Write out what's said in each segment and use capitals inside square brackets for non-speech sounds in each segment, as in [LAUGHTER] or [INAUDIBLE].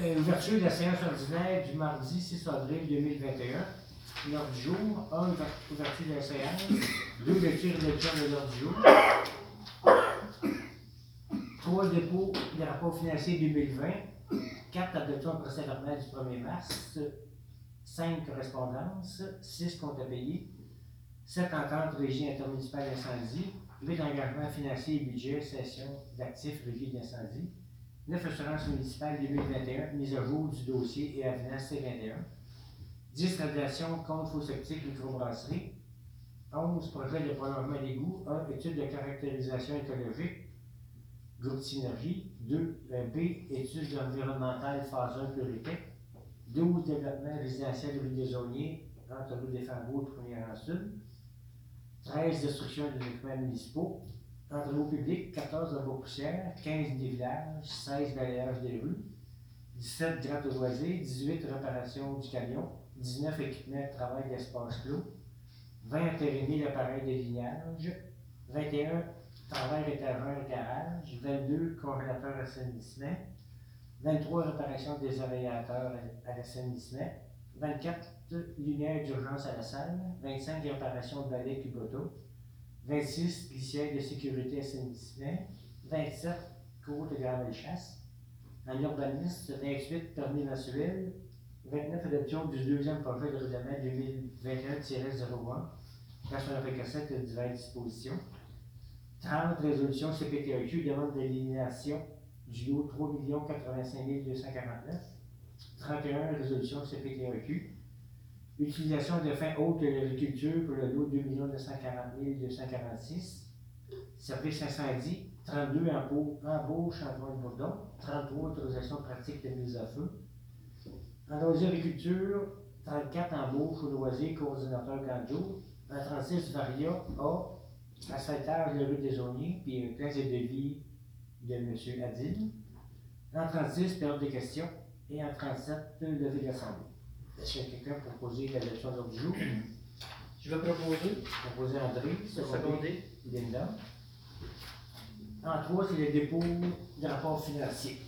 Euh, ouverture de la séance ordinaire du mardi 6 avril 2021. L'ordre du jour, 1. Ouverture de la séance. 2. Lecture de l'ordre du jour. 3. Dépôt des rapports financiers 2020. 4. Adoption de procès du 1er mars. 5. Correspondance. 6. Compte à payer. 7. Entente régie intermunicipale d'incendie. 8. Engagement financier et budget. Session d'actifs régie d'incendie. 9 assurances municipales 2021, mise à jour du dossier et avenant C21. 10 radiations contre faux septique microbrasserie. 11 projets de prolongement d'égout. 1 étude de caractérisation écologique. Groupe Synergie. 2 B études environnementales phase 1 priorité. 12 développement résidentiel rue des Auniers, entre rue des Fangots, première en sud. 13 destruction des équipements municipaux travaux publics, 14 travaux poussière, 15 des villages, 16 balayages des rues, 17 grattes aux loisirs, 18 réparations du camion, 19 équipements de travail d'espace clos, 20 intérimaires d'appareils de lignage, 21 travail étageur garage, 22 congélateurs assainissement, 23 réparations des aérateurs à l'assainissement, 24 lumières d'urgence à la salle, 25 réparations de balais cuboto, 26 glissières de sécurité assainissement, 27 cours de gravel chasse, en urbanisme, 28 permis mensuels, 29 adoption du deuxième projet de règlement 2021-01, 89 de diverses dispositions, 30 résolutions CPTEQ, demande d'élimination du lot 3 85 249, 31 résolutions CPTEQ, Utilisation de fins hautes de l'agriculture pour le lot 2 940 246. Service 510. 32 embauches en droit de bourdon. 33 autorisations pratiques de mise à feu. En loisir agriculture, 34 embauches au loisir coordinateur Ganjo. En 36 Varia A. Asphaltage de rue des Auniers, puis un plan de devis de M. Adil. En 36, période de questions. Et en 37, levée d'assemblée. Est-ce qu'il y a quelqu'un pour poser l'adoption de du jour? [CLEARS THROAT] Je vais proposer. Proposer André, secondé Linda. En trois, c'est le dépôt du rapport financier.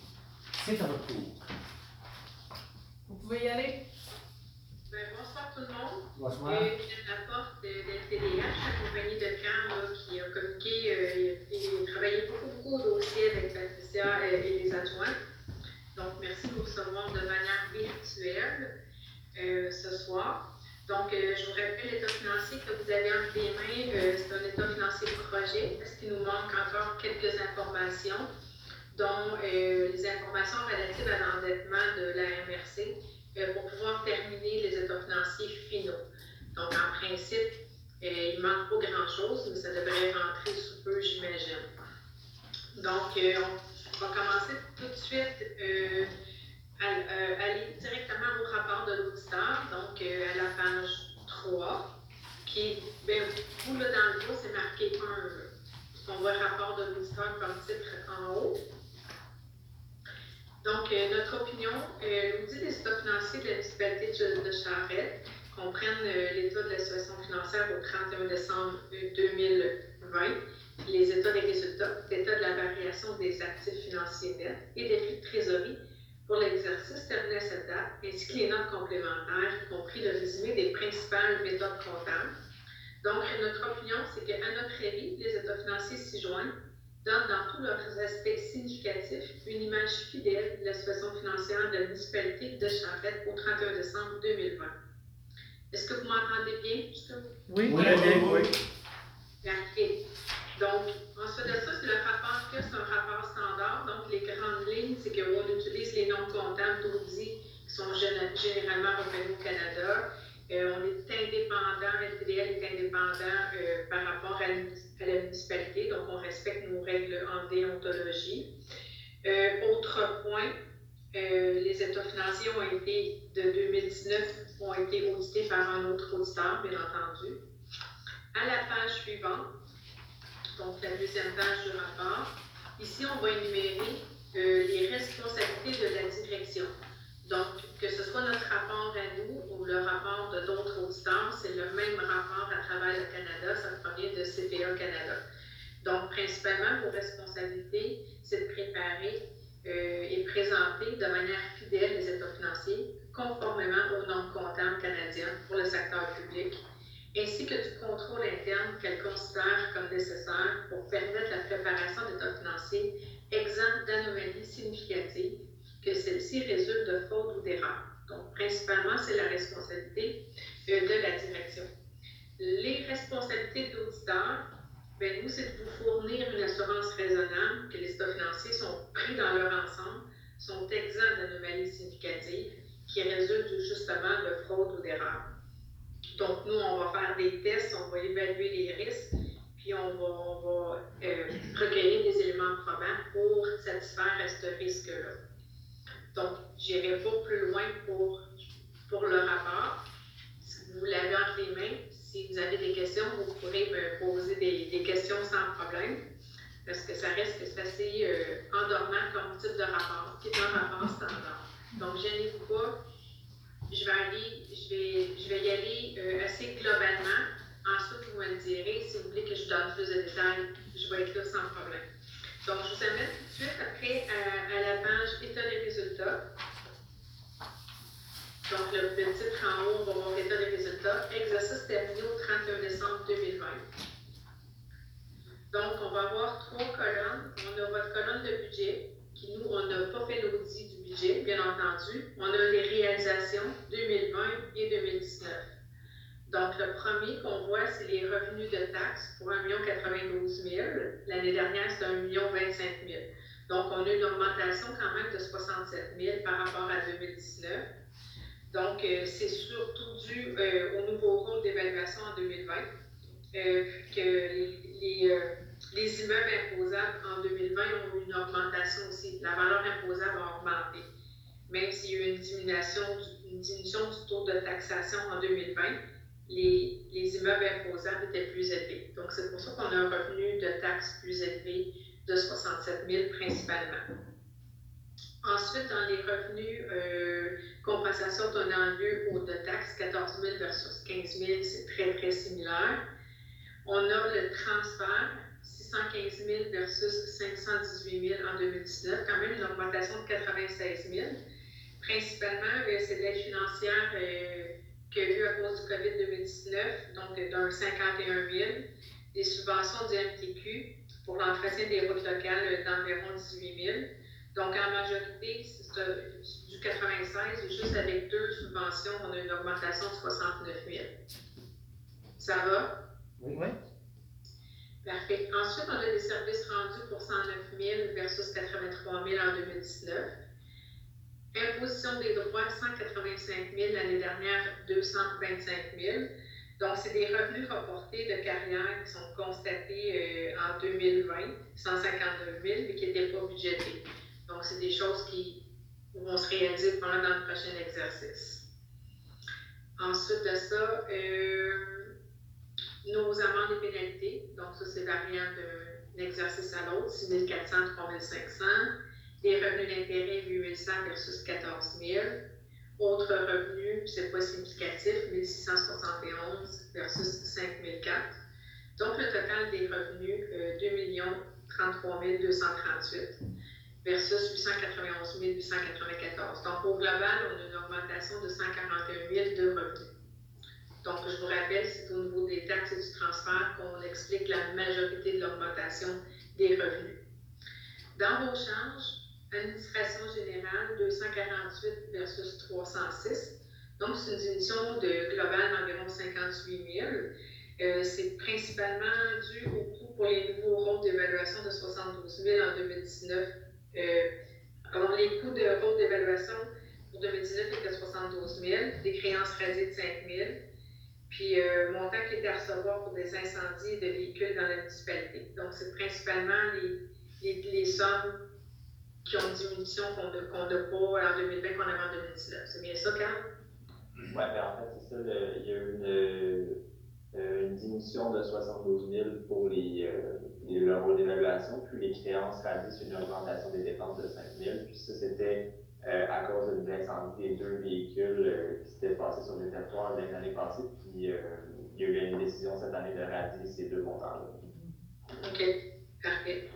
C'est à votre tour. Vous pouvez y aller. Ben, bonsoir tout le monde. Bonsoir. Euh, je rapporte de l'LTDH, la compagnie de Cannes qui a communiqué euh, et travaillé beaucoup, beaucoup au dossier avec Patricia euh, et les adjoints. Donc, merci pour recevoir de manière virtuelle. Euh, ce soir. Donc, euh, je vous rappelle l'état financier que vous avez entre les mains. Euh, c'est un état financier projet parce qu'il nous manque encore quelques informations, dont les informations relatives à l'endettement de la MRC pour pouvoir terminer les états financiers finaux. Donc, en principe, il ne manque pas grand-chose, mais ça devrait rentrer sous peu, j'imagine. Donc, on va commencer tout de suite euh, aller directement au rapport de l'auditeur, donc euh, à la page 3, qui, ben, vous, là, dans le dos, c'est marqué 1. On voit rapport de l'auditeur comme titre en haut. Donc, euh, notre opinion, l'audit des stocks financiers de la municipalité de Charette comprennent l'état de la situation financière au 31 décembre 2020, les états des résultats, l'état de la variation des actifs financiers nets et des flux de trésorerie pour l'exercice terminé à cette date, ainsi que les notes complémentaires, y compris le résumé des principales méthodes comptables. Donc, notre opinion, c'est qu'à notre avis, les états financiers ci-joints donnent dans tous leurs aspects significatifs une image fidèle de la situation financière de la municipalité de Charette au 31 décembre 2020. Est-ce que vous m'entendez bien? Oui, oui, oui. oui. Donc, ensuite de ça, c'est le rapport que c'est un rapport standard. Donc, les grandes lignes, c'est qu'on utilise les noms comptables d'ODI qui sont généralement reconnus au Canada. Euh, on est indépendant, LTDL est indépendant euh, par rapport à, la municipalité, donc on respecte nos règles en déontologie. Euh, autre point, les états financiers ont été, de 2019, ont été audités par un autre auditeur, bien entendu. À la page suivante, donc la deuxième page du rapport. Ici, on va énumérer euh, les responsabilités de la direction. Donc, que ce soit notre rapport à nous ou le rapport de d'autres auditeurs, c'est le même rapport à travers le Canada, ça provient de CPA Canada. Donc, principalement, vos responsabilités, c'est de préparer euh, et présenter de manière fidèle les états financiers conformément aux normes comptables canadiennes pour le secteur public, ainsi que du contrôle interne qu'elle considère comme nécessaire pour permettre la préparation d'états financiers exempts d'anomalies significatives, que celles-ci résultent de fraude ou d'erreur. Donc, principalement, c'est la responsabilité euh, de la direction. Les responsabilités d'auditeur, ben, nous, c'est de vous fournir une assurance raisonnable que les états financiers sont pris dans leur ensemble, sont exempts d'anomalies significatives qui résultent justement de fraude ou d'erreur. Donc, nous, on va faire des tests, on va évaluer les risques, puis on va, euh, recueillir des éléments probants pour satisfaire à ce risque-là. Donc, je n'irai pas plus loin pour, pour le rapport. Si vous l'avez entre les mains, si vous avez des questions, vous pourrez me poser des, des questions sans problème, parce que ça reste assez euh, endormant comme type de rapport, qui est un rapport standard. Donc, gênez-vous pas. Je vais, aller, je vais, je vais y aller euh, assez globalement. Ensuite, vous me direz, si vous voulez que je donne plus de détails, je vais être là sans problème. Donc, je vous amène tout de suite après à, à la page État des résultats. Donc, le, le, titre en haut, on va voir État des résultats. Exercice terminé au 31 décembre 2020. Donc, on va avoir trois colonnes. On a votre colonne de budget, qui nous, on n'a pas fait l'audit du bien entendu. On a les réalisations 2020 et 2019. Donc, le premier qu'on voit, c'est les revenus de taxes pour 1 92 000. L'année dernière, c'était 1 25 000. Donc, on a une augmentation quand même de 67 000 par rapport à 2019. Donc, euh, c'est surtout dû euh, au nouveau rôle d'évaluation en 2020, euh, que les, les, immeubles imposables en 2020 ont eu une augmentation aussi. La valeur imposable a augmenté. Même s'il y a eu une diminution, une diminution du taux de taxation en 2020, les, les, immeubles imposables étaient plus élevés. Donc, c'est pour ça qu'on a un revenu de taxes plus élevé de 67 000 principalement. Ensuite, dans les revenus, euh, compensation donnant lieu aux de taxes, 14 000 versus 15 000, c'est très, très similaire. On a le transfert, 615 000 versus 518 000 en 2019, quand même une augmentation de 96 000. Principalement, euh, c'est de l'aide financière euh, qu'il y a eu à cause du COVID 2019, donc d'un 51 000. Des subventions du MTQ pour l'entretien des routes locales d'environ 18 000. Donc, en majorité, c'est du 96, et juste avec deux subventions, on a une augmentation de 69 000. Ça va? Oui. Oui. Parfait. Ensuite, on a des services rendus pour 109 000 versus 83 000 en 2019. Imposition des droits, 185 000 l'année dernière, 225 000. Donc, c'est des revenus reportés de carrière qui sont constatés euh, en 2020, 152 000, mais qui n'étaient pas budgétés. Donc, c'est des choses qui vont se réaliser pendant le prochain exercice. Ensuite de ça, euh, nos amendes et pénalités. Donc, ça, c'est variant d'un exercice à l'autre, 6 400, 3 500. Les revenus d'intérêt, 8 100 versus 14 000. Autres revenus, c'est pas significatif, 1671 versus 5004. Donc, le total des revenus, euh, 2 33 238 versus 891 894. Donc, au global, on a une augmentation de 141 000 de revenus. Donc, je vous rappelle, c'est au niveau des taxes et du transfert qu'on explique la majorité de l'augmentation des revenus. Dans vos charges, administration générale, 248 versus 306. Donc, c'est une diminution de globale d'environ 58 000. Euh, c'est principalement dû au coût pour les nouveaux rôles d'évaluation de 72 000 en 2019 euh, alors, les coûts de rôle d'évaluation pour 2019 étaient 72 000, des créances radiées de 5 000, puis euh, montant qui était à recevoir pour des incendies de véhicules dans la municipalité. Donc, c'est principalement les, les, sommes qui ont diminution qu'on n'a qu pas en 2020 qu'on avait en 2019. C'est bien ça, Carl? Oui, ben en fait, c'est ça. Il y a eu une, euh, une, diminution de 72 000 pour les, euh, les, le rôle d'évaluation, puis les créances sur une augmentation des dépenses de 5 000. Puis ça, c'était euh, à cause de l'incendie des deux véhicules euh, qui s'étaient passés sur le territoire l'année passée. Puis euh, il y a eu une décision cette année de radier ces deux montants-là. OK, parfait.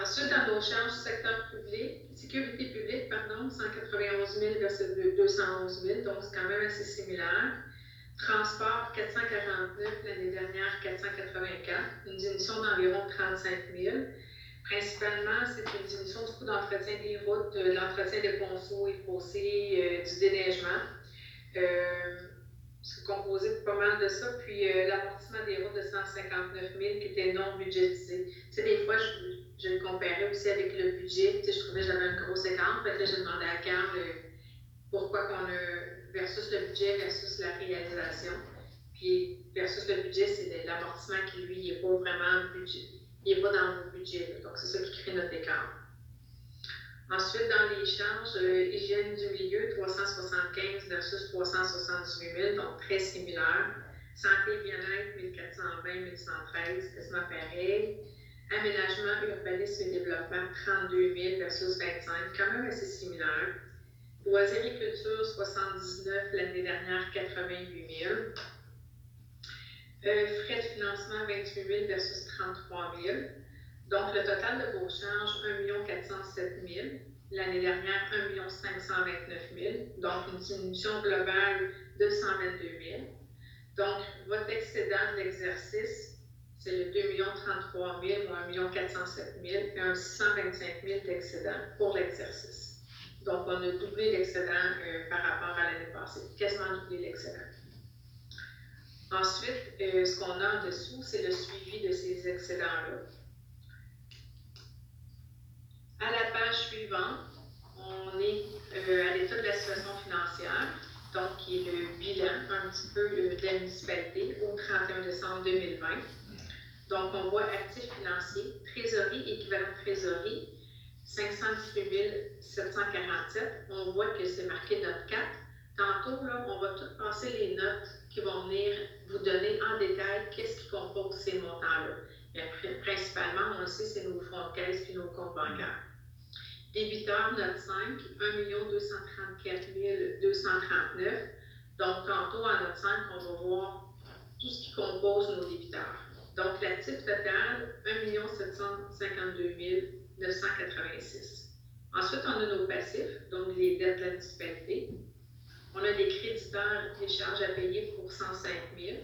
Ensuite, dans nos charges secteur public, sécurité publique, pardon, 191 000 versus 211 000, donc c'est quand même assez similaire. Transport, 449, l'année dernière, 484, une diminution d'environ 35 000. Principalement, c'est une diminution du coût d'entretien des routes, l'entretien des ponceaux et fossés, euh, du déneigement. Euh, c'est composé de pas mal de ça. Puis euh, l'amortissement des routes de 159 000 qui était non budgétisé. Tu sais, des fois, je, je le comparais aussi avec le budget. Tu sais, je trouvais que j'avais un gros écart. Fait que là, j'ai demandé à Carl pourquoi qu'on a versus le budget versus la réalisation. Puis versus le budget, c'est l'amortissement qui, lui, n'est pas vraiment budget. Pas dans vos budgets. Là. Donc, c'est ça qui crée notre écart. Ensuite, dans les charges, euh, hygiène du milieu, 375 versus 378 000, donc très similaire. Santé et bien-être, 1420, 1113, quasiment pareil. Aménagement, urbanisme et développement, 32 000 versus 25, quand même assez similaire. Loisirs et culture, 79, l'année dernière, 88 000. Frais de financement, 28 000 versus 33 000. Donc, le total de vos charges, 1 407 000. L'année dernière, 1 529 000. Donc, une diminution globale de 122 000. Donc, votre excédent de l'exercice, c'est le 2 33 000 ou 1 407 000 et un 625 000 d'excédent pour l'exercice. Donc, on a doublé l'excédent euh, par rapport à l'année passée, quasiment doublé l'excédent. Ensuite, euh, ce qu'on a en dessous, c'est le suivi de ces excédents-là. À la page suivante, on est euh, à l'état de la situation financière, donc qui est le bilan un petit peu de la municipalité au 31 décembre 2020. Donc, on voit actifs financiers, trésorerie, équivalent trésorerie, 518 747. On voit que c'est marqué note 4. Tantôt, là, on va tout passer les notes qui vont venir vous donner en détail qu'est-ce qui compose ces montants-là. Principalement, on le sait, c'est nos fonds de caisse puis nos comptes bancaires. Débiteurs, note 5, 1 234 239. Donc, tantôt, en note 5, on va voir tout ce qui compose nos débiteurs. Donc, l'actif total, 1 752 986. Ensuite, on a nos passifs, donc les dettes de la municipalité. On a des créditeurs, des charges à payer pour 105 000.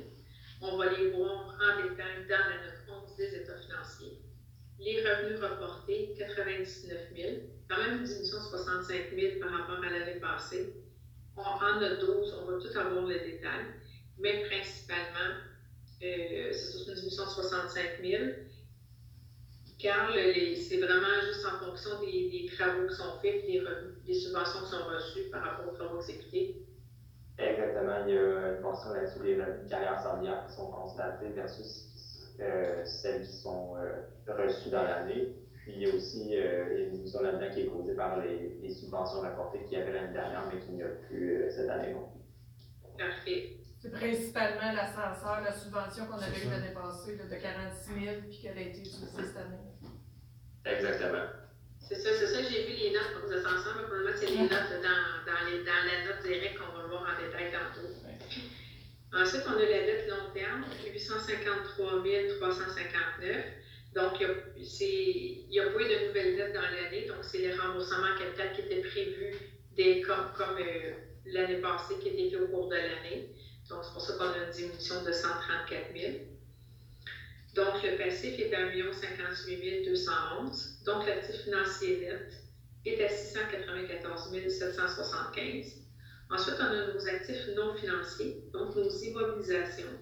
On va les voir en détail dans la note 11 des états financiers. Les revenus reportés, 99 000. Quand même une diminution de 65 000 par rapport à l'année passée. On, en note 12, on va tout avoir le détail. Mais principalement, euh, c'est une diminution de 65 000 car c'est vraiment juste en fonction des, travaux qui sont faits des, subventions qui sont reçues par rapport aux travaux exécutés. Exactement. Il y a une portion là-dessus des revenus de carrière salariale qui sont constatés versus euh, celles qui sont euh, reçues dans l'année. Puis il y a aussi euh, une diminution là-dedans qui est causée par les, les subventions rapportées qu'il y avait l'année dernière, mais qu'il n'y a plus euh, cette année non Parfait. C'est principalement l'ascenseur, la subvention qu'on avait eue l'année passée là, de 46 000 puis qu'elle a été utilisée cette année. Exactement. C'est ça, c'est ça, j'ai vu les notes pour les ascenseurs, mais pour le moment, c'est les notes dans, dans, les, dans la note directe qu'on va voir en détail tantôt. Ensuite, on a la dette long terme, 853 359. Donc, il n'y a, a, pas eu de nouvelles dettes dans l'année, donc c'est le remboursement en capital qui était prévu des, comme, comme euh, l'année passée, qui était fait au cours de l'année. Donc, c'est pour ça qu'on a une diminution de 134 000. Donc, le passif est à 1 58 211. Donc, l'actif financier net est à 694 775. Ensuite, on a nos actifs non financiers, donc nos immobilisations,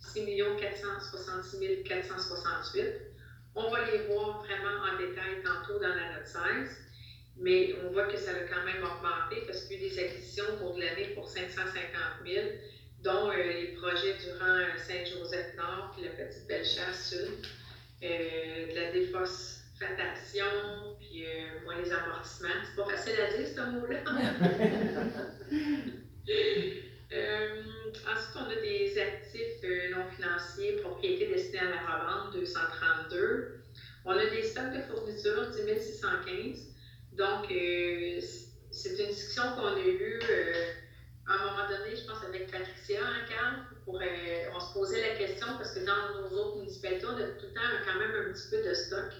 6 466 468. On va les voir vraiment en détail tantôt dans la note 16, mais on voit que ça a quand même augmenté parce qu'il y a eu des acquisitions pour de l'année pour 550 000 dont euh, les projets durant Saint-Joseph-Nord, puis la Petite Bellechasse Sud, euh, de la puis euh, moi, les amortissements. C'est pas facile à dire, ce mot-là. [LAUGHS] ensuite, on a des actifs non financiers, propriétés destinées à la revente, 232. On a des stocks de fournitures, 10 615. Donc, c'est une discussion qu'on a eue à un moment donné, je pense avec Patricia en pour, euh, on se posait la question parce que dans nos autres municipalités, on a tout le temps quand même un petit peu de stock.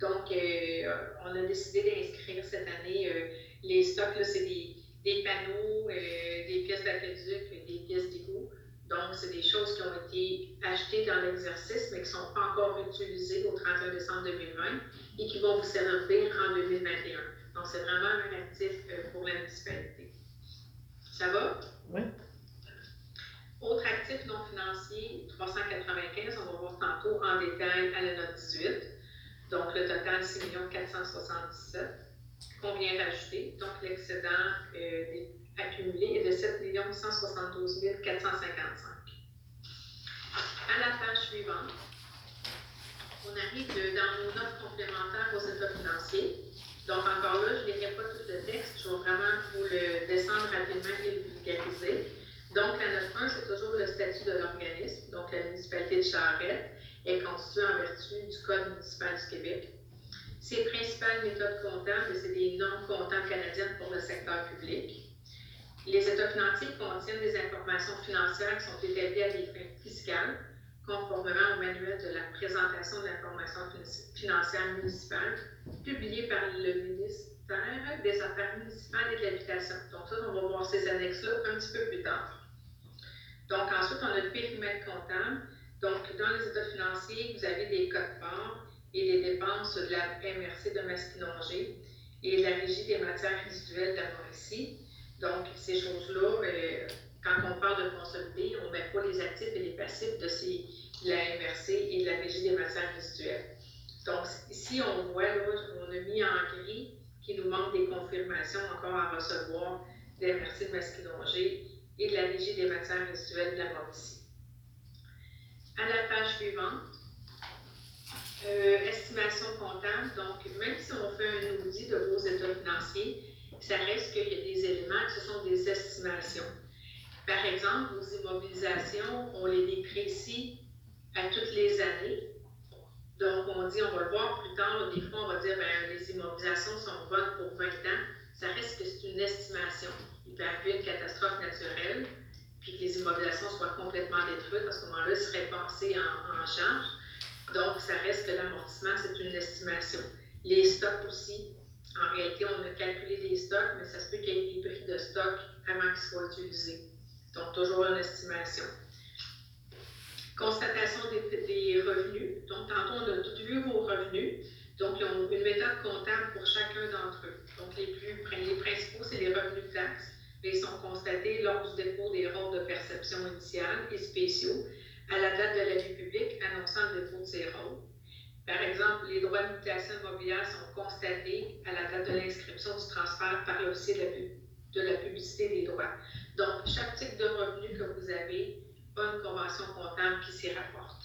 Donc, euh, on a décidé d'inscrire cette année euh, les stocks, là, c'est des, des panneaux, euh, des pièces d'aqueduc, des pièces d'égout. Donc, c'est des choses qui ont été achetées dans l'exercice, mais qui ne sont pas encore utilisées au 31 décembre 2020 et qui vont vous servir en 2021. Donc, c'est vraiment un actif pour la municipalité. Ça va? Oui. Autre actif non financier, 395, on va voir tantôt en détail à la note 18. Donc, le total, 6 477 qu'on vient rajouter. Donc, l'excédent euh, accumulé est de 7 172 455. À la page suivante, on arrive dans nos notes complémentaires aux états financiers. Donc, encore là, je ne lirai pas tout le texte, je vais vraiment vous le descendre rapidement et le vulgariser. Donc, la note 1, c'est toujours le statut de l'organisme. Donc, la municipalité de Charette est constituée en vertu du Code municipal du Québec. Ses principales méthodes comptables, c'est des normes comptables canadiennes pour le secteur public. Les états financiers contiennent des informations financières qui sont établies à des fins fiscales, conformément au manuel de la présentation de l'information financière municipale, publié par le ministère des Affaires municipales et de l'Habitation. Donc, ça, on va voir ces annexes-là un petit peu plus tard. Donc, ensuite, on a le périmètre comptable. Donc, dans les états financiers, vous avez des codes parts et des dépenses de la MRC de Masquinongé et de la Régie des matières résiduelles de la Mauricie. Donc, ces choses-là, euh, quand on parle de consolider, on ne met pas les actifs et les passifs de, la MRC et de la Régie des matières résiduelles. Donc, ici, on voit, là, on a mis en gris qui nous manque des confirmations encore à recevoir de la MRC de Masquinongé et de la Régie des matières résiduelles de la Mauricie. À la page suivante, euh, estimation comptable. Donc, même si on fait un audit de vos états financiers, ça reste qu'il y a des éléments qui sont des estimations. Par exemple, vos immobilisations, on les déprécie à toutes les années. Donc, on dit, on va le voir plus tard, des fois, on va dire, ben, les immobilisations sont bonnes pour 20 ans. Ça reste que c'est une estimation. Il peut arriver une catastrophe naturelle, puis que les immobilisations soient complètement détruites. À ce moment-là, elles seraient passées en, en charge. Donc, ça reste que l'amortissement, c'est une estimation. Les stocks aussi, en réalité, on a calculé des stocks, mais ça se peut qu'il y ait des prix de stock avant qu'ils soient utilisés. Donc, toujours une estimation. Constatation des, revenus. Donc, tantôt, on a tout vu vos revenus. Donc, ils ont une méthode comptable pour chacun d'entre eux. Donc, les, plus, les principaux, c'est les revenus de taxes. Mais sont constatés lors du dépôt des rôles de perception initiale et spéciaux à la date de la vie publique annonçant le dépôt de ces rôles. Par exemple, les droits de mutation immobilière sont constatés à la date de l'inscription du transfert par l'officier de, de la publicité des droits. Donc, chaque type de revenu que vous avez a une convention comptable qui s'y rapporte.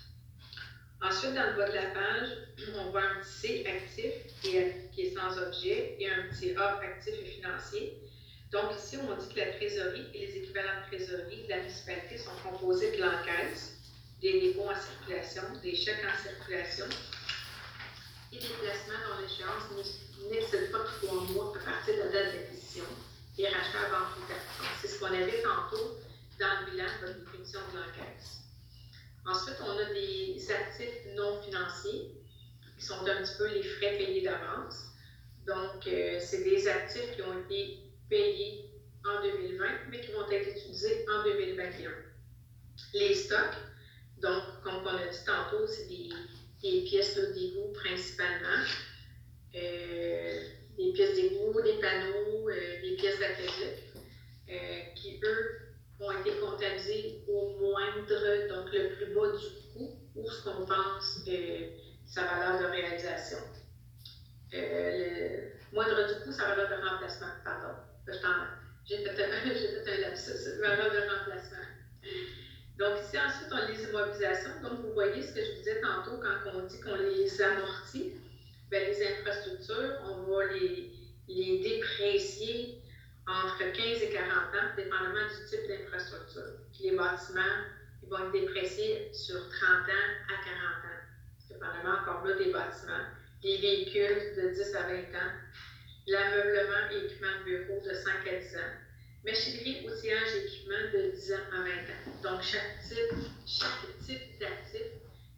Ensuite, dans le bas de la page, on voit un petit C actif qui est, sans objet et un petit A actif et financier. Donc ici, on dit que la trésorerie et les équivalents de trésorerie de la municipalité sont composés de l'encaisse, des dépôts en circulation, des chèques en circulation et des placements dont l'échéance n'excède pas trois mois à partir de la date d'acquisition et rachat avant tout Donc, c'est ce qu'on avait tantôt dans le bilan de définition de l'encaisse. Ensuite, on a des actifs non financiers qui sont un petit peu les frais payés d'avance. Donc, euh, c'est des actifs qui ont été payés en 2020, mais qui vont être utilisés en 2021. Les stocks, donc, comme on a dit tantôt, c'est des, pièces d'égout principalement. Euh, des pièces d'égout, des panneaux, euh, des pièces d'aqueduc, euh, qui, eux, ont été comptabilisés au moindre, donc le plus bas du coût, ou ce qu'on pense sa valeur de réalisation. le moindre du coût, sa valeur de remplacement, pardon. [LAUGHS] J'ai fait, un lapsus, valeur de remplacement. Donc, ici, ensuite, on les immobilisations. Donc, vous voyez ce que je vous disais tantôt quand on dit qu'on les amortit. Bien, les infrastructures, on va les, les déprécier entre 15 et 40 ans, dépendamment du type d'infrastructure. Les bâtiments, ils vont être dépréciés sur 30 ans à 40 ans, dépendamment encore là des bâtiments. Les véhicules de 10 à 20 ans. L'ameublement et équipement de bureau de 5 à 10 ans machinerie, outillage, équipement de 10 ans à 20 ans. Donc, chaque type, chaque type d'actif,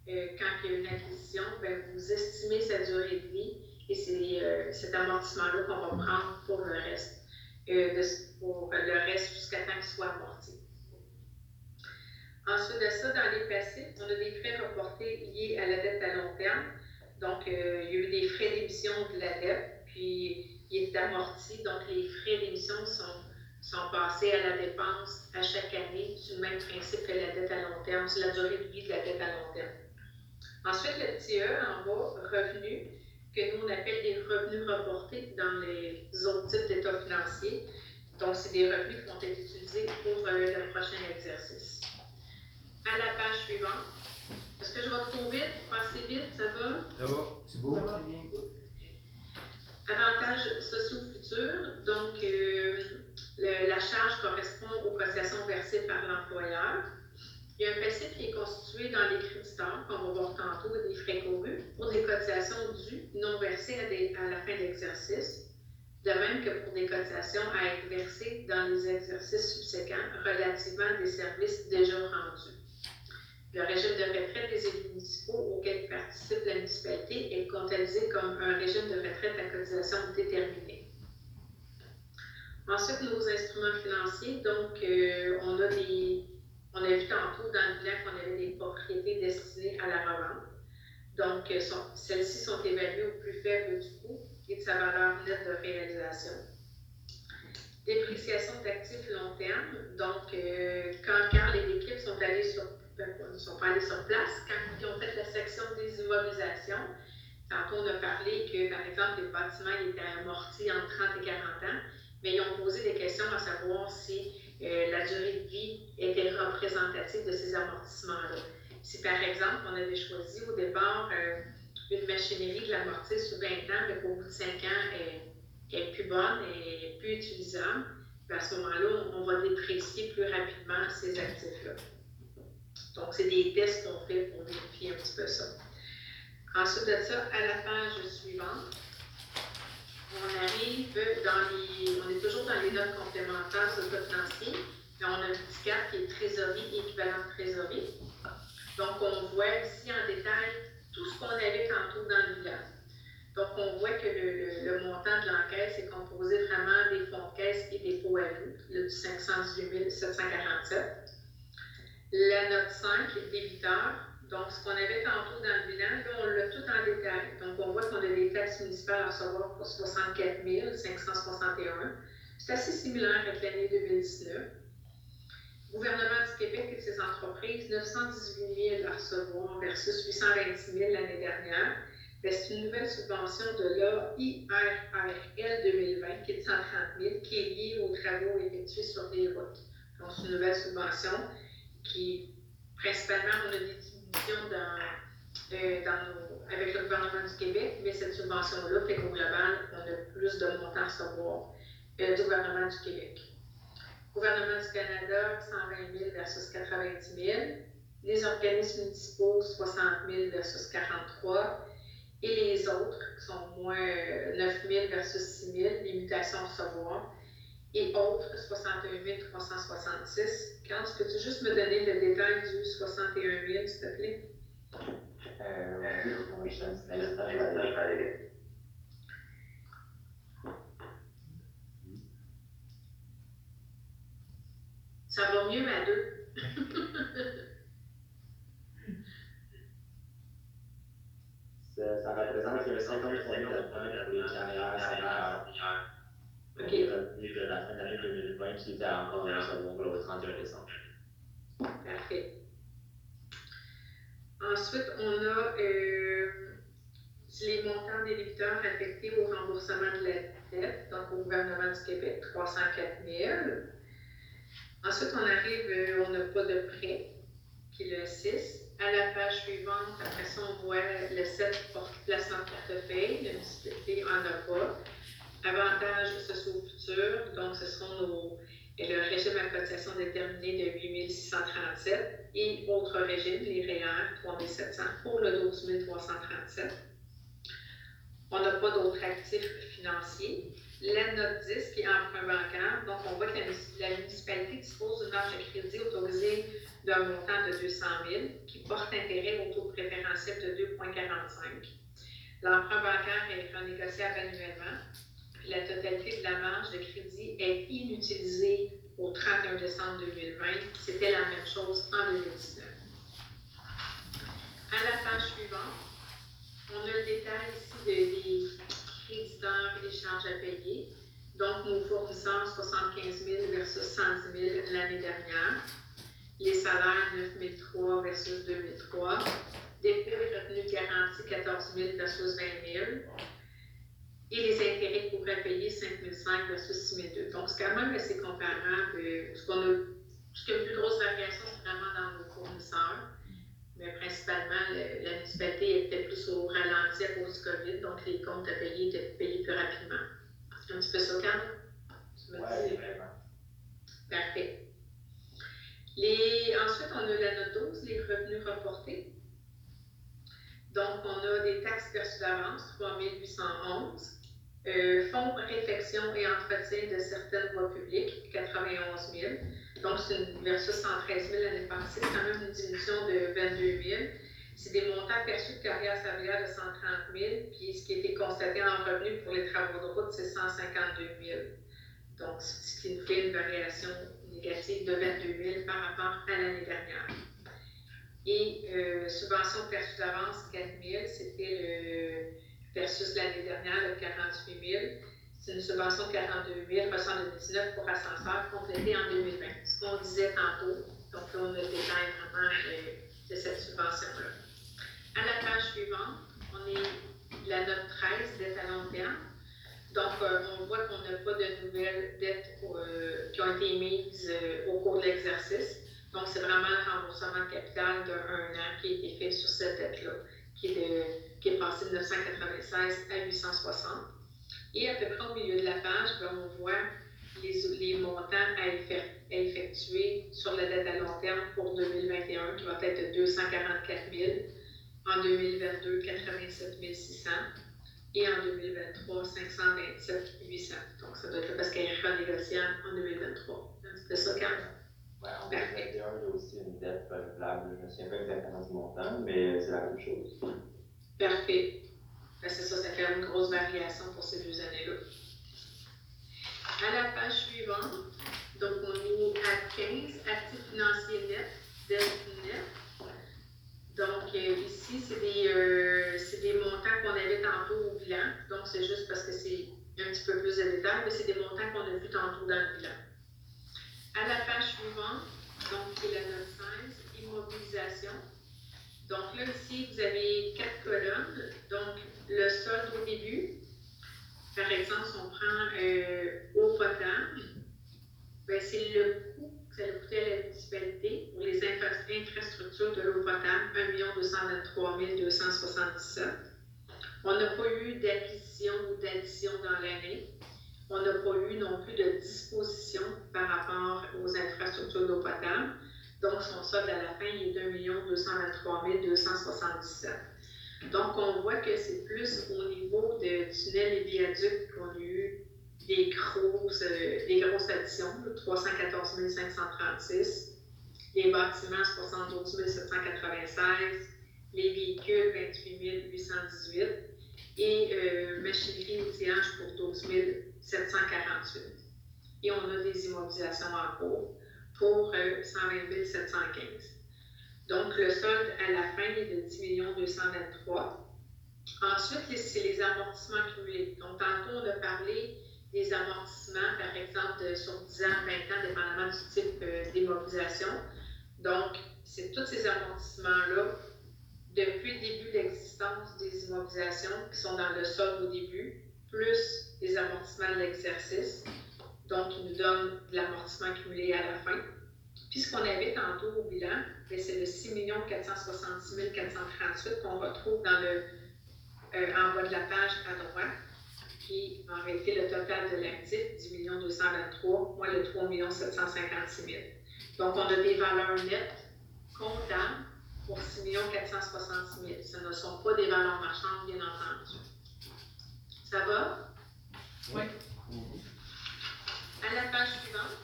euh, quand il y a une acquisition, ben, vous estimez sa durée de vie cet amortissement-là qu'on va prendre pour le reste, euh, pour le reste jusqu'à temps qu'il soit amorti. Ensuite de ça, dans les passifs, on a des frais reportés liés à la dette à long terme. Donc, euh, il y a eu des frais d'émission de la dette, puis il est amorti. Donc, les frais d'émission sont, sont passés à la dépense à chaque année sur le même principe que la dette à long terme, sur la durée de vie de la dette à long terme. Ensuite, le petit E en bas, revenu, que nous on appelle des revenus reportés dans les autres types d'états financiers. Donc, c'est des revenus qui vont être utilisés pour euh, le prochain exercice. À la page suivante. Est-ce que je vais trop vite? Passer vite, ça va? Ça va? C'est beau. Ça va. Avantages sociaux futurs. Donc, euh, la charge correspond aux cotisations versées par l'employeur. Il y a un passif qui est constitué dans les créditeurs, qu'on va voir tantôt, des frais courus, pour des cotisations dues non versées à, à la fin de l'exercice. De même que pour des cotisations à être versées dans les exercices subséquents relativement à des services déjà rendus. Le régime de retraite des élus municipaux auquel participe la municipalité est comptabilisé comme un régime de retraite à cotisation déterminée. Ensuite, nos instruments financiers. Donc, euh, on a des, on a vu tantôt dans le bilan qu'on avait des propriétés destinées à la revente. Donc, euh, celles-ci sont évaluées au plus faible du coût et de sa valeur nette de réalisation. Dépréciation d'actifs long terme. Donc, euh, quand Carl et l'équipe sont allés sur, ils sont pas allés sur place, quand ils ont fait la section des immobilisations, tantôt on a parlé que, par exemple, les bâtiments étaient amortis entre 30 et 40 ans, mais ils ont posé des questions à savoir si euh, la durée de vie était représentative de ces amortissements-là. Si, par exemple, on avait choisi au départ euh, une machinerie de l'amortir sur 20 ans, mais qu'au bout de 5 ans, elle est plus bonne et plus utilisable, ben, à ce moment-là, on va déprécier plus rapidement ces actifs-là. Donc, c'est des tests qu'on fait pour vérifier un petit peu ça. Ensuite de ça, à la page suivante, on arrive dans les. On est toujours dans les notes complémentaires code financier, mais on a un petit cap qui est trésorerie, équivalent de trésorerie. Donc, on voit ici en détail tout ce qu'on avait tantôt dans le bilan. Donc, on voit que le, le- le montant de l'encaisse est composé vraiment des fonds de caisse et des pots à loup, là, du 518 747. La note 5, débiteur. Donc, ce qu'on avait tantôt dans le bilan, là, on l'a tout en détail. Donc, on voit qu'on a des taxes municipales à recevoir pour 64 561. C'est assez similaire avec l'année 2019. Gouvernement du Québec et ses entreprises, 918 000 à recevoir versus 826 000 l'année dernière. Ben, c'est une nouvelle subvention de l'IRRL 2020 qui est de 130 000, qui est liée aux travaux effectués sur les routes. Donc, c'est une nouvelle subvention qui, principalement, on a des euh, nos- avec le gouvernement du Québec, mais cette subvention-là fait qu'au global, on a plus de montants à recevoir euh, du gouvernement du Québec. Gouvernement du Canada, 120 000 versus 90 000. Les organismes municipaux, 60 000 versus 43 et les autres, qui sont moins euh, 9 000 versus 6 000, les mutations à recevoir, et autres, 61 366. Quand peux-tu juste me donner le détail du 61 000, s'il te plaît? Euh, oui, je la- Ça va mieux à deux. Ça, ça représente le 53 000 de pour les carrières seniors. OK. Les revenus de la fin de l'année 2020 qui pour le 31 décembre. Parfait. Ensuite, on a euh, les montants des débiteurs affectés au remboursement de la dette, donc au gouvernement du Québec, 304 000. Ensuite, on arrive, euh, on n'a pas de prêt, qui est le 6. À la page suivante, après ça, on voit le 7 porte- placement de portefeuille. Avantages sociaux futurs, donc ce sont nos le régime à cotisation déterminé de 8637 et autres régimes, les REER 3700 pour le 12 337. On n'a pas d'autres actifs financiers. La note 10 qui est emprunt bancaire, donc on voit que la municipalité dispose d'une marge de crédit autorisée d'un montant de 200 000 qui porte intérêt au taux préférentiel de 2,45. L'emprunt bancaire est renégociable annuellement. La totalité de la marge de crédit est inutilisée au 31 décembre 2020. C'était la même chose en 2019. À la page suivante, on a le détail ici de- des créditeurs et des charges à payer. Donc, nos fournisseurs, 75 000 versus 110 000 l'année dernière. Les salaires, 9 003 versus 2003. Dépôts et revenus garantis, 14 000 versus 20 000. Et les intérêts qu'on pourrait payer, 5 500 versus 6 200. Donc, c'est quand même assez comparable. Euh, Ce, qu'on a, ce qui a le plus grosse variation, c'est vraiment dans nos fournisseurs. Mais principalement, le- la municipalité était plus au ralenti à cause du COVID, donc les comptes à payer étaient payés plus rapidement. C'est un petit peu ça, Cam? Tu me Ouais, dis? vraiment. Parfait. Les, ensuite, on a la note 12, les revenus reportés. Donc, on a des taxes perçues d'avance, 3811. Euh, fonds réfection et entretien de certaines voies publiques, 91 000. Donc, c'est une versus 113 000 l'année passée, c'est quand même une diminution de 22 000. C'est des montants perçus de carrière salariale de 130 000, puis ce qui a été constaté en revenu pour les travaux de route, c'est 152 000. Donc, ce qui nous fait une variation négative de 22 000 par rapport à l'année dernière. Et euh, subvention perçue d'avance, 4 000, c'était le versus l'année dernière, le 48 000. C'est une subvention de 42 000 reçue en 2019 pour ascenseur complétée en 2020. Ce qu'on disait tantôt, donc là, on a le vraiment euh, de cette subvention-là. À la page suivante, on est la note 13, dette à long terme. Donc, euh, on voit qu'on n'a pas de nouvelles dettes euh, qui ont été émises au cours de l'exercice. Donc, c'est vraiment le remboursement de capital d'un an qui a été fait sur cette dette-là, qui, est de- qui est passé de 996 à 860. Et à peu près au milieu de la page, ben, on voit les, les montants à, effe- à effectuer sur la dette à long terme pour 2021, qui va être de 244 000, en 2022, 87 600 et en 2023, 527 800. Donc, ça doit être parce qu'elle est renégociable en 2023. C'était ça? En 2021, il y a aussi une dette renouvelable. Je ne me souviens pas exactement du montant, mais c'est la même chose. Parfait. Ben, c'est ça, ça fait une grosse variation pour ces deux années-là. À la page suivante, donc on est à 15, actifs financiers nets, dette nette. Donc euh, ici, c'est des, euh, c'est des montants qu'on avait tantôt au bilan. Donc c'est juste parce que c'est un petit peu plus détails, mais c'est des montants qu'on a vus tantôt dans le bilan. À la page suivante, donc qui est la note 16, immobilisation. Donc là, ici, vous avez quatre colonnes. Donc, le solde au début. Par exemple, si on prend euh, eau potable, ben, c'est le coût que ça a à la municipalité pour les infra- infrastructures de l'eau potable, 1 223 277. On n'a pas eu d'acquisition ou d'addition dans l'année. On n'a pas eu non plus de disposition par rapport aux infrastructures d'eau potable. Donc, son solde à la fin, est d'1 223 277. Donc, on voit que c'est plus au niveau de tunnels et viaducs qu'on a eu des grosses, euh, des grosses additions, là, 314 536. Les bâtiments, 72 796. Les véhicules, 28 818. Et euh, machinerie outillage pour 12 748. Et on a des immobilisations en cours pour euh, 120 715. Donc, le solde à la fin est de 10 223 Ensuite, c'est les amortissements cumulés. Donc, tantôt, on a parlé des amortissements, par exemple, sur 10 ans, 20 ans, dépendamment du type euh, d'immobilisation. Donc, c'est tous ces amortissements-là, depuis le début de l'existence des immobilisations qui sont dans le solde au début, plus les amortissements de l'exercice, donc qui nous donnent de l'amortissement cumulé à la fin. Puis ce qu'on avait tantôt au bilan, ben, c'est le 6 466 438 qu'on retrouve dans le, euh, en bas de la page à droite, qui en réalité le total de l'actif, 10 223 moins le 3 756 000. Donc on a des valeurs nettes comptables pour 6 466 000. Ce ne sont pas des valeurs marchandes, bien entendu. Ça va? Oui. À la page suivante.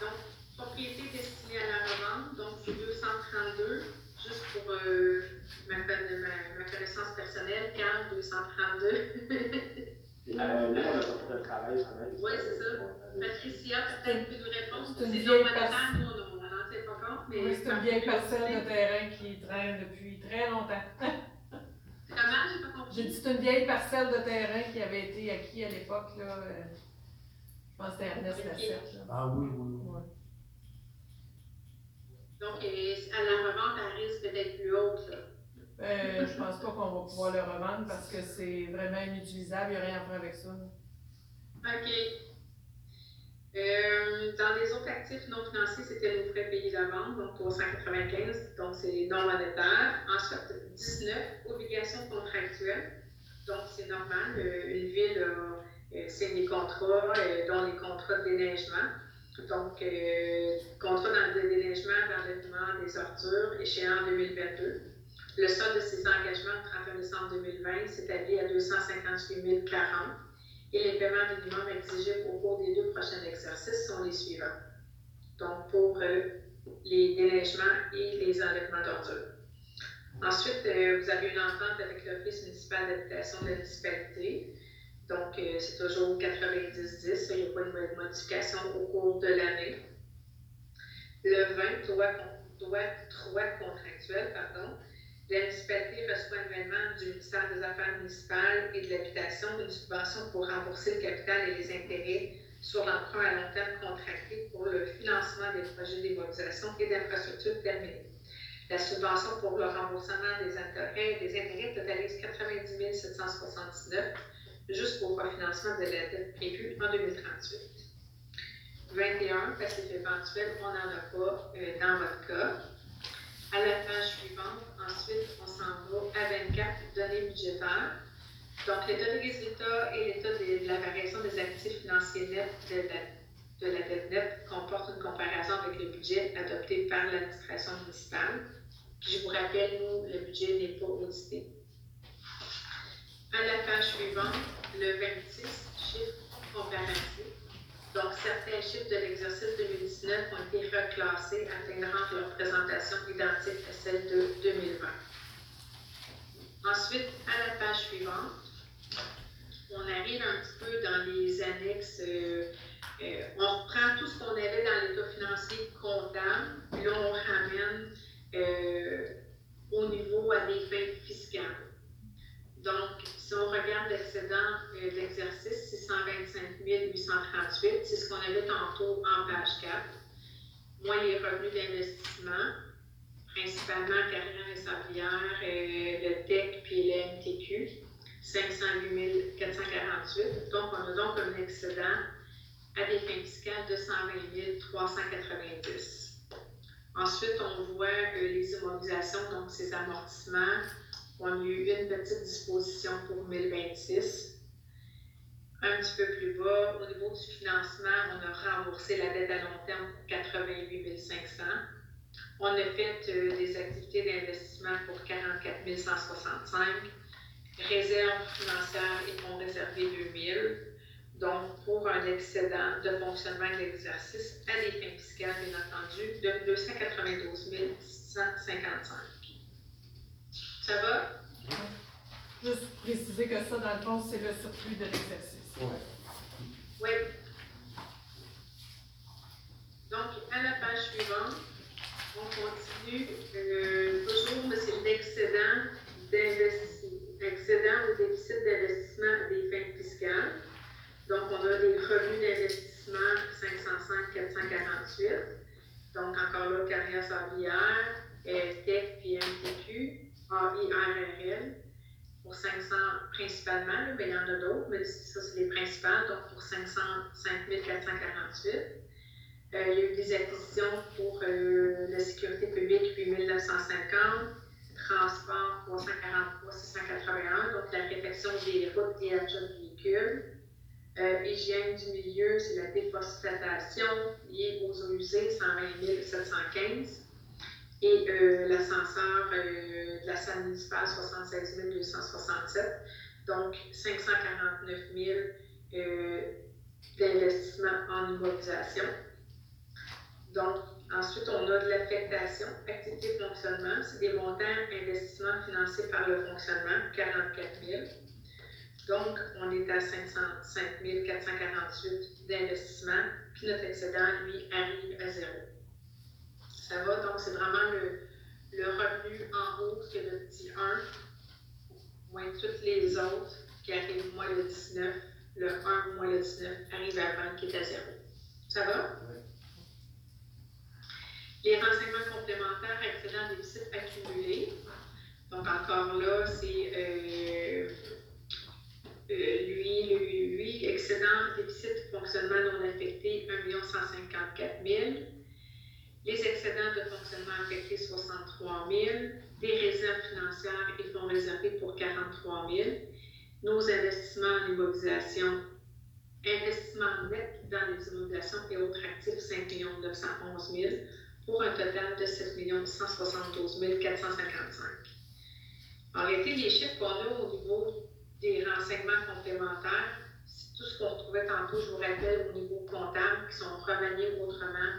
Donc, propriété destinée à la revente, donc c'est 232, juste pour euh, ma, ma, ma connaissance personnelles, CAM 232. Euh, là, on a de travail quand même. Oui, c'est ça. Patricia, peut-être peut nous répondre. C'est une C'est vieille non personne. nous, on n'en tient pas compte, mais. Oui, c'est une vieille parcelle de terrain qui traîne depuis très longtemps. [LAUGHS] Comment, j'ai pas compris? J'ai dit c'est une vieille parcelle de terrain qui avait été acquis à l'époque, là. euh, Je pense que c'était Ernest Lassette, là. Ah oui, oui, oui. Ouais. Donc, euh, à la revente, elle risque d'être plus haute, là. Euh, je pense pas qu'on va pouvoir le revendre parce que c'est vraiment inutilisable, il n'y a rien à faire avec ça. là. OK. Euh, dans les autres actifs non financiers, c'était nos frais payés d'avance, donc 395, donc c'est non monétaire. Ensuite, 19, obligations contractuelles. Donc, c'est normal, euh, une ville a euh, des contrats, euh, dont les contrats de déneigement. Donc, contrat dans le déneigement, d'enlèvement des ordures, échéant en 2022. Le solde de ces engagements au 31 décembre 2020 s'établit à 258 040 et les paiements minimums exigés au cours des deux prochains exercices sont les suivants. Donc, pour les déneigements et les enlèvements d'ordures. Ensuite, euh, vous avez une entente avec l'Office municipal d'habitation de la municipalité. Donc, euh, c'est toujours 90-10, il n'y a pas de modification au cours de l'année. Le 20, droit, droit, droit contractuel, pardon. La municipalité reçoit annuellement du ministère des Affaires municipales et de l'Habitation une subvention pour rembourser le capital et les intérêts sur l'emprunt à long terme contracté pour le financement des projets d'immobilisation et d'infrastructures terminés. La subvention pour le remboursement des intérêts, des intérêts totalise 90 779 jusqu'au refinancement de la dette prévue en 2038. 21, passif éventuel, on n'en a pas euh, dans votre cas. À la page suivante, ensuite, on s'en va à 24, données budgétaires. Donc, l'état des résultats et l'état de, de la variation des actifs financiers nets de la, de la dette nette comportent une comparaison avec le budget adopté par l'administration municipale. Je vous rappelle, nous, le budget n'est pas audité. À la page suivante, le 26, chiffres comparatifs. Donc, certains chiffres de l'exercice 2019 ont été reclassés rendre leur présentation identique à celle de 2020. Ensuite, à la page suivante, on arrive un petit peu dans les annexes. euh, euh, on reprend tout ce qu'on avait dans l'état financier comptable, puis là, on ramène euh, au niveau à des fins fiscales. Donc, si on regarde l'excédent euh, de l'exercice, c'est 125 838, c'est ce qu'on avait tantôt en page 4. Moins les revenus d'investissement, principalement Carrière et Sablière, euh, le TEC puis le MTQ, 508 448. Donc, on a donc un excédent à des fins fiscales de 120 390. Ensuite, on voit les immobilisations, donc ces amortissements. On a eu une petite disposition pour 1026. Un petit peu plus bas, au niveau du financement, on a remboursé la dette à long terme pour 88 500. On a fait euh, des activités d'investissement pour 44 165. Réserve financière et fonds réservés 2000. Donc, pour un excédent de fonctionnement de l'exercice à des fins fiscales, bien entendu, de 292 655. Ça va? Juste préciser que ça, dans le fond, c'est le surplus de l'exercice. Oui. Donc, à la page suivante, on continue. Euh, toujours, mais c'est l'excédent d'investissement, excédent ou déficit d'investissement des fins fiscales. Donc, on a des revenus d'investissement 505 448. Donc, encore là, carrière sablière, TEC puis MTQ, AIRRL pour 500 principalement, mais il y en a d'autres, mais ça, c'est les principales, donc pour 505 448. Euh, il y a eu des acquisitions pour euh, la sécurité publique, 8 950, transport, 343 681, donc la réfection des routes et achats de véhicules. Euh, hygiène du milieu, c'est la déforestation liée aux eaux usées, 120 715. Et euh, l'ascenseur euh, de la salle municipale, 76 267. Donc, 549 000 euh, d'investissement en immobilisation. Donc, Ensuite, on a de l'affectation, activité fonctionnement. C'est des montants investissements financés par le fonctionnement, 44 000. Donc, on est à 505 448 d'investissement, puis notre excédent, lui, arrive à zéro. Ça va, donc c'est vraiment le, le revenu en haut, c'est le petit 1, moins toutes les autres qui arrivent moins le 19, le 1 moins le 19 arrive à 20 qui est à zéro. Ça va? Oui. Les renseignements complémentaires, excédent déficit accumulé. Donc encore là, c'est euh, euh, lui, excédent déficit fonctionnement non affecté, 1 154 000. Les excédents de fonctionnement affectés, 63 000. Des réserves financières et fonds réservés pour 43 000. Nos investissements en immobilisation, investissements nets dans les immobilisations et autres actifs, 5 911 000 pour un total de 7 172 455. En réalité, les chiffres qu'on a au niveau des renseignements complémentaires, c'est tout ce qu'on retrouvait tantôt, je vous rappelle, au niveau comptable, qui sont remaniés autrement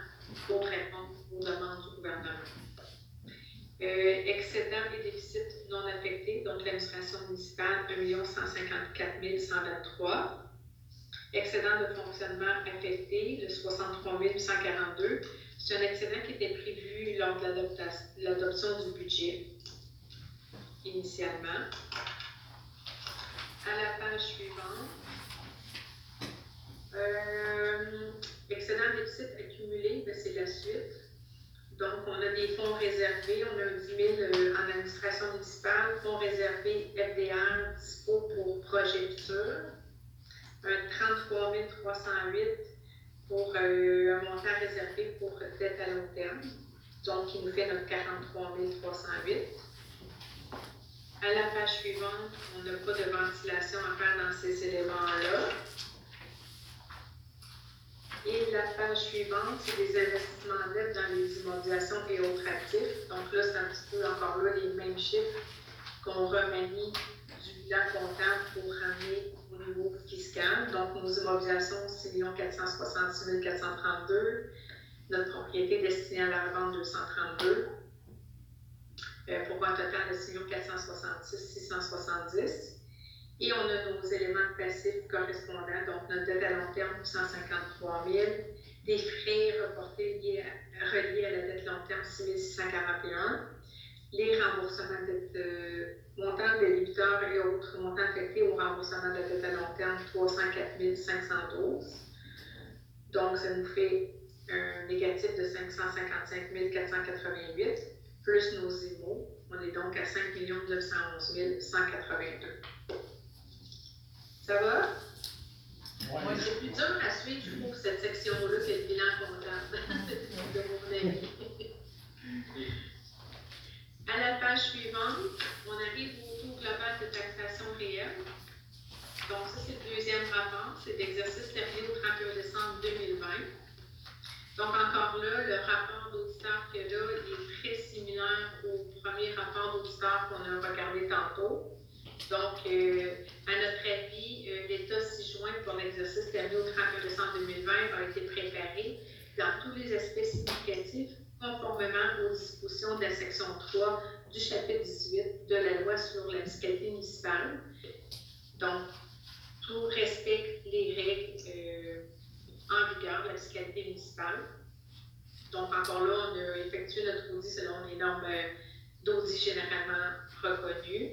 pour répondre aux demandes du gouvernement. Euh, excédent et déficit non affectés, donc l'administration municipale, 1 154 123. Excédent de fonctionnement affecté, le 63 142. C'est un excédent qui était prévu lors de l'adoption du budget initialement. À la page suivante, euh, excédent déficit accumulé, ben, c'est la suite. Donc, on a des fonds réservés, on a 10 000 euh, en administration municipale, fonds réservés FDR, dispo pour projet un 33 308 pour euh, un montant réservé pour dette à long terme, donc qui nous fait notre 43 308. À la page suivante, on n'a pas de ventilation à faire dans ces éléments-là. Et la page suivante, c'est des investissements nets dans les immobilisations et autres actifs. Donc là, c'est un petit peu encore là les mêmes chiffres qu'on remanie du bilan comptable pour ramener au niveau fiscal. Donc nos immobilisations, 6 466 432. Notre propriété destinée à la revente, 232. Euh, pour un total de 6 466 670. Et on a nos éléments passifs correspondants, donc notre dette à long terme, 153 000, des frais reportés liés reliés à la dette long terme, 6 641, les remboursements de euh, montants de débiteurs et autres montants affectés au remboursement de dette à long terme, 304 512. Donc, ça nous fait un négatif de 555 488, plus nos IMO. On est donc à 5 911 182. Ça va? Ouais. Moi, c'est plus dur à suivre, je trouve, cette section-là, que le bilan comptable [LAUGHS] de mon avis. À la page suivante, on arrive au taux global de taxation réelle. Donc, ça, c'est le deuxième rapport. C'est l'exercice terminé au 31 décembre 2020. Donc, encore là, le rapport d'auditeur qu'il y a là est très similaire au premier rapport d'auditeur qu'on a regardé tantôt. Donc, euh, à notre avis, euh, l'État s'y joint pour l'exercice terminé au 31 décembre 2020 a été préparé dans tous les aspects significatifs, conformément aux dispositions de la section 3 du chapitre 18 de la loi sur la fiscalité municipale. Donc, tout respecte les règles euh, en vigueur de la fiscalité municipale. Donc, encore là, on a effectué notre audit selon les normes euh, d'audit généralement reconnues.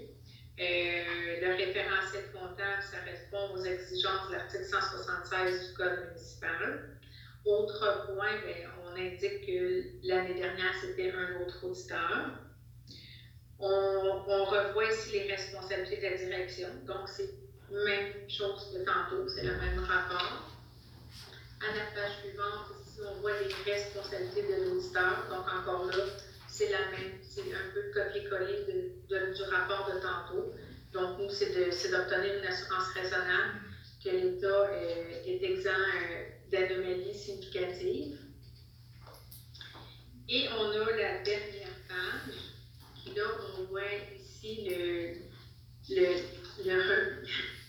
Euh, le référentiel comptable, ça répond aux exigences de l'article 176 du Code municipal. Autre point, bien, on indique que l'année dernière, c'était un autre auditeur. On, on, revoit ici les responsabilités de la direction. Donc, c'est la même chose que tantôt, c'est le même rapport. À la page suivante, ici, on voit les responsabilités de l'auditeur. Donc, encore là, c'est la même, c'est un peu copier-coller du rapport de tantôt. Donc, nous, c'est d'obtenir une assurance raisonnable que l'État est, est exempt euh, d'anomalies significatives. Et on a la dernière page, qui là, on voit ici le, le, le,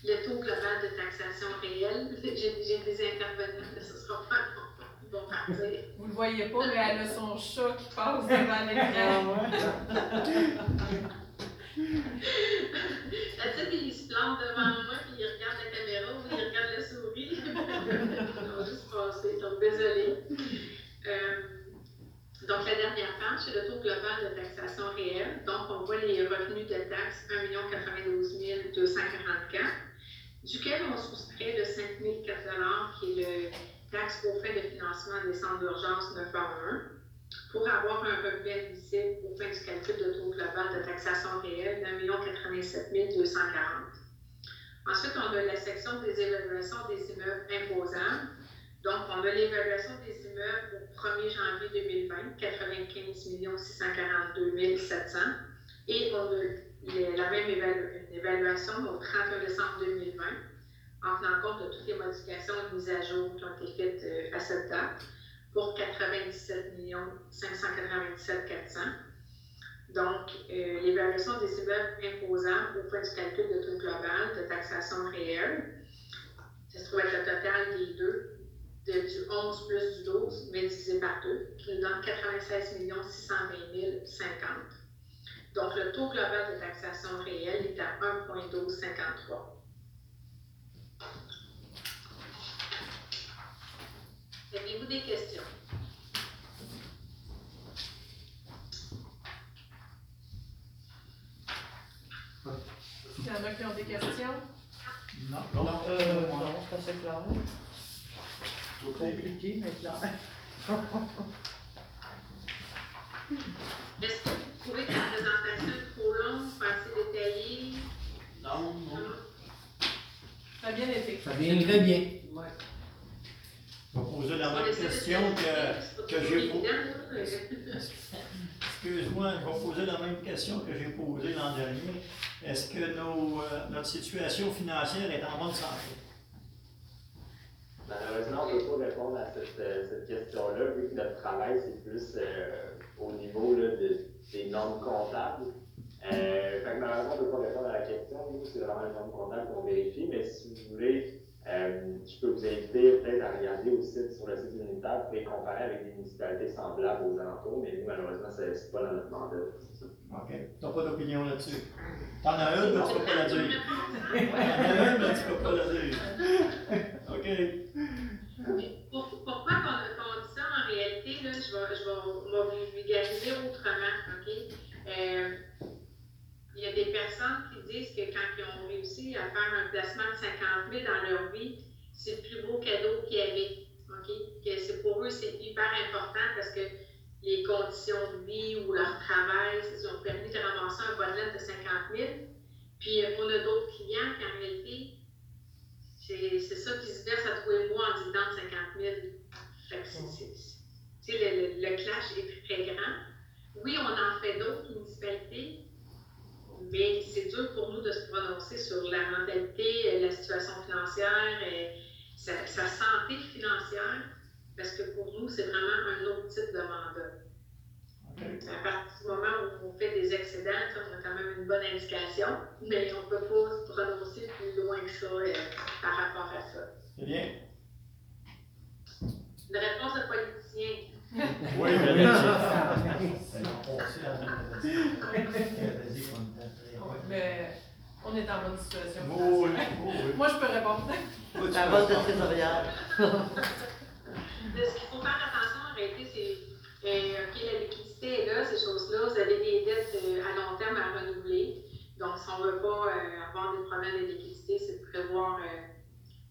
le taux global de taxation réelle. [LAUGHS] J'ai des intervenants, ce sera pas vont partir. Vous le voyez pas, mais elle a son chat qui passe devant [LAUGHS] l'écran. [LAUGHS] La petite, il se plante devant moi, puis il regarde la caméra ou il regarde la souris. On va juste passer, donc désolé. Euh, donc, la dernière page, c'est le taux global de taxation réelle. Donc, on voit les revenus de taxes 1 92 244, duquel on soustrait le 5 004 qui est le taxe aux frais de financement des centres d'urgence 911 pour avoir un revenu admissible au fin du calcul de taux global de taxation réelle d'un million 87 240. Ensuite, on a la section des évaluations des immeubles imposables. Donc, on a l'évaluation des immeubles au 1er janvier 2020, 95 642 700. Et on a la même évaluation au 31 décembre 2020, en tenant compte de toutes les modifications et mises à jour qui ont été faites euh, à cette date pour 97 597 400. Donc, euh, l'évaluation des immeubles imposables au point du calcul de taux global de taxation réelle, ça se trouve être le total des deux, de, du 11 plus du 12, mais divisé par 2, qui nous donne 96 620 050. Donc, le taux global de taxation réelle est à 1,1253. Avez-vous des questions? Il y en a qui ont des questions? Non. Non. Euh, non, c'est assez clair. Compliqué, mais clair. Est-ce que trouvez que la présentation est trop longue, pas assez détaillée? Non, non. Ça a bien été. Ça vient très bien. Je vais poser la même question que, que j'ai posée. Excuse-moi, je vais poser la même question que j'ai posée l'an dernier. Est-ce que nos, euh, notre situation financière est en bonne santé? Malheureusement, on ne peut pas répondre à cette, euh, cette question-là, vu que notre travail, c'est plus euh, au niveau là, de- des normes comptables. Euh, fait que malheureusement, on ne peut pas répondre à la question. Nous, c'est vraiment les normes comptables qu'on vérifie, mais si vous voulez, euh, je peux vous inviter peut-être à regarder au site, sur le site unitaire, vous pouvez comparer avec des municipalités semblables aux alentours, mais nous, malheureusement, ce n'est pas dans notre mandat. OK. Tu n'as pas d'opinion là-dessus? T'en as une, mais tu ne peux pas la dire. [LAUGHS] T'en as une, mais tu ne peux pas la dire. [LAUGHS] OK. Pourquoi dit ça en réalité, là, je vais, je vais, on va vous vulgariser autrement? Euh, il y a des personnes qui disent que quand ils ont réussi à faire un placement de 50 000 dans leur vie, c'est le plus beau cadeau qu'il y avait? Que c'est pour eux, c'est hyper important parce que les conditions de vie ou leur travail, ils ont permis de ramasser un bon net de 50 000. Puis euh, on a d'autres clients qui, en réalité, c'est ça qui se verse à tous les mois en de 50 000. Fait que c'est- tu sais, le, le- le clash est très grand. Oui, on en fait d'autres municipalités, mais c'est dur pour nous de se prononcer sur la mentalité, euh, la situation financière, euh, sa, sa santé financière, parce que pour nous, c'est vraiment un autre type de mandat. À partir du moment où on fait des excédents, ça, on a quand même une bonne indication, mais on ne peut pas se prononcer plus loin que ça euh, par rapport à ça. C'est bien? Une réponse de politicien. Oui, Mais on est en bonne situation. Oui, oui. Moi, je peux répondre. La vote de trésorière. Ce qu'il faut faire attention en réalité, c'est euh, OK, la liquidité est là, ces choses-là. Vous avez des dettes euh, à long terme à renouveler. Donc, si on ne veut pas euh, avoir des problèmes de liquidité, c'est de prévoir euh,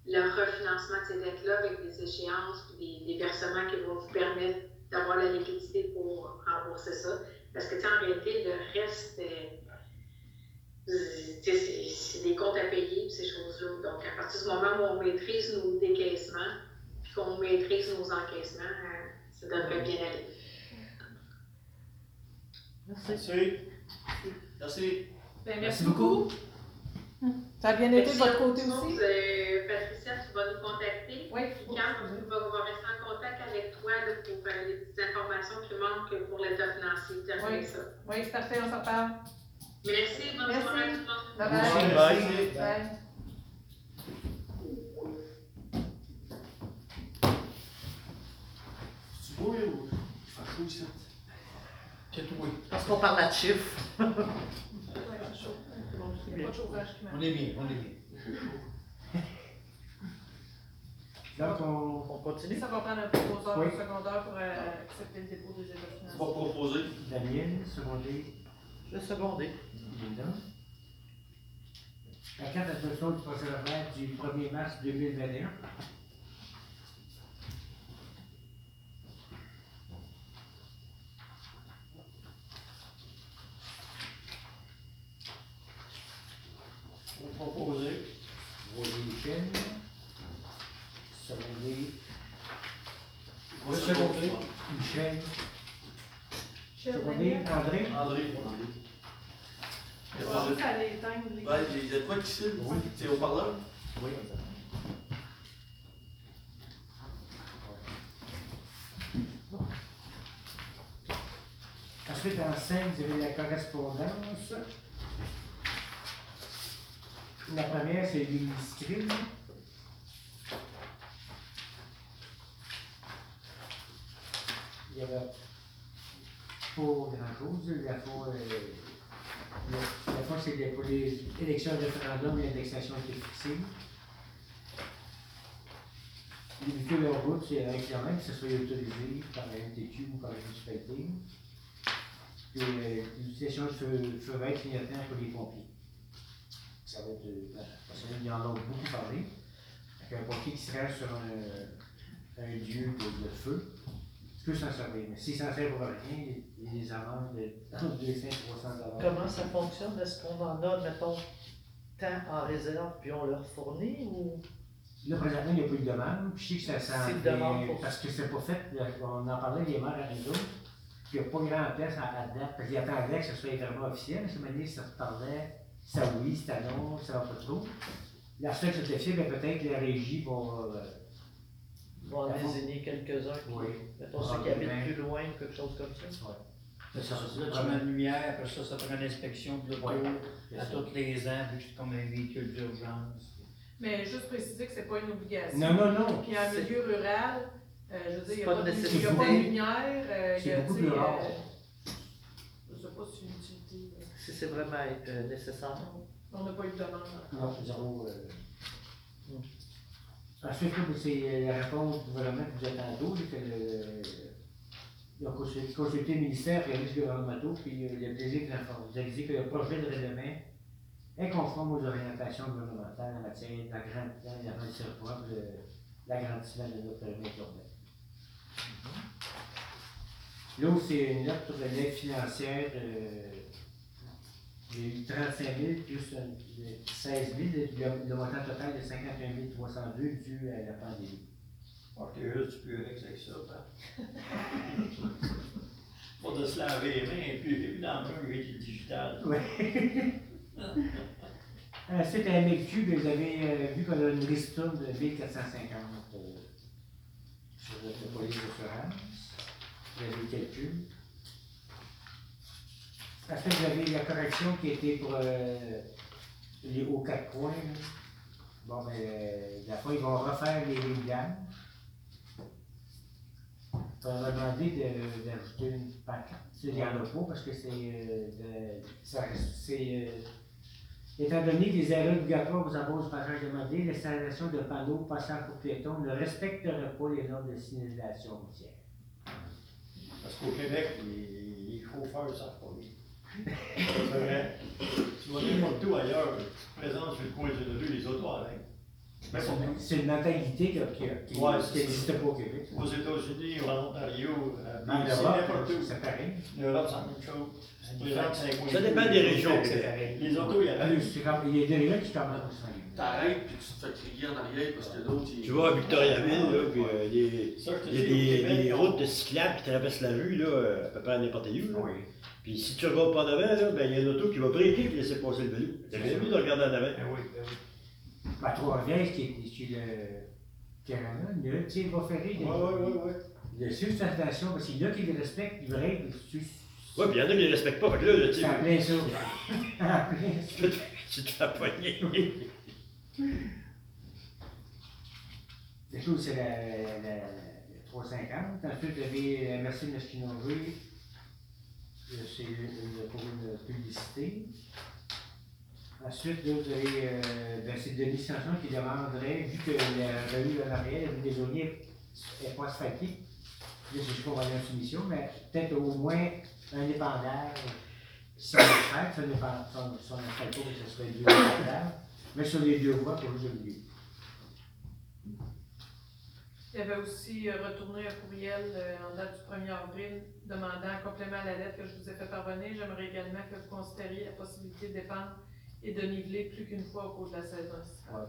le refinancement de ces dettes-là avec des échéances et des, des versements qui vont vous permettre d'avoir la liquidité pour rembourser ça. Parce que, tu sais, en réalité, le reste, euh, tu sais, c'est des comptes à payer, ces choses-là. Donc, à partir du moment où on maîtrise nos décaissements, puis qu'on maîtrise nos encaissements, euh, ça devrait bien aller. Merci. Merci. Ben, merci beaucoup. [LAUGHS] Ça a bien été de votre côté aussi? Euh, Patricia, tu vas nous contacter. Oui. Quand on va, rester en contact avec toi pour euh, les informations qui manquent pour l'état financier. Oui, ça. Oui, c'est parfait, on s'en parle. Merci, bonne soirée à tout le monde. Bye bye. bye. bye. bye. C'est. Parce qu'on parle de chiffres. [LAUGHS] On est bien, on est bien. Donc, on, On continue? Ça va prendre un proposeur Oui. secondaire pour euh, accepter le dépôt des états On va financiers. proposer. Daniel, secondé, Le secondé. Linda. La carte d'attention du procès verbal du 1er mars 2021. Michel. Chef Secondé, Daniel, André? André? les. Il y a de quoi qui cille? Oui. C'est au parleur? Oui. Ensuite, en 5, vous avez la correspondance. La première, c'est l'illustrine. Il y avait pas grand-chose. La fois, euh, fois, c'est pour les élections référendum, l'indexation été fixée. Limiter leur route, c'est même que ce soit autorisé par la MTQ ou par la municipalité. Puis euh, l'utilisation de feu, feu vert clignotant pour les pompiers. Ça va être. euh, parce qu'il y en a beaucoup parlé. Avec un pompier qui se rend sur un, un lieu de, de feu, peut s'en servir. Mais s'il s'en sert pour rien, il y a des amendes de entre 200 et 300 dollars. Comment ça fonctionne? Est-ce qu'on en a, mettons, tant en réserve, puis on leur fournit ou? Là, présentement, il n'y a eu de demande. Puis je sais que ça s'en pour- Parce que c'est pas fait. là, On en parlait les maires à nous autres. Il n'y a pas grand place à, à date. Parce qu'ils attendaient que ce soit vraiment officiel. Mais cette année, ça se parlait. Ça oui, ça non, ça va pas trop. La seule que c'est officiel, ben, peut-être la régie va. euh, On va en désigner quelques-uns, puis oui. mettons ceux qui habitent plus loin, quelque chose comme ça. C'est ça, là, tu mets une lumière, après ça, ça prend une inspection de l'auto à tous les ans, vu que c'est comme un véhicule d'urgence. Mais juste préciser que c'est pas une obligation. Non, non, non. Puis en milieu rural, euh, je veux dire, il n'y a, pas de- il y a nécessité. pas de lumière. euh, il y C'est a, beaucoup plus rare. euh, Je sais pas si c'est une utilité. là. Si c'est vraiment euh, nécessaire. On n'a pas eu de demande. Non, zéro. euh. Ensuite, là, c'est euh, la réponse du gouvernement que vous êtes tantôt, là, que le. Il a consulté le ministère et les gouvernementaux, puis euh, il a plaisir que l'informe- vous avez dit que le projet de règlement est conforme aux orientations gouvernementales en matière d'agrandissement de l'agrandissement de notre périmètre urbain. L'autre, c'est une note sur l'aide financière. euh, a eu 35 000 plus un- le 16 000, le, le montant total de 51 302 dû à la pandémie. T'es juste plus avec ça, hein. [LAUGHS] Pas de se laver les mains, et puis y a du digital. Oui. [LAUGHS] Ensuite, à MLQ, ben, vous avez euh, vu qu'on a une ristourne de 1450 euh, sur le police d'assurance. Vous avez le calcul. Ensuite, vous avez la correction qui était pour euh, les hauts quatre points. là? Bon, ben, euh, la fois, ils vont refaire les lignes. On va demander de- d'ajouter une pancarte. Il n'y en a pas parce que c'est. euh, ça euh, étant donné que les erreurs obligatoires aux abords du passage demandé, l'installation de panneaux passant pour piétons ne respectera pas les normes de signalisation routière. Parce qu'au Québec, chauffeurs ne savent pas lire. C'est vrai. Tu vas n'importe où ailleurs, tu te présentes sur le coin de rue, les autos avec. Mais C'est une- mentalité qui Ouais, n'existe pas au Québec. aux États-Unis, en Ontario, euh, En Europe, n'importe où. c'est pareil. L'Europe, c'est la même chose. Ça dépend des régions, c'est pareil. Les autos, il y Ah, a comme- Il y a des gens qui commencent T'arrêtes puis tu te fais crier en arrière parce que l'autre. Tu vois, à Victoriaville, là, puis euh, il y a- des, routes de cyclables qui traversent la rue, là, euh, à peu près à n'importe où. là. Oui. Puis si tu regardes pas en avant, là, ben, il y a une auto qui va breaker et laisser passer le vélo. T'as bien vu de regarder en avant? Ben oui, ben oui. Ma Trois-Rivières, qui est est le Carana, là, tu sais, il va faire rire. Ouais, ouais, ouais, ouais. Le suspension, parce qu'il y en a qui le respectent, ils règlent. Ouais, puis il y en a qui ne respectent pas. Fait que là, là, tu C'est en plein ça. [LAUGHS] En plein ça. tu te- fais pogner. Le chose, c'est la, la, la 350. Ensuite, vous avez la Merci Mesquinové. C'est pour une publicité. Ensuite, vous avez, euh, ben, c'est Denis Sanson qui demanderait, vu que la revue en arrière, la Aulniers n'est pas asphaltée, là, c'est pas vraiment une soumission, mais peut-être au moins un épandage, sans asphalte, épandage, son, son asphalte, ce serait deux épandages, mais sur les deux voies pour oublier. Il y avait aussi euh, retourné un courriel euh, en date du 1er avril demandant un complément à la lettre que je vous ai fait parvenir. J'aimerais également que vous considériez la possibilité d'épandre et de niveler plus qu'une fois au cours de la saison estivale.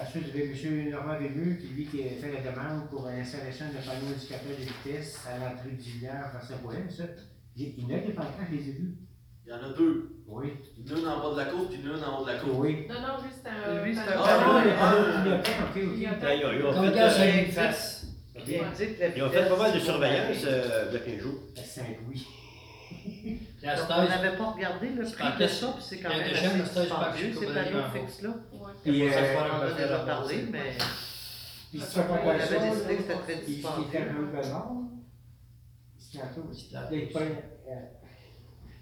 Ensuite, vous avez M. Normand Bébu qui, lui, qui a fait la demande pour l'installation d'un panneau indicateur de vitesse à l'entrée du village vers sa poêle, ça. Il y en a je les ai vus. Il y en a deux. Oui. Une en bas de la côte, puis une en haut de la côte. Oui. Non, non, lui, c'était un. Lui, c'est un. Ah, panneau. les panneaux clignotants, ok, Il y a ok. Ben, ils ont- fait, euh, une face. Ils ont fait pas mal de surveillance euh, il y a 15 jours. À Saint-Louis. [LAUGHS] Donc, on n'avait pas regardé le prix de que- ça, puis c'est quand il y a même assez le dispendieux, ces panneaux fixes-là. Puis, On euh, en a déjà parlé, mais puis si tu fais pas On avait décidé que c'était très il- il dispendieux. était un peu.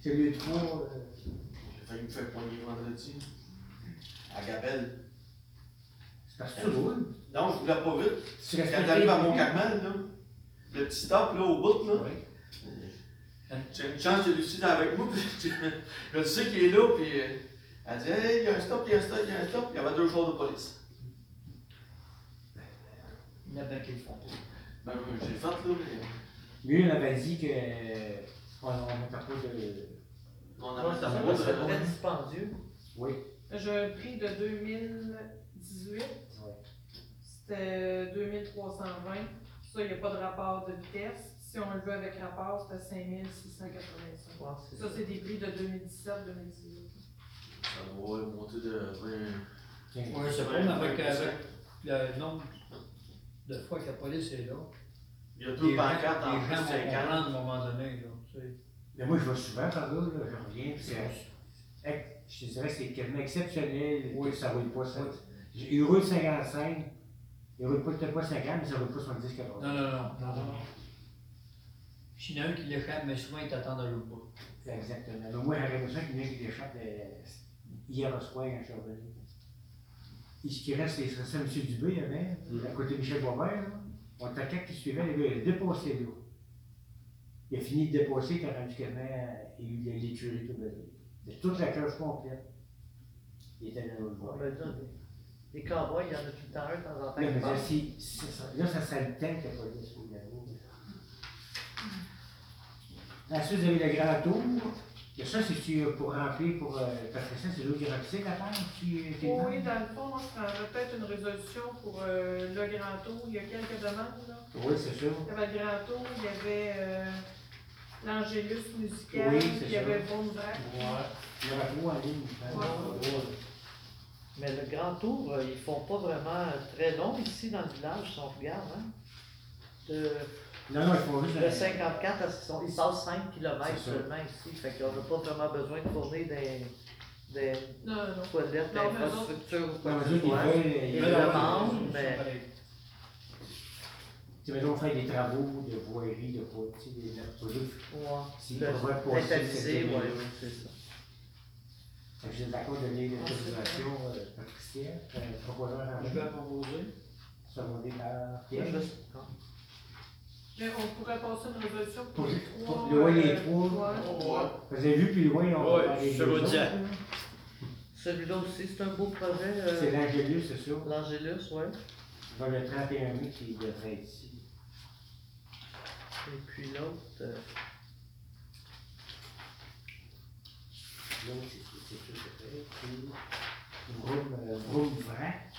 C'est. Il prend, euh, euh, J'ai failli me faire poigner vendredi. À Gabelle. C'est parce que tu roules? Non, je voulais pas vite. Tu Quand j'arrive à les- mon Carmel, là, le petit stop là, au bout, là, j'ai une chance, j'ai Lucie avec moi, puis [LAUGHS] je le sais qu'il est là, puis euh, elle dit Hey, il y a un stop, il y a un stop, il y a un stop, il y avait deux chars de police. il y a bien qui le font. Ben, euh, j'ai fait là, mais Lui, il avait dit que. Euh, On pas de. on c'est de très dispendieux. Oui. J'ai un prix de 2018. C'était 2320. Ça, il n'y a pas de rapport de vitesse. Si on le veut avec rapport, c'était 5685. Ouais, c'est Ça, c'est des prix de 2017-2018. Ça va monter de 20. Oui, c'est bon, mais avec, avec le nombre de fois que la police est là. Il y a deux pancartes en plus de vont 50. comprendre à un moment donné, là. Mais moi, je vais souvent par là, là, je reviens, c'est. Je te dirais que c'est quasiment exceptionnel Oui. que ça roule pas. Ça. Il roule 55, il roule peut-être pas 50, mais ça roule pas 70 80. Non, non, non, non, non. En a un qui l'échappe, mais souvent il t'attend dans le bout. Exactement. Mais moi, j'aurais besoin qu'il y en ait qui l'échappe euh, hier au soir quand je suis revenu. Et ce qui reste, c'est ça, M. Dubé, il y avait, à côté de Michel Boisvert, là. On était quatre qui suivaient, le gars, il a dépassé là. Il a fini de dépasser, il a rendu quasiment, euh, il a les tueries tout le De toute la cloche complète. Il était voie. va dire, des- Des cowboys, il y en a tout le temps un de temps en temps. Là, mais là, si, ça, là, ça serait le temps qu'il n'y a pas de sous la roue. Ensuite, vous avez le grand tour. Et ça, c'est pour remplir pour euh, Patricia, c'est l'eau qui remplissait la page qui était Oui, oui, dans le fond, je prendrais peut-être une résolution pour euh, le grand tour. Il y a quelques demandes, là. Oui, c'est sûr. Il y avait le grand tour, il y avait euh, l'Angélus musical, Oui, c'est il y avait ça. Il y aura trop en ligne. Ouais. Mais le grand tour, euh, ils font pas vraiment très long ici dans le village, si on regarde. Hein? De, Non, non, il faut juste. de 54 à 60, ils passent 5 km C'est ça. seulement ici. Fait qu'on n'a pas vraiment besoin de fournir des, des Non, non, non. toilettes, Non, mais d'infrastructures ou quoi Non, que mais ce soit. Ils le avoir- demandent, mais Tu veux donc faire des travaux de voirie, de tu sais, des projets. ouais. S'ils Le- prévoient de passer cette oui, c'est ça. Que J'ai d'accord de donner l'autorisation, euh, Patricia, euh, proposeur en Je vais proposer. secondé par Pierre. je- Mais on pourrait passer une résolution pour les pour- trois. le- ouais, les euh, trois. ouais. Vous avez vu plus loin, on va parler. Celui-là aussi, c'est un beau projet. euh, C'est l'Angélus, c'est ça? L'Angélus, oui. Dans le 31 mai qui devrait être ici. Et puis l'autre, euh, L'autre, c'est c'est. Puis, Vroom, euh, Vroom Vrac.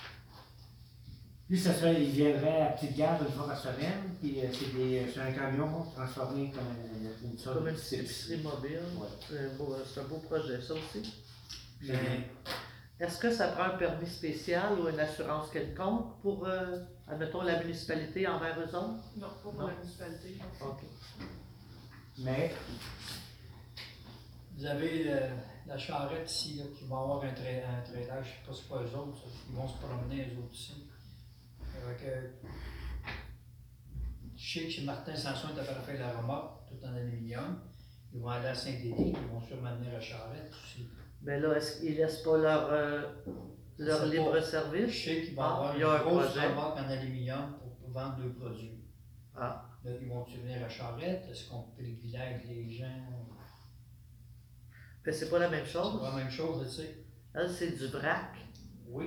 Lui, ça serait, il viendrait à Petite Gare une fois par semaine, puis euh, c'est des- c'est un camion transformé comme une, une sorte comme une épicerie mobile. Ouais. C'est un, beau, c'est un beau projet, ça aussi. Mais Est-ce que ça prend un permis spécial ou une assurance quelconque pour, euh, admettons, la municipalité envers eux autres? Non, pas pour Non. la municipalité. non. OK. Mais, vous avez euh, la charrette ici, là, qui va avoir un, trai- un traitage, je sais pas c'est pas eux autres, ça. ils vont se promener les autres ici. Avec, euh, Je sais que chez Martin Sanson est à faire la remorque, tout en aluminium. Ils vont aller à Saint-Denis, ils vont sûrement venir à Charlotte aussi. Mais là, est-ce qu'ils laissent pas leur, euh, leur C'est libre pas- Je service? sais qu'il va y Ah, avoir il y a un une grosse remorque en aluminium pour vendre deux produits. Ah. Là, ils vont-tu venir à Charlotte? Est-ce qu'on privilège les gens? Mais c'est pas la même C'est chose. pas la même chose, tu sais. Elle, c'est du vrac. Oui.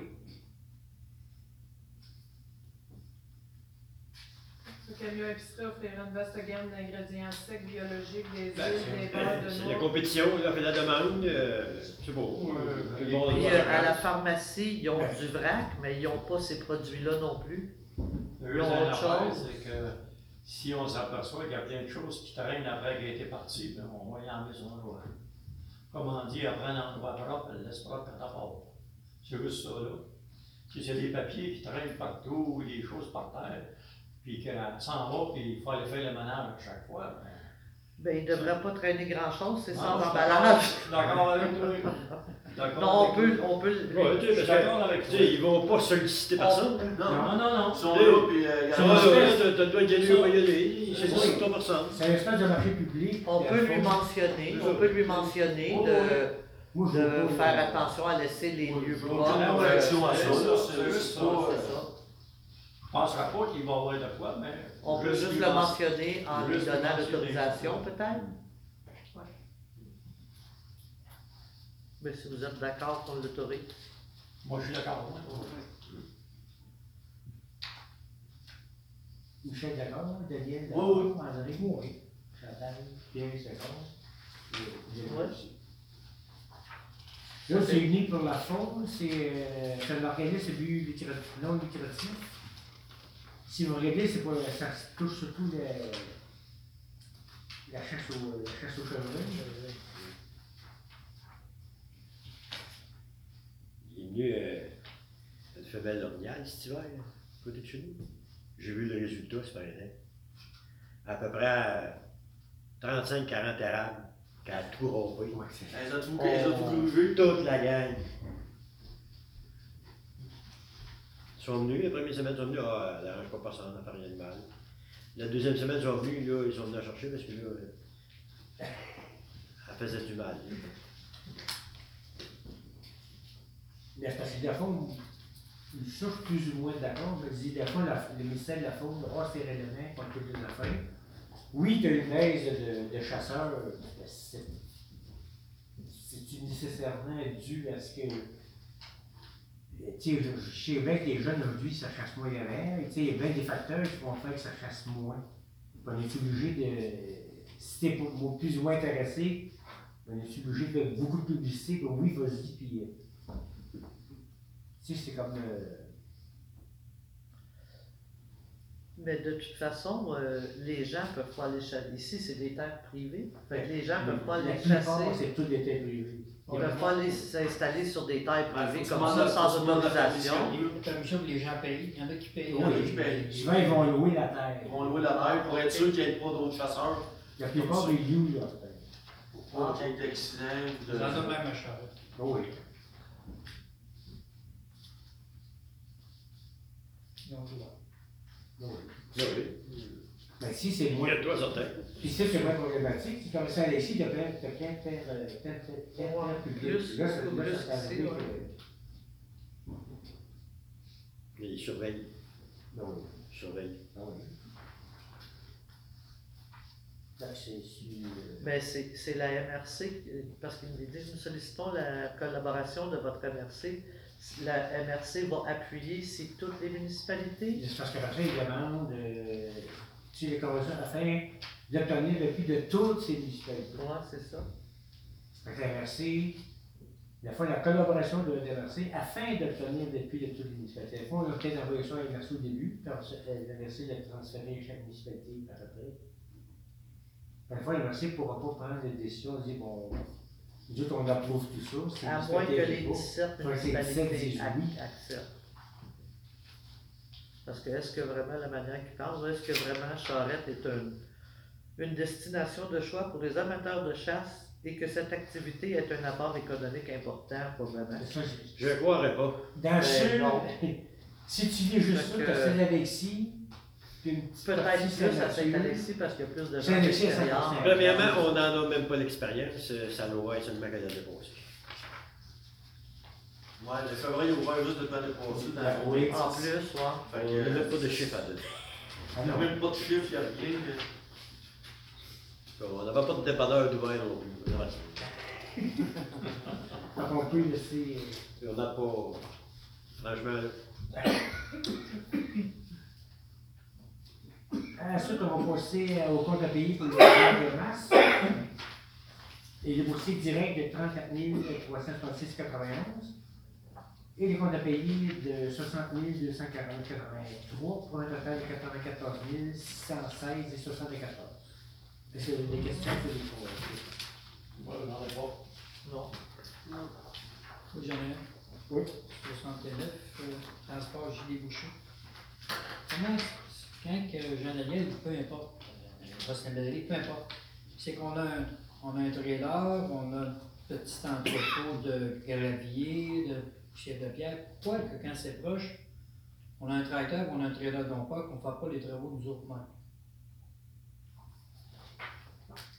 Ce camion épicerie offrira une vaste gamme d'ingrédients secs, biologiques, des Ben, huiles, des beurres, de C'est la compétition, il a fait la demande, euh, c'est beau. Euh, le Puis euh, à la pharmacie, ils ont du vrac, mais ils n'ont pas ces produits-là non plus. Eux, Ils ont la autre affaire, chose. c'est que si on s'aperçoit qu'il y a plein de choses qui traînent après qu'elle était partie, ben, on va y enlever son endroit. Comme on dit, après un endroit propre, elle laisse propre à part. C'est juste ça, là. Si c'est des papiers qui traînent partout, ou des choses par terre, puis qu'elle s'en va, puis il faut aller faire le ménage à chaque fois, ben, Ben, ils ne devraient pas traîner grand-chose, c'est sans emballage. d'accord- je suis D'accord avec toi. D'accord Non, on peut, on peut tu d'accord avec tu toi. ils vont pas solliciter personne. Non, Non, non, ils sont là, puis ils va, ont- là, le droit d'y aller, y aller, pas personne. C'est un espèce de marché public. on peut lui mentionner, on peut lui mentionner de, Moi, faire euh, attention à laisser les lieux propres. euh, réaction à ça, ça, pas. qu'il va y avoir de quoi, mais. On peut juste le mentionner. en lui donnant l'autorisation, peut-être? Ouais. Mais si vous êtes d'accord qu'on l'autorise. Moi, je suis d'accord. moi. Michel d'accord, Daniel Oui, d'accord, oui. André, oui. Et- et- Ouais. Là, c'est unique pour la faune, c'est euh, c'est un organisme non lucratif. Si vous regardez, c'est pas, ça touche surtout les- la chasse au, la chasse aux chevreuils. Il est venu euh, une femelle orignale cet hiver, là, à côté de chez nous. J'ai vu le résultat, c'est pas rien. À peu près 35-40 érables qu'elle a tout rompé. Ouais. Ils ont tout, ils ont tout gruvé. Toute la gang. Ils sont venus, la première semaine, sont venus, ah, elle n'arrange pas personne, elle fait rien de mal. La deuxième semaine, ils sont venus, là, ils sont venus la chercher parce que là, elle faisait du mal. Mais c'est parce que, le fond, je suis plus ou moins d'accord. Je me dis, des fois, la- le ministère de la Faune aura ses règlements pour toutes les affaires. Oui, tu as une baisse de, de chasseurs, mais c'est c'est nécessairement dû à ce que. Tu sais, je- je sais bien que les jeunes aujourd'hui, ça chasse moins avant. Tu sais, il y a bien des facteurs qui vont faire que ça chasse moins. On est obligé de. Si t'es pour- plus ou moins intéressé, on est obligé de faire beaucoup de publicité? puis oui, vas-y, puis. euh, tu sais, c'est comme. euh, Mais de toute façon, euh, les gens peuvent pas aller chasser. Ici, c'est des terres privées. Fait que les gens peuvent pas plupart, chasser. c'est tout des terres privées. Ils peuvent pas aller s'installer sur des terres privées faut comme ça sans la autorisation. Il a que les gens payent. Il y en a qui payent. Oui, il a ben, payent. Souvent, ils vont louer la terre. Ils vont louer la terre pour être sûr qu'il n'y ait pas d'autres chasseurs, La plupart des loups, là. pour pas qu'il y ait d'accident. ou Il y en a de- même à Charlotte. Oui. Ils ont le droit. Oui. Ah oui. Mais si c'est Moins moins. de toi, certain. Puis ça, c'est moins problématique. Tu commences à tu plein plein euh, plein plein Ouais, terres publiques. plus- Là, Mais ils surveillent, Ben ils surveillent. Ben c'est si, Mais c'est c'est la MRC, parce qu'ils nous disent, nous sollicitons la collaboration de votre MRC. La MRC va appuyer si toutes les municipalités. C'est parce qu'après, ils demandent, sais, les conventions faire, d'obtenir le plus de toutes ces municipalités. Ouais, c'est ça. La la fois la collaboration de la MRC afin d'obtenir depuis de toutes les municipalités. Des fois, on a peut-être envoyé ça à MRC au début, puis ensuite, euh, la transféré à chaque municipalité par après. Parfois, MRC ne pourra pas prendre des décisions, dire, bon, nous autres, on approuve tout ça. À moins que les qui votent. 17 Faut que les 17 municipalités oui. acceptent. Parce que est-ce que vraiment la manière qu'ils pensent, est-ce que vraiment Charette est une, une destination de choix pour les amateurs de chasse et que cette activité est un apport économique important, pas vraiment? Ça, je- ne croirais pas. Dans Ben, non. si tu lis juste ça, que- tu as une petite Peut-être plus à. Saint-Alexis parce qu'il y a plus de gens. Premièrement, on n'en a même pas l'expérience, ça doit être seulement qu'à l'année passée. Ouais, le février est ouvert juste depuis l'année passée. dans la Ben, oui. En plus, ouais. Fait Il n'y a que, même pas de chiffre à. Ah il n'y a même pas de chiffre, il n'y a rien. mais- On n'avait pas de dépanneur d'ouvert non plus. Donc [LAUGHS] on peut laisser. euh, On n'a pas. Franchement, là. [COUGHS] Ensuite, on va passer euh, au compte à payer pour le mois de mars. Et le boursier direct de 34 366,91. Et les comptes à payer de 60 240,83 pour un total de 94 616 et 74. Est-ce que vous avez des questions sur les comptes? Moi, je n'en ai pas. Non. Oui, j'en ai un. Oui. 69, euh, transport gilet bouché. Comment, quand que Jean Daniel, peu importe, euh, peu importe, c'est qu'on a un, on a un trailer, on a un petit entrepôt de gravier, de poussière de pierre. Pourquoi que quand c'est proche, on a un tracteur, on a un trailer non pas, qu'on ne fait pas les travaux nous autres mêmes?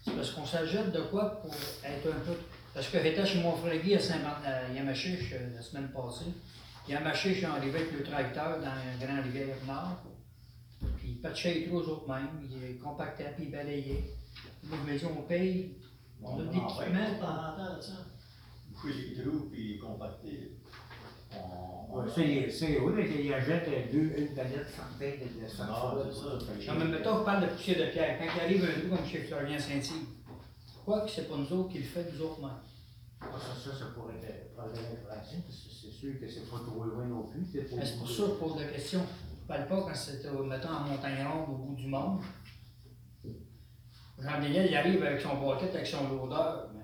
C'est parce qu'on s'ajoute de quoi pour être un peu parce que j'étais chez mon frère Guy à Saint-Yamachiche la semaine passée. Yamachiche est arrivé avec le tracteur dans un grand rivière nord. Puis il patchait les trous aux autres mêmes, il compactait puis il balayait. Moi je me dis on paye, on a de en l'équipement. fait, de temps en temps, ça. Boucher les trous puis compacter. On, Ouais, Ça, il- ça, oui, mais il achète euh, deux, une palette centaine de de Ah, c'est ça. Non, mais mettons, on parle de poussière de pierre. Quand il arrive un trou comme chez Florian Saint-Yves, pourquoi que c'est pas nous autres qui le fait, nous autres mêmes? Ah, Ça, ça, ça pourrait être prendre l'infraction, parce que c'est sûr que c'est pas trop loin non plus. C'est Mais C'est pour ça que je pose la question. Je parle pas quand c'était, mettons, en montagne ronde au bout du monde. Jean Daniel, il arrive avec son bucket, avec son. Mais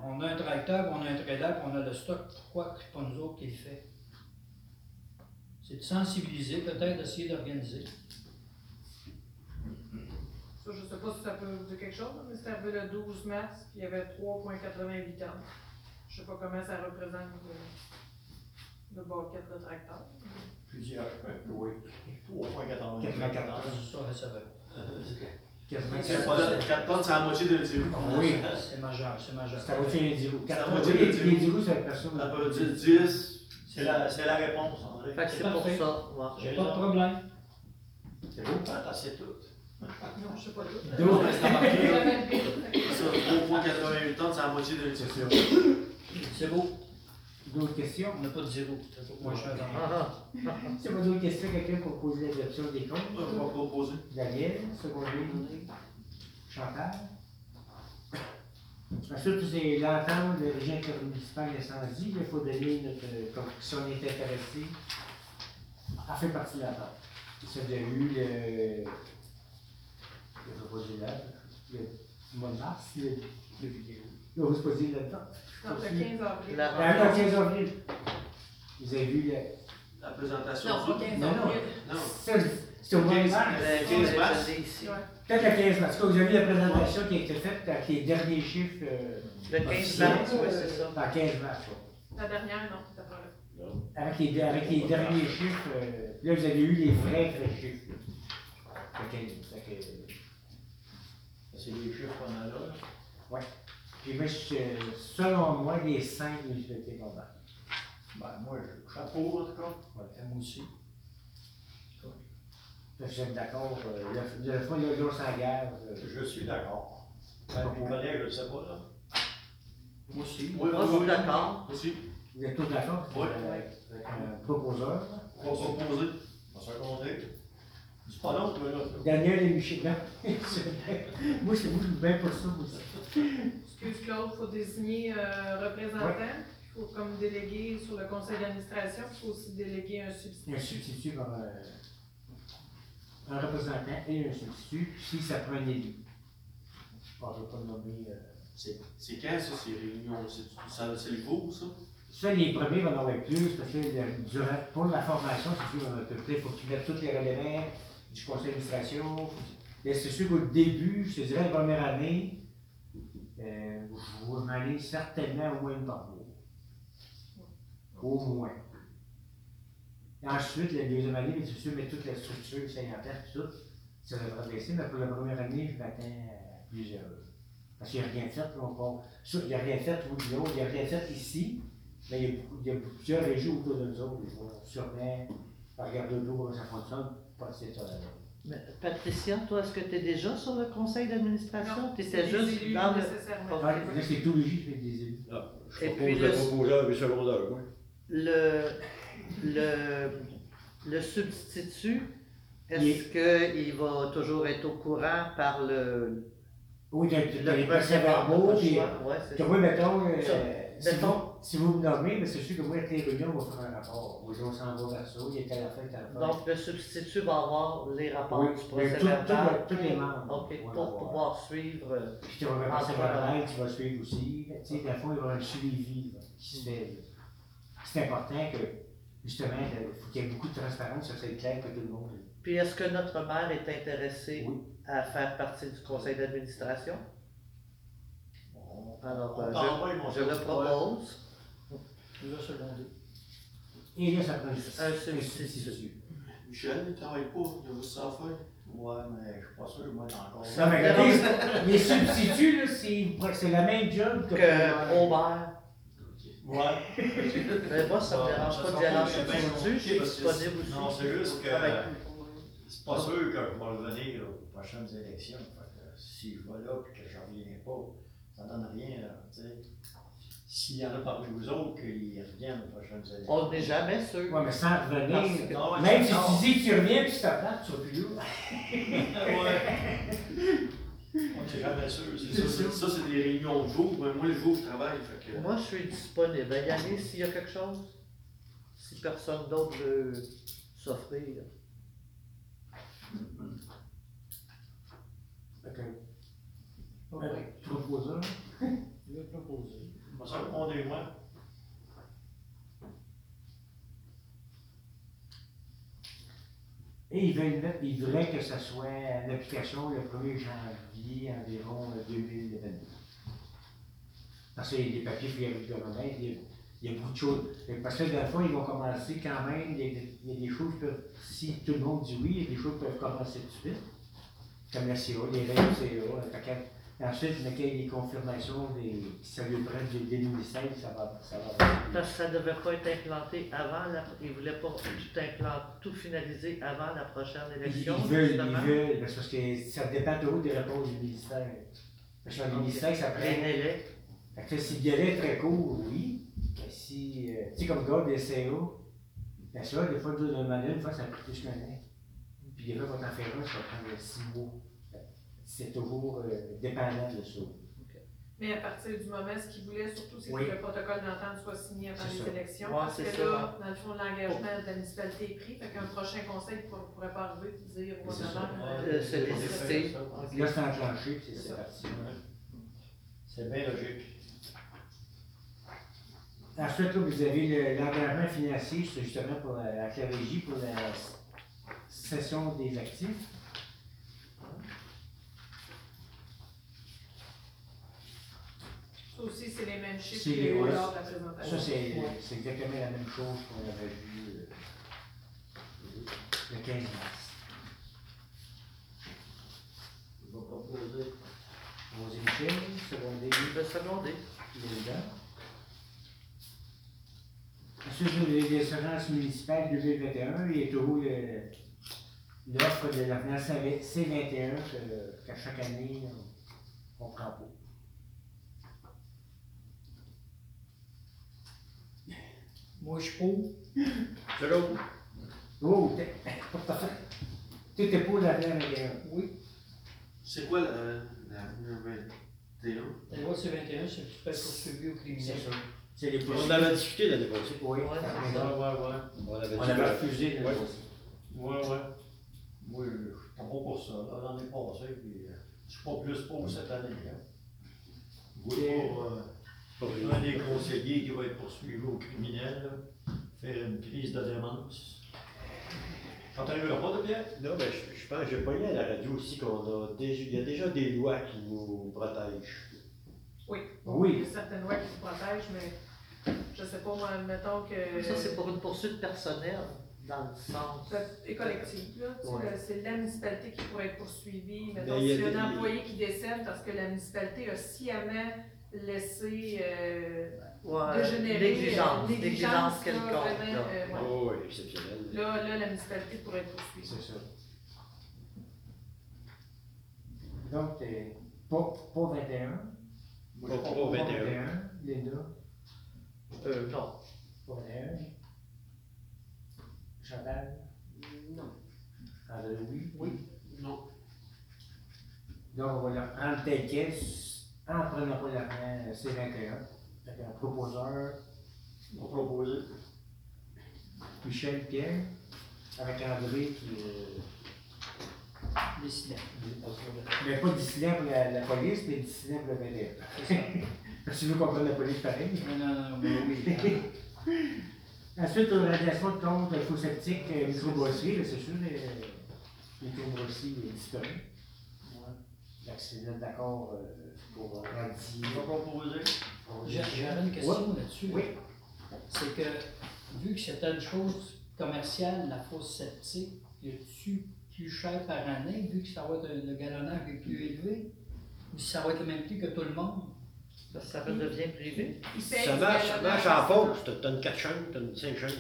on a un tracteur, on a un trailer, puis on a le stock. Pourquoi que c'est pas nous autres qui le fait? C'est de sensibiliser, peut-être d'essayer d'organiser. Ça, je sais pas si ça peut vous dire quelque chose, mais c'est arrivé le 12 mars, puis il y avait 3,88 tonnes. Je sais pas comment ça représente le, le bucket de tracteur. Plusieurs, euh, oui. 3,94. 94. Ça, ça va. C'est pas là, 4 tonnes, c'est la moitié de zéro. Oui. C'est majeur, c'est majeur. C'est à moitié. C'est à Quatre moitié dix roues, c'est la personne. Ça peut dire 10. C'est la, c'est la réponse, André. Fait que c'est pour Parfait. ça. ouais. J'ai pas de problème. C'est beau, hein, t'as c'est tout. Non, je sais pas tout. Donc, [LAUGHS] J'avais le bide. Ça, 3,88 tonnes, c'est la moitié de c'est ça. C'est beau. D'autres questions? On n'a pas de zéro. C'est pas moins cher dans Ah, ah. Si pas d'autres questions, quelqu'un pour poser l'adoption des comptes? On va proposer. Daniel, secondé, Chantal? Ensuite, c'est l'entente de région intermunicipale d'incendie. Il faut donner notre, comme si on est intéressé, à faire partie de l'entente. Ça a déjà eu le, le mois de mars, le, le. Là, vous se posez là-dedans. Non, le 15 avril. La- Ah, le 15 avril. Vous avez vu le. La présentation. Non, pas 15 Non, non. avril. Non. Ça, C'est au mois de mars. Le 15 mars. C'est. Peut-être le 15 mars. Parce que vous avez vu la présentation qui a été faite avec les derniers chiffres. euh, Le 15 officiels. mars, oui, c'est ça. Dans 15 mars, ouais. La dernière, non, c'était pas là. Avec les, avec les derniers chiffres, euh, là, vous avez eu les vrais, vrais chiffres. que- fait que- C'est les chiffres qu'on a là. Puis moi, je- selon moi, les cinq municipalités a. Ben, moi, je- chapeau, en tout cas. Ouais, moi aussi. Que J'aime d'accord. euh, Le, le fois, là, là, on s'engage. euh, Je suis d'accord. Ben, mes collègues, je ne sais pas, là. Moi aussi. Oui, Moi, je suis oui. d'accord? Aussi. Vous êtes tous d'accord? Oui. Euh, Avec un proposeur. On va proposer. On va se rencontrer. C'est pas long, toi, là. Daniel et Michel. [LAUGHS] Non. moi, c'est moi, je suis bien pour ça aussi. Excuse Claude, il faut désigner un représentant? Il faut comme déléguer sur le conseil d'administration. Il faut aussi déléguer un substitut. Un substitut par euh, un représentant et un substitut, si ça prend un élu. Bon, je ne vais pas le nommer. euh, C'est quand ça, ces réunions? C'est- ça- C'est le cours, ça? Ça, les premiers vont en avoir plus, parce que le- durant, pour la formation, c'est sûr, il faut que tu mettes tous les relevés du conseil d'administration. Mais c'est sûr qu'au début, je te dirais, la première année, euh, je vais m'en aller certainement au moins une par mois. Au moins. Et ensuite, la deuxième année, bien, sûr, mettre toute la structure, ça y en place, tout. ça devrait baisser, mais pour la première année, je m'attends à plusieurs. Parce qu'il n'y a rien fait, là, on part. ça, Il n'y a rien fait au il n'y a rien fait ici, mais il y a, beaucoup- il y a plusieurs régions autour de nous autres. Je vois sûrement, regarder de l'eau, comment ça fonctionne, pas ça. Mais, Patricia, toi, est-ce que tu es déjà sur le conseil d'administration? Tu étais juste élus, dans le. c'est tous les jours, je fais des élus. Je Et propose puis le le- proposeur du secondaire, moi. Le, le, le substitut, est-ce qu'il va toujours être au courant par le. Oui, t'as t'as les le procès-verbaux. Ouais, c'est Que moi, mettons, euh, Ça, si, mettons- vous, si vous me nommez, mais c'est sûr que moi, avec les réunions, on va faire un rapport. Aujourd'hui, on s'en va vers ça, il est à la fin, à la fin. Donc, le substitut va avoir les rapports Oui, du mais procès tout- verbal. tout le- tous les membres OK, vont pour l'avoir. pouvoir suivre. euh, Puis tu vas faire Ah, passer voilà. verbal, tu vas suivre aussi. Tu sais, des fois, il va y avoir un suivi là, qui se fait. C'est important que, justement, il faut qu'il y ait beaucoup de transparence, ça c'est clair que tout le monde. Puis, est-ce que notre maire est intéressé Oui. à faire partie du conseil d'administration? Alors, On euh, t'envoie, mon je, je le propose. Le secondé. Et là, ça prend Un substitut. Michel, il travaille pas, il a juste ça à faire. Ouais, mais je suis pas sûr, moi, encore. Ça, mais regardez, les substituts, c'est le même job que. Que Aubert. Ouais. Mais moi, ça me dérange pas un bien substitut, je suis disponible aussi. non, c'est juste que- C'est pas sûr que je vais revenir aux prochaines élections. Fait que si je vais là et que je reviens pas, ça donne rien. là, tu sais. S'il y en a parmi vous autres qui reviennent aux prochaines élections. On n'est jamais sûr. Ouais, mais sans revenir. Même si tu dis que tu reviens puis tu t'appelles, tu seras plus là. [LAUGHS] Ouais. On n'est jamais sûr, c'est Ça, ça. c'est- ça, c'est des réunions de jour. Moi, le jour, je travaille. Fait que... Moi, je suis disponible. Yannick, s'il y a quelque chose, si personne d'autre veut s'offrir. Fait que, Ouais. euh, proposeur. [LAUGHS] Je vais proposer. Moi, ça répondez-moi. Et ils veulent ils voudraient que ça soit en application le 1er janvier environ euh, 2022. Parce qu'il y a des papiers arrivent de moment, il y a, beaucoup de choses. Parce que le fond, ils vont commencer quand même, il y a des, des choses peuvent, si tout le monde dit oui, il y a des choses qui peuvent commencer tout de suite. Comme la CA, les règles CA. fait Ensuite, mais qu'il y ait des confirmations, des, si ça lui prend du des ministères, ça va, ça va. Parce que ça ne devait pas être implanté avant la. Ils ne voulaient pas tout implanter, tout finaliser avant la prochaine élection. ils veulent, ils veulent, parce que ça dépend toujours des réponses du ministère. Parce que le ministère, ça prend. délais. Fait que si le délai est très court, oui. Mais si, euh, tu sais, comme gars des CA, bien sûr, des fois, deux manière, une fois, ça prend plus qu'un an. Puis des fois, quand t'en fais un, ça va prendre six mois. C'est toujours euh, dépendant de ça. Mais à partir du moment, ce qu'ils voulaient surtout, c'est Oui. que le protocole d'entente soit signé avant les ça. élections. Ouais, parce c'est que ça. là, dans le fond, l'engagement de la municipalité est pris, fait qu'un prochain conseil ne pourrait pas arriver et dire au C'est ça. gouvernement. Euh, c'est décidé. Là, c'est enclenché, puis c'est parti. C'est bien logique. Ensuite, là, vous avez le- l'engagement financier, c'est justement pour la, avec la régie pour la cession des actifs. Ça aussi, c'est les mêmes chiffres C'est qu'il y a eu les- lors de la présentation. Ça, c'est exactement la même chose qu'on avait vu euh, le 15 mars. Je vais proposer. Rosé Michel, secondé Le secondé. président. Ensuite, vous avez les assurances municipales 2021, il y a toujours l'offre de la finance C21 que- qu'à chaque année, on ne prend pas. Moi, je suis pour. [LAUGHS] C'est l'autre. Oh, t'es- tu étais pour la finance 21. Oui. C'est quoi la, la, la 21? La loi C21, c'est tu peux être poursuivi au C'est criminel. ça. C'est les On avait discuté l'année passée. Oui, Ouais, c'est. Ouais, ouais, ouais. On avait On avait que- refusé Ouais. dossier. Ouais, ouais. Moi, je suis pas bon pour ça. là, L'année passée, puis euh, je suis pas plus pour cette année. Hein. Je vois un des conseillers qui va être poursuivi au criminel, faire une crise de démence. Quand t'arriveras pas de bien? Non, ben, je, je pense que j'ai pas lu à la radio aussi qu'on a déjà, il y a déjà des lois qui nous protègent. Oui. Oui. Il y a certaines lois qui vous protègent, mais je sais pas, moi, admettons que. Ça, c'est pour une poursuite personnelle. dans le sens. Et collective, là. Tu Ouais. C'est la municipalité qui pourrait être poursuivie. Mettons, il y a s'il y a des- un employé qui décède parce que la municipalité a sciemment laissé euh, Ouais, dégénérer. négligence, euh, là, quelconque. vraiment, là. euh, ouais. Oh, exceptionnel. Là, là, la municipalité pourrait être poursuivie. C'est ça. Donc, pas, pas 21. Moi, pas pas 21. Linda, Euh, non. pas 21. Chantal, Non. André, oui. Oui. Non. Donc, on va prendre tel en prenant pas la main, c'est 21. Fait un proposeur, On proposait. Michel Pierre, avec André qui. euh, Décidant. mais pas dissident pour la, la police, mais dissident pour le ça. [LAUGHS] Parce que tu veux qu'on prenne la police pareil. Non, non, non, mais oui. [LAUGHS] Ensuite, aux radiations de compte faux septique, euh, c'est sûr, euh, microbrasserie est disparu. Ouais. L'accident d'accord euh, pour va proposer? J'ai- J'avais une question Ouais. là-dessus. Oui. C'est que, vu que c'était une chose commerciale, la fosse septique, y a-tu plus cher par année, vu que ça va être un- le galonnage est plus élevé? Ou si ça va être le même prix que tout le monde? Parce que ça devient privé. Il paye Ça marche, ça marche en pause. T'as- T'as une 4 chaînes, t'as une 5 chaînes.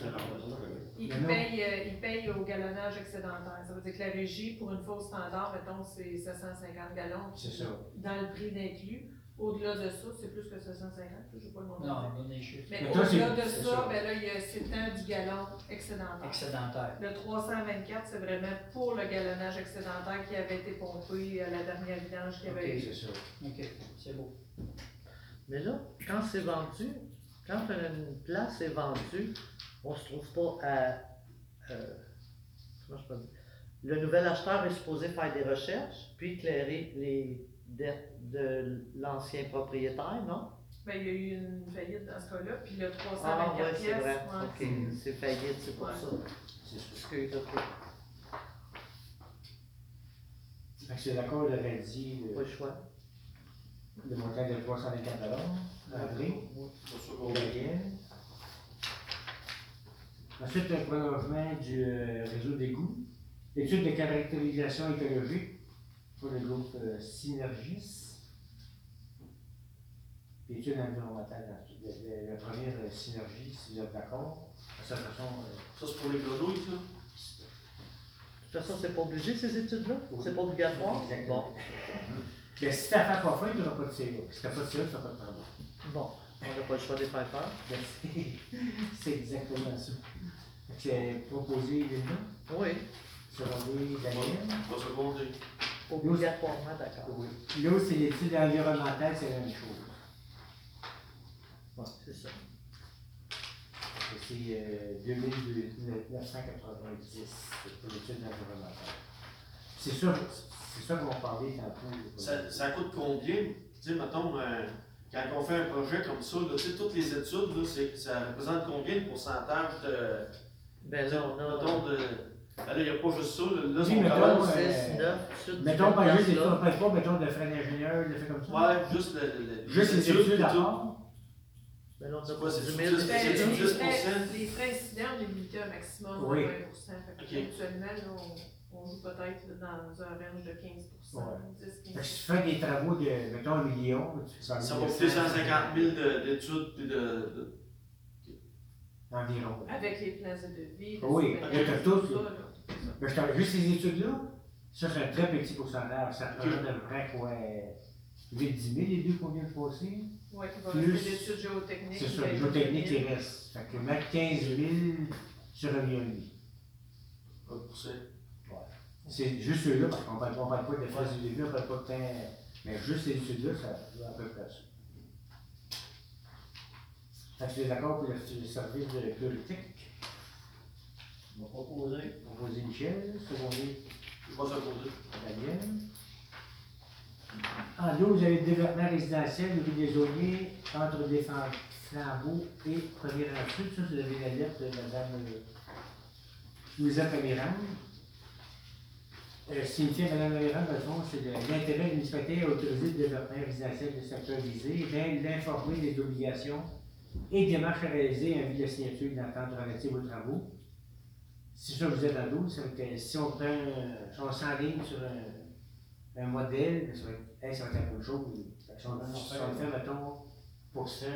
Il, Mais il non. paye, euh, il paye au galonnage excédentaire. Ça veut dire que la régie, pour une fausse standard, mettons, c'est 750 gallons. C'est ça. Dans le prix d'inclus. Au-delà de ça, c'est plus que 750. Je ne pas le montant. Non. Mais Mais au-delà de ça, ça. ben là, il y a c'est un du gallon excédentaire. Excédentaire. Le 324, c'est vraiment pour le galonnage excédentaire qui avait été pompé à la dernière vidange qu'il y avait Ok, eu. c'est ça. OK, c'est beau. Mais là, quand c'est vendu, quand une place est vendue, on se trouve pas à. euh, comment je peux dire? Le nouvel acheteur est supposé faire des recherches, puis éclairer les dettes de l'ancien propriétaire, non? Ben, il y a eu une faillite dans ce cas-là, puis le Ah, 324 ouais, c'est vrai. ouais. Ok, c'est faillite, c'est pour Ouais. ça. C'est ça. Excuse, ok. Fait que c'est l'accord de Randy, Pas le choix. Le montant de 324 André. C'est ça Au qu'on Gabriel. Ensuite, le prolongement du euh, réseau d'égouts. Étude de caractérisation écologique pour le groupe euh, Synergis. Puis Étude environnementale le- La première euh, Synergie, si vous êtes d'accord. De cette façon, Ça, c'est pour les grenouilles, ça? De toute façon, c'est pas obligé ces études-là? Oui. C'est pas obligatoire? Exactement. Bon, [LAUGHS] ben, si t'as fait pas faim, tu n'auras pas de CO. Si t'as pas de CO, tu n'auras pas de travail. bon, on n'a pas le choix de les faire faire. Ben, c'est- C'est exactement ça. C'est proposé, Linda, Oui, secondé, Daniel? Pas secondé. obligatoirement, d'accord. Oui. L'autre, c'est l'étude environnementale, c'est la même chose. Ouais, c'est ça. C'est euh, 2990 pour l'étude environnementale. C'est ça, c'est ça qu'on va parler tantôt. Ça, ça coûte combien? Tu sais, mettons, euh, quand on fait un projet comme ça, là, toutes les études, là, c'est- ça représente combien de pourcentage de. Ben là, on a. Mettons, de. Là, il n'y a pas juste ça, là. Oui, mettons, commence- euh, 6, 9, sud, Mettons par exemple, là. on ne parle pas mettons, de frais d'ingénieur, de fait comme ça. Ouais, juste le. le- Juste les études Ben là, on quoi, c'est 10 sous 000. dix- Ben, c'est les, du frais, 10%? les frais incidents, on à un maximum Oui. de 20 Fait que Ok. Actuellement, là, on, on joue peut-être dans un range de 15 Ouais. 10 Fait que 15 si tu fais des travaux de, mettons, un million, tu fais Ça va 1900, coûter 150 000 de- d'études puis de. de- Environ. Avec les plans de devis. les Oui, y a tout, là. ça, là. Mais je t'en- juste ces études-là, ça c'est un très petit pourcentage. Ça représente à peu près quoi 8 10 000 les deux qu'on vient de passer. Oui, Plus- l'étude géotechnique. C'est ça, le géotechnique qui 2000. reste. Fait que mettre 15 000 sur un million et demi. pas de pousser. C'est juste ceux-là, parce qu'on ne parle, pas de phase du début, on ne parle pas de temps. Mais juste ces études-là, ça va à peu près ça. Fait que tu es d'accord pour le, service de politique? On va proposer. Proposer Michel, secondé Je vais seconder. Daniel. En l'eau, vous avez le développement résidentiel, rue des Auniers, entre des flambeaux et premier ensuite. Ça, vous avez la lettre de Mme euh, Louisa Camirand. Euh, signifie à Mme dans le fond, c'est l'intérêt de municipalité à autoriser le développement résidentiel du secteur visé, bien l'informer des obligations et démarches à réaliser en vue de la signature d'entente relative aux travaux. si ça vous êtes à 12, ça veut dire que si on prend, si on s'enligne sur un, un modèle, ça va, être, hey, ça va être la même chose. Que Si on, le fait, mettons, pour ça,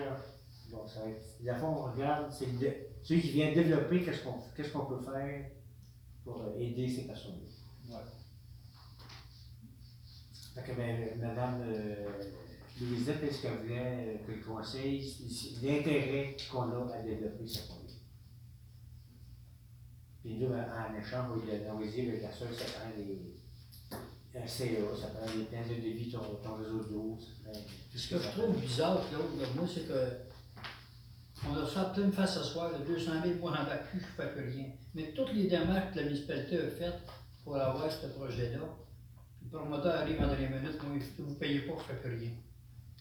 bon, ça va être, la fois, on regarde, c'est celui qui vient développer qu'est-ce qu'on qu'est-ce qu'on peut faire pour euh, aider ces personnes-là. Ouais. Fait que, ben, Madame euh, Louisette, est-ce qu'elle voulait euh, que le conseil, c'est l'intérêt qu'on a à développer ce projet? Puis nous, en échange, on va on va dire que la seule, ça prend des, un CA, ça prend des plans de devis, ton, ton réseau d'eau, ça prend tout Ce que je trouve bizarre, Claude, là, moi, c'est que on a ça plein de face ce soir, le 200 000, moi bats plus, je ne fais plus rien. Mais toutes les démarches que la municipalité a faites pour avoir ce projet-là, le promoteur arrive en dernière minute, moi, vous ne payez pas, je ne fais plus rien.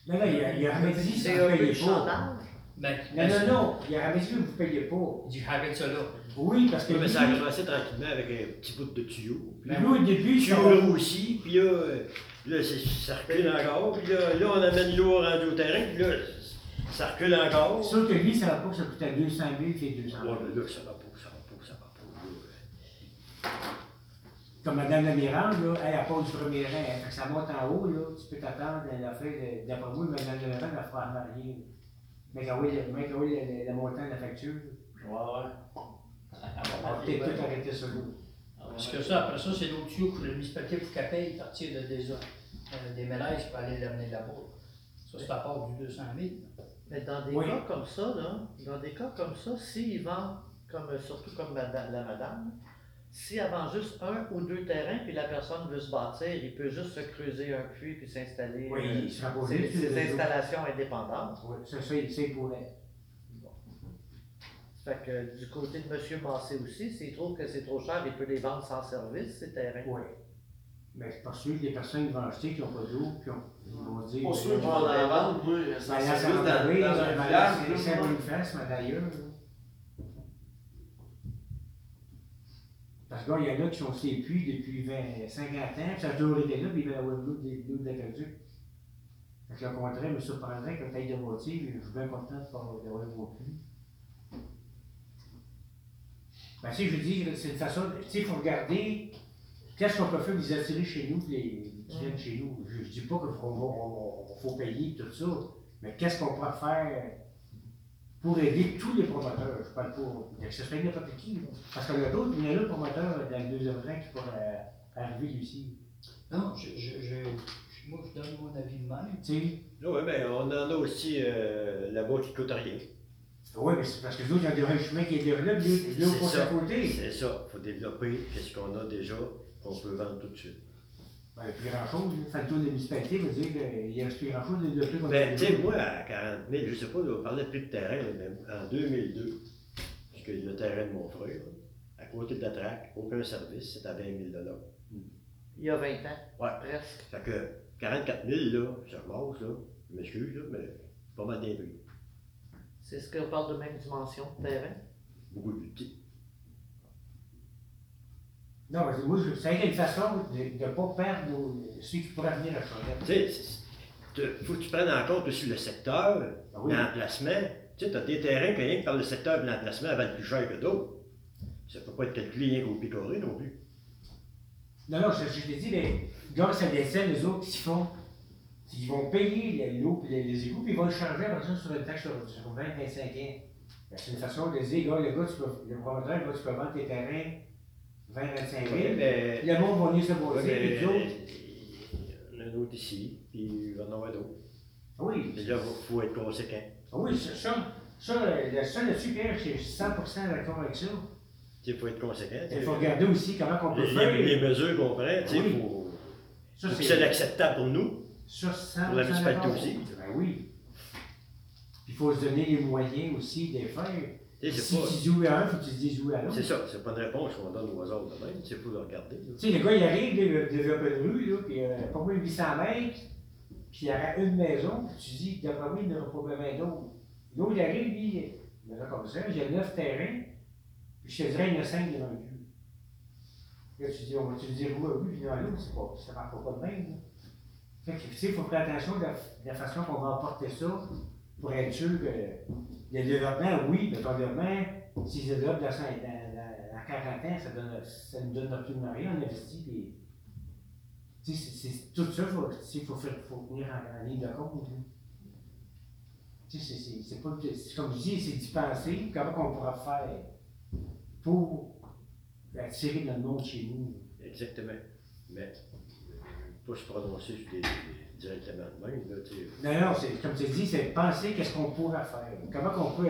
Non, non, il a, il a jamais dit que C'est vous payez pas. Ben, Non, non, non, il a jamais dit que vous ne payez pas. Il dit, arrête ça là. Oui, parce que Oui, mais ça a commencé tranquillement avec un petit bout de tuyau. Puis lui, au début, tuyau ça- là aussi, puis là, euh, là ça recule encore, puis là, là on amène l'eau rendu au terrain, puis là, ça recule encore. Sauf que lui, ça va pas que ça coûtait 200 000 puis 200 000. Ouais, mais là, ça va pas, ça va pas, ça va pas. là. Comme Mme Lamirande, là, elle, elle pose du premier rang. hein. Fait que ça monte en haut, là, tu peux t'attendre à la fin de. D'après moi, Mme Lamirande va faire marier. Mais quand oui, le- mais quand oui, le montant de la facture, Ouais, ouais. On va peut-être tout arrêter ça là. Parce que ça, après ça, c'est l'autre tuyau que la municipalité faut qu'elle paye partir de, des, euh, des mélages pour aller l'amener là-bas. Ça, c'est à part du 200 000. Mais dans des Oui. cas comme ça, là, dans des cas comme ça, s'ils vendent, comme, euh, surtout comme madame- la madame, si elle vend juste un ou deux terrains, puis la personne veut se bâtir, il peut juste se creuser un puits puis s'installer. Oui, euh, il sera pas ses, installations indépendantes. Oui, ça, ça, il sait pour elle. Fait que du côté de M. Massé aussi, s'il trouve que c'est trop cher, il peut les vendre sans service, ces terrains. Oui. Mais c'est parce que les personnes qui vont acheter, qui n'ont pas d'eau, puis on- ils vont dire. Pour ceux qui vont en vendre, moi, ça Ben, là, service ça dans, un ben, village, c'est- là, C'est moi. une face, mais d'ailleurs. là. Parce qu'il y en a qui sont ces puits depuis 20, 50 ans, puis ça a toujours été là, puis ils veulent avoir de l'eau de l'aqueduc. Fait que le contraire me surprendrait que taille de moitié, je suis bien content de pas d'avoir mon puits. Ben, tu sais, je dis, c'est une façon, tu sais, il faut regarder qu'est-ce qu'on peut faire pour les attirer chez nous, les, qui viennent chez nous? Je, je dis pas qu'il faut, on- on- faut payer tout ça, mais qu'est-ce qu'on peut faire pour aider tous les promoteurs? Je parle pas, que ce serait n'importe qui, là. Parce qu'il y a d'autres, il y en a d'autres promoteurs dans le deuxième rang qui pourraient arriver aussi. Non, je, je, je- moi, je donne mon avis de même. Tu sais, Oui, mais on en a aussi euh, là-bas qui coûte rien. Oui, mais c'est parce que autres, il y a un chemin qui est développé, passe à ça. côté. C'est ça, il faut développer qu'est-ce qu'on a déjà, qu'on peut vendre tout de suite. Ben, plus grand-chose, là. Faire le tour de la municipalité veut dire qu'il reste plus grand-chose de développer Ben, tu sais, moi, à 40 000, je sais pas, on parlait plus de terrain, là, mais en 2002, puisque le terrain de mon frère, à côté de la traque, aucun service, c'était à 20 000 Il y a 20 ans, Ouais. presque. Fait que 44 000, là, ça remonte, là, je m'excuse, là, mais pas mal prix. C'est ce qu'on parle de même dimension de terrain. Beaucoup plus petit. Non, mais moi, ça a été une façon de ne pas perdre nos- ceux qui pourraient venir à Charette. Tu sais, c'est- tu- faut que tu prennes en compte aussi le secteur, Ah oui. l'emplacement. Tu sais, tu as des terrains que rien que par le secteur de l'emplacement valent plus cher que d'autres. Ça peut pas être calculé rien qu'au picoré non plus. Non, non, je, je t'ai dit, mais grâce à l'essai, les autres, qui font, qu'ils vont payer les- l'eau et les, égouts, puis ils vont le changer après ça sur une taxe sur, sur 20-25 ans. Ben, C'est une façon de dire, gars, le gars, tu peux, le promoteur, le tu peux vendre tes terrains 20-25 000. mais, Puis le monde va venir se ouais, mais- puis les autres. il y en a un autre ici, puis il va en avoir d'autres. Oui, là, il faut être conséquent. ah oui, ça, ça, ça, le- ça là-dessus, Pierre, je suis 100% d'accord avec ça. Il faut être conséquent. Il faut regarder aussi comment on peut les, faire. les- les mesures qu'on prend, tu sais, Ça, que c'est acceptable pour nous. Ça, 100% Pour la municipalité aussi. Ben oui. Puis il faut se donner les moyens aussi de les faire. Tu sais, Si pas- tu joues à un, il faut que tu te dises jouer à l'autre. C'est ça, c'est pas une réponse qu'on donne aux autres de même, c'est faut le regarder. là. Tu sais, le gars, il arrive, il développe une rue, là, puis euh, pas moins de 800 mètres, puis il y aura une maison, puis tu dis, d'après moi, il n'y aura pas besoin d'autres. L'autre, il arrive, lui, il a comme ça, j'ai neuf terrains, puis je te dirais, il y en a cinq le cul. Là, tu dis, on va-tu le dire où à lui, puis dans l'autre, c'est pas, ça ne marche pas de même. là. Il faut faire attention de la, façon qu'on va apporter ça pour être sûr que le développement, oui, mais développement, s'il se développe dans, sa- dans, dans, dans à 40 ans, ça, donne, ça ne donne absolument rien. On investit c'est- tout ça, il faut, faut, faut tenir en, ligne de compte. c'est Comme je dis, c'est d'y penser, comment on pourra faire pour attirer le monde chez nous. Exactement. Mais, pas se prononcer sur des, directement de même, là. Non, non, c'est, comme tu dis, c'est de penser qu'est-ce qu'on pourra faire. Comment qu'on peut.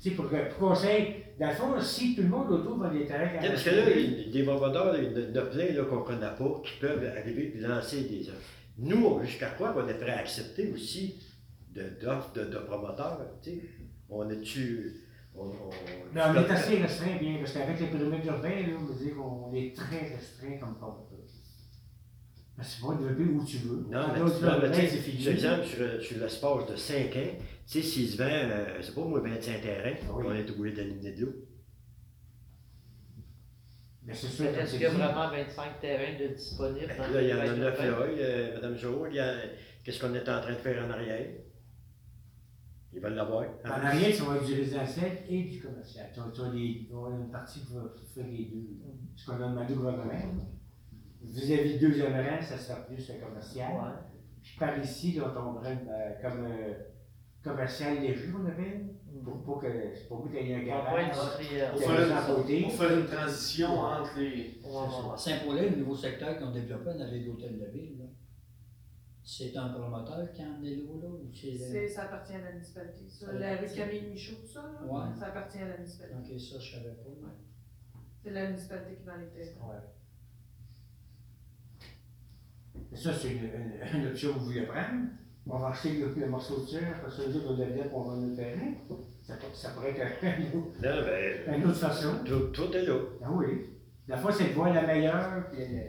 Tu sais, pour, pour conseil, dans le fond, si tout le monde autour va des terrains. Parce que là, il y a des vendeurs, il y en a plein qu'on ne connaît pas, qui peuvent arriver et lancer des offres. Nous, jusqu'à quoi on est prêt à accepter aussi de- d'offres de, de, promoteurs? tu sais? On est-tu. On, on, Mais on est assez restreint, bien, parce qu'avec les périmètres urbains, là, on veut dire qu'on est très restreint comme promoteur. Parce que tu vas développer où tu veux. Non, mais, Là, tu- tu mais tu c'est sais, par exemple, sur, sur l'espace de 5 ans, tu sais, s'il se vend, euh, c'est pas moi, 25 terrains, Ah oui. on est obligé d'éliminer de l'eau. Mais c'est sûr, Mais Est-ce tu qu'il y a vraiment 25 terrains de disponibles dans Là, il y en a les 9 urbains? là, a Mme Jo, il y a. Qu'est-ce qu'on est en train de faire en arrière? Ils veulent l'avoir. En arrière, ça va être du résidentiel et du commercial. Tu as, tu as des- tu as une partie qui va faire les deux. Ce qu'on a demandé au gouvernement. Vis-à-vis de deux rang, ça sera plus le commercial. Ouais. Puis par ici, là, on tomberait euh, comme euh, commercial léger, on appelle. Pour, pour que, pour qu'il y ait un On garage. à côté. une, pour faire une transition entre les. Ouais. Saint-Paulin, le nouveau secteur qu'ils ont développé en arrière de l'hôtel de ville, là, c'est un promoteur qui a emmené l'eau là ou c'est. C'est- Ça appartient à la municipalité. Ça, Ça la rue appartient. Camille Michaud, tout ça, là, Ouais. ça appartient à la municipalité. Ok, ça, je savais pas. C'est la municipalité qui les terrains. Ouais. Et ça, c'est une, une, une option que vous voulez prendre. On va acheter le, le morceau de terre, parce que nous, on devient qu'on va nous terrain. Ça, ça pourrait être une autre- Non, ben, une autre façon. tout, tout est là. Ah oui. La fois, c'est de voir la meilleure. Puis, euh,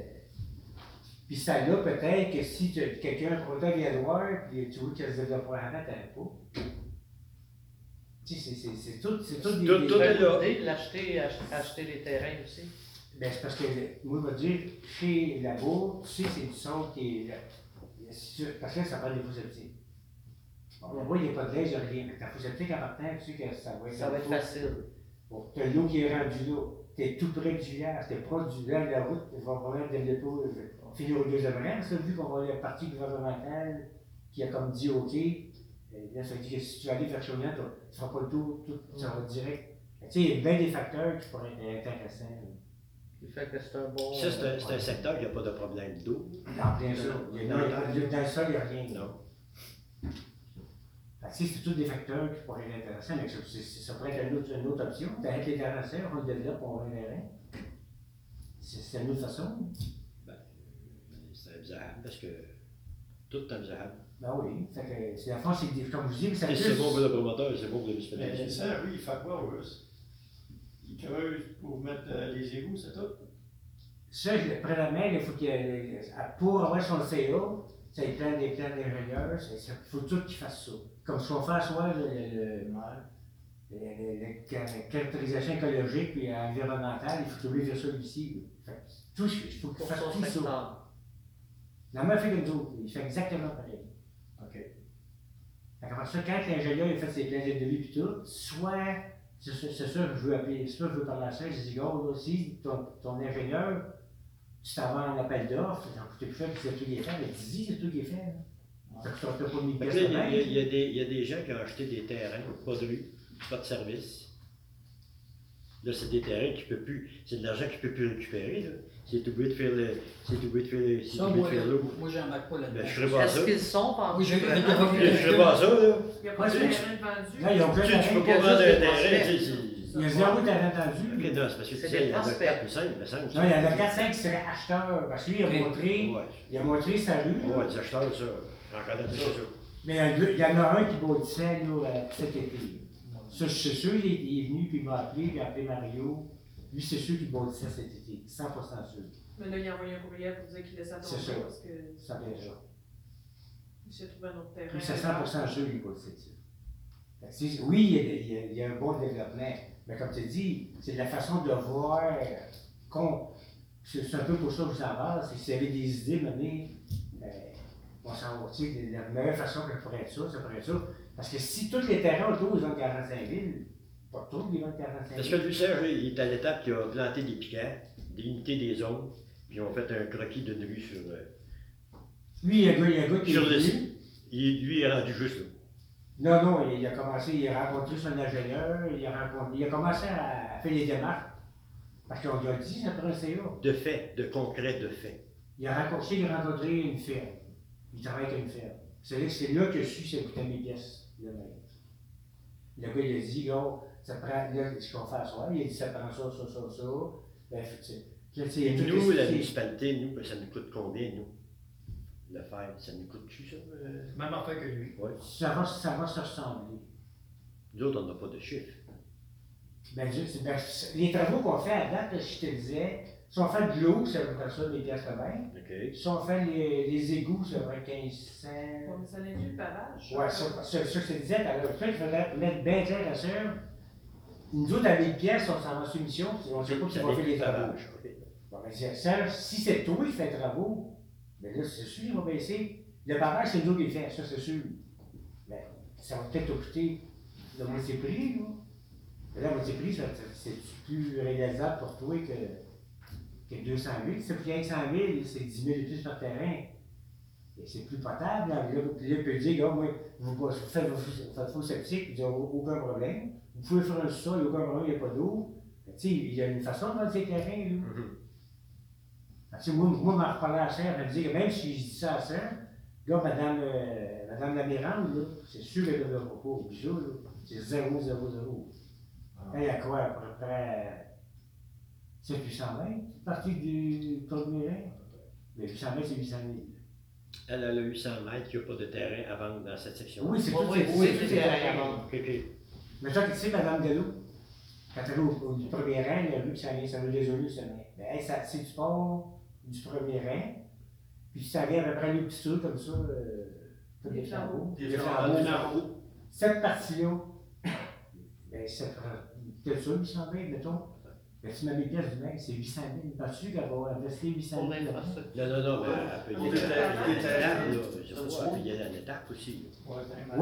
puis ça là, peut-être que si tu- quelqu'un, un promoteur vient de voir, puis tu vois qu'elle se développe pas avant, t'as pas. Tu sais, c'est- c'est c'est tout, c'est tout des. Tout- des- tout est là. L'idée de l'acheter, ach- acheter les terrains aussi. Ben, c'est parce que, moi, je vais dire, chez la bourre, tu sais, c'est du son qui est. Parce que là, ça prend des faux septiques. On voit, il n'y a pas de lait, il n'y a rien. Ta faux septique en partant, tu sais que ça va être. Ça va être facile. Bon, t'as l'eau qui est rendue là. T'es tout près du village, t'es proche du village, la route, tu vas probablement développer, euh, finir au deuxième rang. Ça, vu qu'on va la partie gouvernementale qui a comme dit OK, euh, là, ça veut dire que si tu vas aller vers Chaudian, tu ne feras pas le tour, tout, ça va direct. Tu sais, il y a bien des facteurs qui pourraient être intéressants. Fait que c'est un bon. Ça, c'est un, c'est un secteur qui n'a pas de problème d'eau. Il y a- Non, y a- Dans le sol, il n'y a rien. Non. C'est tous des facteurs qui pourraient être intéressants, mais ça, c'est- ça pourrait être une autre, une autre option. Avec les terrasseurs, on le développe, on verrait. C'est c'est une autre façon. Ben, c'est abusable parce que tout est abusable. Ben oui. Fait que, c'est la France, c'est des- comme vous dites, ça Si plus- c'est bon pour le promoteur, c'est bon pour le Mais municipalité. ça, oui, il fait quoi, pour mettre euh, les égouts, c'est tout? Ça, je- présentement, il faut qu'il y ait- pour avoir son CA, ça il prend des plans d'ingénieurs, il faut tout qu'il fasse ça. Comme ce qu'on fait à soir, le, le, le- le- le- la caractérisation écologique et environnementale, il faut trouver vers ça ici. tout, il faut qu'il fasse son tout ça. La même fait que nous autres, il fait exactement pareil. OK. Fait ça, quand l'ingénieur il fait ses plans de vie et tout, soit, c'est ça, ça que je veux appeler, c'est ça que je veux parler à ça, je dis, gars, là aussi, ton, ton ingénieur, tu t'en vas en appel d'offres, t'as coûté plus cher, puis c'est tout qui est fait, mais dis, c'est tout qui est fait. pas mis de il y, a- il y a- il y a des- il y a des gens qui ont acheté des terrains, pas de rue, pas de service. Là, c'est des terrains qui ne peut plus. C'est de l'argent qu'il ne peut plus récupérer. Là. C'est obligé de faire le. C'est obligé de faire le. C'est Ça, obligé de moi, faire l'eau. moi j'embarque pas là-dedans. Ben, je ferais pas ça. Est-ce qu'ils sont vendus? Oui, j'ai- vraiment? j'ai- Je ferais pas ça, là. Il n'y a pas de terrain vendu. Tu de peux Il y a pas vendre un des terrain. tu sais, Il y a zéro terrain entendu. Ok, non, c'est parce que tu sais, des il y en a prospects. 4 ou 5, il me semble. Non, il y en a 4-5 qui seraient acheteurs, parce que lui, il a montré, il a montré sa rue. ouais, des acheteurs, ça. J'en connais tous ça. Mais il y en a un qui bâtissait là, euh, cet été. Ça, je suis sûr, il est, il est venu, puis il m'a appelé, il a appelé Mario. Lui, c'est sûr qu'il cet été, 100% sûr. Mais là, il a envoyé un courriel pour dire qu'il laissait C'est tomber ça. parce que Ça vient ça. il s'est trouvé un autre terrain. Lui, c'est 100% sûr. Fait que c'est- Oui, il y, a, il y a- il y a un bon développement, mais comme tu dis, c'est de la façon de voir qu'on. C'est c'est un peu pour ça que je c'est que si vous avez des idées, mener, euh, on s'en va, la meilleure façon que pourrait être ça, ça pourrait être ça. Parce que si tous les terrains autour, ils ont 45 000, Pas trop, il vend 45 Parce 000. que lui, Serge, il est à l'étape qui a planté des piquets, délimité des zones, puis ils ont fait un croquis de rue sur. euh, Lui, il y a un gars, qui sur est le. Il- lui, il est rendu juste là. Non, non, il a commencé, il a rencontré son ingénieur, il a, rencontré, il a commencé à faire les démarches. Parce qu'on lui a dit, ça prend un CA. De fait, de concret, de fait. Il a rencontré, il a rencontré une ferme. Il travaille avec une ferme. C'est là, c'est là que je suis, ça coûtait mes pièces de même. Le gars, il a dit, là, ça prend, là, ce qu'on fait à soir, il a dit, ça prend ça, ça, ça, ça. Ben, fait, tu sais, là, Nous, la municipalité, nous, ben, ça nous coûte combien, nous? Le faire, ça nous coûte-tu, ça? euh? Même affaire que lui. Ouais. Ça va, ça va se ressembler. Nous autres, on n'a pas de chiffre. Ben, je- ben, les travaux qu'on fait à date, là, je te disais, si on fait de l'eau, ça va ça les pièces de bain. OK? Si on fait les, les égouts, ça va être 1500. Bon, ça inclut le pavage. Ouais, ça, ça, ça, je te disais, ça, il faudrait mettre bien clair à ça. Nous autres, à 1000 pièces, on s'en va sur mission, puis on ne sait pas qui Ça va faire les travaux. Bon, ben, c'est- si c'est toi qui fais les travaux, ben là, c'est sûr, il va baisser. Le pavage, c'est nous qui le fait, ça, c'est sûr. Mais ça va peut-être te coûter le moitié prix, là. Mais là, le moitié prix, c'est plus réalisable pour toi que, que 200 000. Si tu gagnes 100 000, c'est 10 000 de plus par terrain. Et c'est plus potable. Là, là, là il peut dire, gars, moi, vous, vous faites vos sceptiques, il n'y a aucun problème. Vous pouvez faire un sol, il n'y a aucun problème, il n'y a pas d'eau. Mais Tu sais, il y a une façon de vendre ces terrains, là. Tu sais, moi, moi, m'en reparler à Serre, elle me dit que même si je dis ça à Serre, là, Madame, euh, Madame la Mirande, là, c'est sûr qu'elle ne pas au bijou, là. C'est 0, 0, 0. Elle a quoi, à peu près 7 800 mètres, partie du premier rang? Mais 800 mètres, c'est 800 000. Elle a le 800 mètres, il n'y a pas de terrain à vendre dans cette section. Oui, c'est tout, oui, c'est tout, à vendre. Mais toi, tu sais, Madame Delou, quand elle est au, au du premier rang, elle a vu que ça vient, ça nous désolé, ça vient. Ben, elle, ça- c'est du port du premier rang, puis ça vient à peu près comme ça, euh, comme Des des flambeaux. Des Des flambeaux. Cette partie-là, ben, ça prend, peut-être ça, 800 000, mettons. Ben, si ma pièces du mec, c'est 800 000. Penses-tu qu'elle va investir 800 Pour 000? l'infrastructure. Non, non, non, mais elle peut est à- là. Je sais pas, elle peut y aller à l'étape aussi. Oui,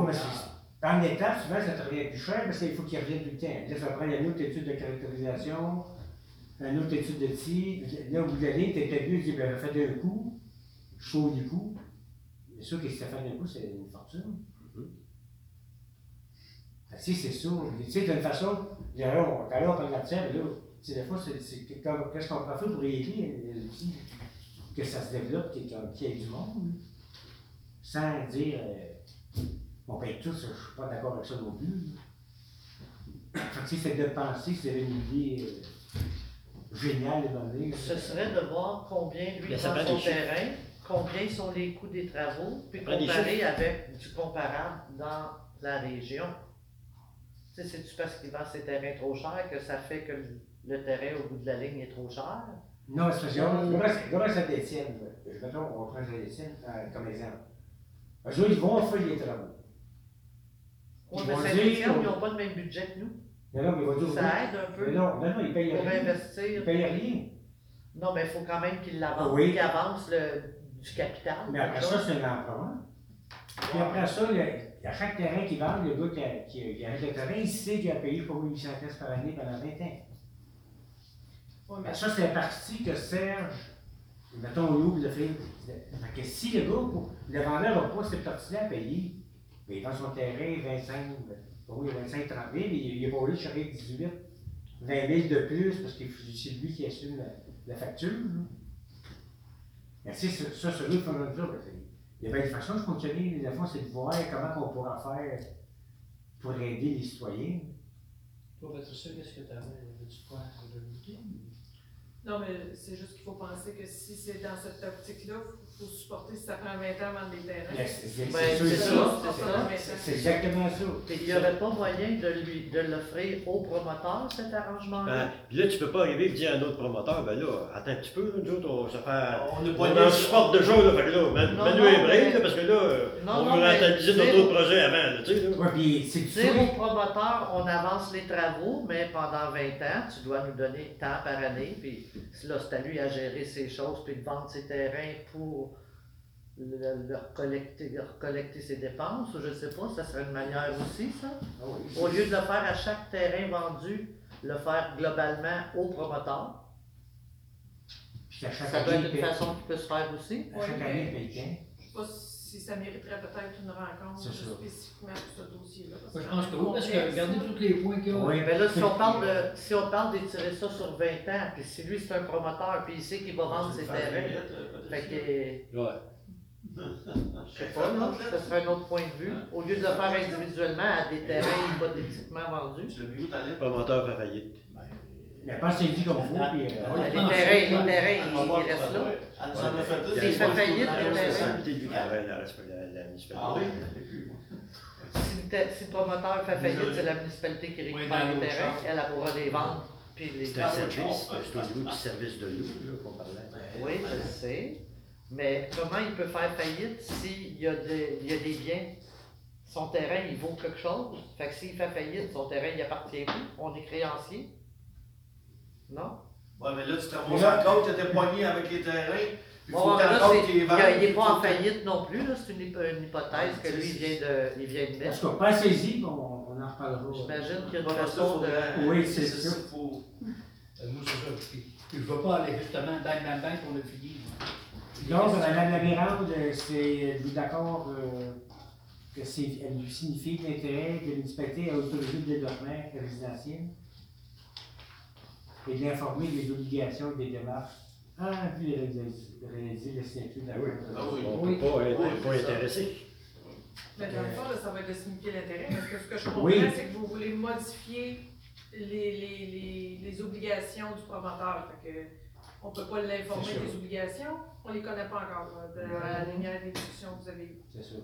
mais c'est. En étape, souvent, ça te revient plus cher parce qu'il faut qu'il revienne tout le temps. Là, ça prend une autre étude de caractérisation, une autre étude de tir. Là, au bout de la ligne, t'étais plus, tu dis, ben, fait d'un coup, chaud du coup. C'est sûr que si ça fait d'un coup, c'est une fortune. Ben, tu sais, c'est ça. Tu sais, d'une façon, à l'heure, on parle de la terre, mais là, tu des fois, c'est qu'est-ce qu'on peut faire pour aider les que ça se développe, qu'il y ait- qu'il y ait du monde, sans dire. euh, on paye tous, je suis pas d'accord avec ça non plus. Sais, c'est de penser que avez une idée euh, géniale de donner. Ce serait de voir combien lui ça prend son terrain, combien sont les coûts des travaux, puis Ça comparer avec du comparable dans la région. C'est-tu parce qu'il vend ses terrains trop cher que ça fait que le- le terrain au bout de la ligne est trop cher? Non, c'est parce que comment- ça détienne? Mettons, on prend Saint-Étienne euh, comme exemple. Eux autres, ils vont faire les travaux. Ils mais Saint-Étienne, dire- ils n'ont pas le même budget que nous. Mais non, mais ils vont dire. Ça aide un Mais peu non, non, non, ils payent pour rien. Ils investir. payent rien. Non, mais il faut quand même qu'il l'avance, Oui. qu'il avance le, du capital. Mais après ça, c'est un emprunt. Puis après ça, le- à chaque terrain qu'il vend, le gars qui, a, qui, qui arrête le terrain, il sait qu'il a payé pour 800 pièces par année pendant 20 ans. Mais ça, c'est la partie que Serge, mettons, il ouvre le film. Fait que si le gars, le vendeur n'a pas cette partie-là à payer, il vend son terrain 25, oui, 25, 30 000, il est pas obligé de chercher 18, 20 000 de plus parce que c'est lui qui assume la, la facture. Mais sais, ça, ça, celui qui fait notre job, il y avait une façon de fonctionner, les fois, c'est de voir comment on pourra faire pour aider les citoyens. Toi, Patricia, qu'est-ce que tu avais? Avais-tu quoi à rajouter? Non, mais c'est juste qu'il faut penser que si c'est dans cette optique-là, il faut supporter si ça prend 20 ans avant des terrains. C'est- Ben, c'est c'est ça. c'est ça. C'est c'est exactement ça. Et il n'y aurait pas moyen de lui de l'offrir au promoteur, cet arrangement-là? Ben, puis là, tu peux pas arriver et dire à un autre promoteur, ben là, attends un petit peu, nous autres, on, ça fait. On On pas en supporte déjà, là, fait que là, Man- Non, Manu non, est brave, là, parce que là, Non, on non, veut mais rentabiliser notre autre projet avant, là, tu sais, là. Ouais, puis c'est Dire au promoteur, on avance les travaux, mais pendant 20 ans, tu dois nous donner tant par année, puis là, c'est à lui à gérer ses choses, puis de vendre ses terrains pour le, le recollecter, recollecter ses dépenses, ou je ne sais pas, ça serait une manière aussi, ça. Ah oui. Au lieu de le faire à chaque terrain vendu, le faire globalement au promoteur. Puis à chaque Ça peut être une paye- façon qui peut se faire aussi. à chaque Oui, année, mais-. Je sais pas si ça mériterait peut-être une rencontre spécifiquement pour ce dossier-là. je pense que oui, parce que regardez tous les points qu'il y a. Oui. Mais là, si on parle de, [LAUGHS] si on parle d'étirer ça sur 20 ans, puis si lui c'est un promoteur, puis il sait qu'il va vendre ses terrains, fait que, Ouais. Je sais pas, là, ce serait un autre point de vue. Au lieu de le faire individuellement à des terrains hypothétiquement vendus, Tu l'as mis où ta lettre? Le promoteur fait faillite. Mais pensez-y comme vous, puis. euh, Oui. les terrains, les terrains, ils, restent là. Elle nous en a fait une. S'il fait faillite, La le terrain. responsabilité du travail, la, resp- la, la municipalité. Ah oui? Si le, promoteur fait faillite, c'est la municipalité qui récupère les terrains, elle, elle pourra les vendre, puis les C'est un service, c'est au niveau du service de l'eau là, qu'on parlait. Oui, je le sais. Mais comment il peut faire faillite s'il y, a des- il y a des biens? Son terrain, il vaut quelque chose. Fait que s'il fait faillite, son terrain, il appartient plus. On est créancier. Non? Ouais, mais là, tu te ramasses en compte, tu étais poigné avec les terrains. Bon, il a- n'est pas en faillite non plus. C'est une, hypo- une hypothèse que lui, il vient de, il vient de En mettre. tout cas, pensez-y, on, on en reparlera. J'imagine qu'il y a une Pas façon de. Oui, c'est ça. sûr. Faut- Euh, Moi, c'est ça. Puis, puis je ne veux pas aller justement bang, bang, bang pour le finir. Donc, Mme Labérande, euh, c'est d'accord euh, que c'est, elle lui signifie l'intérêt de la municipalité à autoriser le développement résidentiel et d'informer des obligations et des démarches en vue de réaliser, réaliser le statut Ah oui. Ah oui. On Oui. ne peut pas être pas intéressé. Mais dans le fond, là, ça va être de signifier l'intérêt, parce que ce que je comprends, Oui. c'est que vous voulez modifier les, les, les, les obligations du promoteur. Fait que on ne peut pas l'informer des obligations, on ne les connaît pas encore, là, de la lumière des discussions que vous avez eues. C'est ça.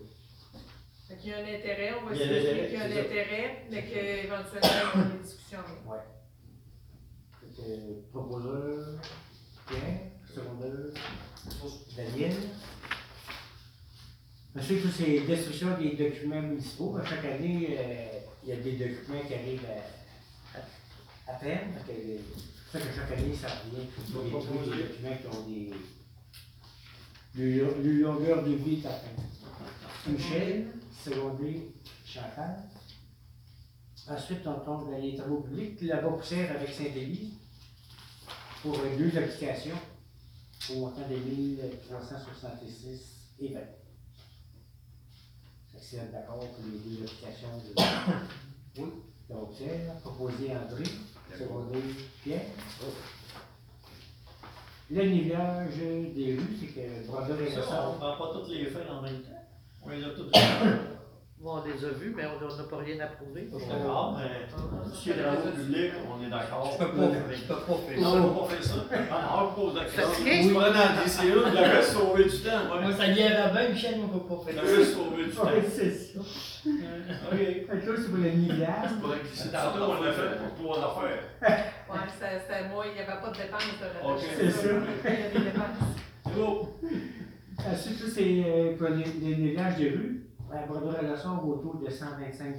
Fait qu'il y a un intérêt, on va Il y a un signifier intérêt, qu'il y a un c'est ça. intérêt, mais qu'éventuellement, il y a des discussions. Fait que, proposeur, Pierre, secondeur, Daniel. Ensuite, toutes ces destructions des documents municipaux. À chaque année, euh, il y a des documents qui arrivent à, à, à peine. Fait que, c'est ça que chaque année, ça revient. Il y a toujours des documents qui ont des. Le, le longueur de vie est atteint. Michel, secondé, Chantal. Ensuite, on tombe dans les travaux publics, la poussière avec Saint-Élie pour deux applications au montant de 1366 et 20. Fait que C'est d'accord pour les deux applications de oui, poussière, proposé André, secondé Pierre. Le nivellage des rues, c'est que Ça, on ne prend pas toutes les feuilles en même temps. On les a toutes. [COUGHS] Bon, on les a vus, mais on n'a pas rien approuvé. Je suis d'accord, mais tout ce qui est travaux publics, on est d'accord. Je peux pas, je peux pas faire Non, ça. on va pas faire ça. On pose la question. Tu prends dans le DCE, Il avait sauvé du temps, Moi, moi. ça irait bien, Michel, on ne peut pas Il faire avait sauvé du temps. Oui, c'est ça. OK. Fait que là, c'est pour le. Tu pourrais glisser Tantôt, on l'a fait pour trois affaires. Ouais, c'était c'était moi, il n'y avait pas de dépenses de la Ok. C'est ça. Il y a des dépenses. C'est beau. Ensuite, ça, c'est euh, pour les, nivellages des rues. La Brodeur et Ressort au taux de 125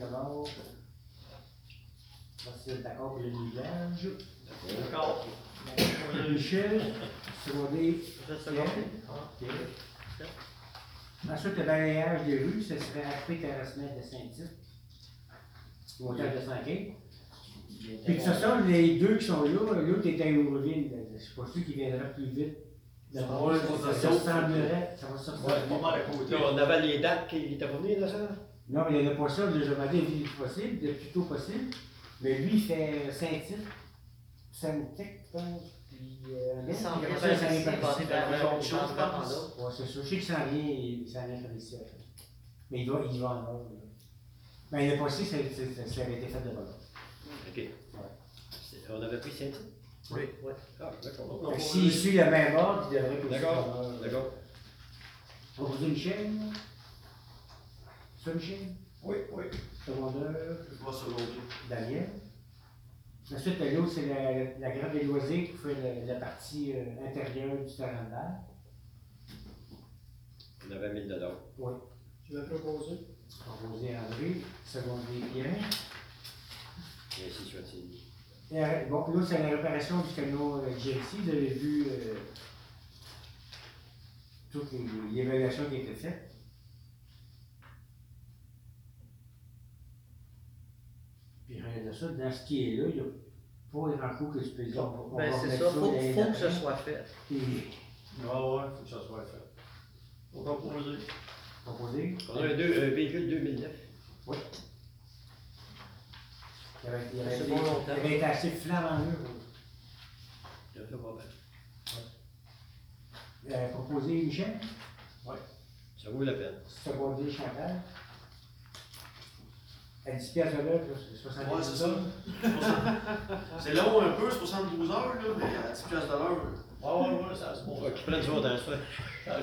C'est d'accord pour le nivellage. D'accord. Michel, secondé Je. Ok. Ensuite, le balayage des rues, ce serait après terrassement de Saint-Tite. Au montant de 100 Puis de toute façon, les deux qui sont là, l'autre est à Ourville. C'est pas sûr qu'il viendra plus vite. Ça ressemblerait, Ouais, pas mal à côté. On avait les dates qui étaient pas venues, là, ça? Non, mais il n'y en a pas ça, j'ai demandé le plus vite possible, le plus tôt possible. Mais lui, il fait Saint-Tite, je pense, puis euh, Il s'en vient vers ici, il chose, par là. Ouais, c'est ça. Je sais qu'il s'en vient, il s'en vient par ici. en fait. Mais il, doit, il va en. Mais il n'est pas ici, ça, ça, ça avait été fait de bonheur. OK. On avait pris saint Oui, oui. Ah, d'accord. Donc, s'il suit le même ordre, il devrait être aussi D'accord, de bonheur. d'accord. Proposé Michel. Ça, Michel. Oui, oui. Secondaire. Je vois l'autre. Daniel. Ensuite, l'autre, c'est la, la grande des loisirs qui fait la, la partie euh, intérieure du terrain de balle. On avait 1000 dollars. Tu veux proposer? Proposé André, secondé Pierre. Et ainsi soit-il. Et, euh, bon, l'autre, c'est la réparation du canot euh, GLC. Vous avez vu euh, toute les- l'évaluation qui a été faite. Puis rien de ça, dans ce qui est là, il n'y a pas grand chose que tu peux dire. on va- on Ben, va c'est ça, faut, l'année faut que ce soit fait. Ah ouais, faut que ça soit fait. Faut proposer. proposer. On a un, deux- un véhicule 2009. Il avait, il avait C'est été- bon longtemps. il avait été assez fait pas mal. Euh, proposer Michel, Ça vaut la peine. seconder Chantal. À 10 piastres de l'heure, Ouais, 70 c'est ça. C'est long un peu, c'est 72 heures, là, mais à 10 piastres de l'heure, Ah ouais, ouais, ça se bon. Faut qu'ils prennent son temps, ça. Ça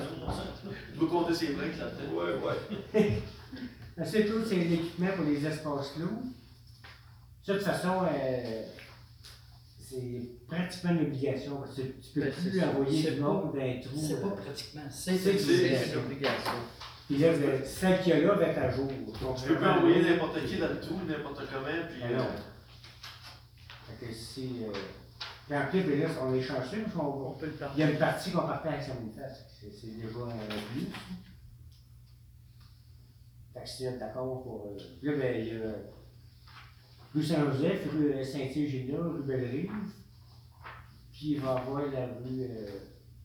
tu peux compter ses breaks là-dedans. Ouais, ouais. [LAUGHS] Seule chose, c'est l'équipement pour les espaces clos? Ça, de toute façon, euh, c'est pratiquement une obligation. Parce que tu peux Ben, plus envoyer du pas- monde dans les trous. C'est pas euh. pratiquement, c'est une obligation. Puis là, le- celle qu'il y a là va être à jour. Donc, Tu peux pas envoyer n'importe qui dans le trou, n'importe comment, puis. Ah non. euh, Fait que si. Euh... puis en plus, ben là, on est chanceux, parce qu'on On peut le Il y a une partie qu'on partait avec Saint-Boniface, c'est c'est déjà un plus. Fait que c'est d'accord pour. euh, Là, ben, il y a rue Saint-Joseph, rue Saint-Eugénia, rue Bellerive. Puis il va avoir la rue euh,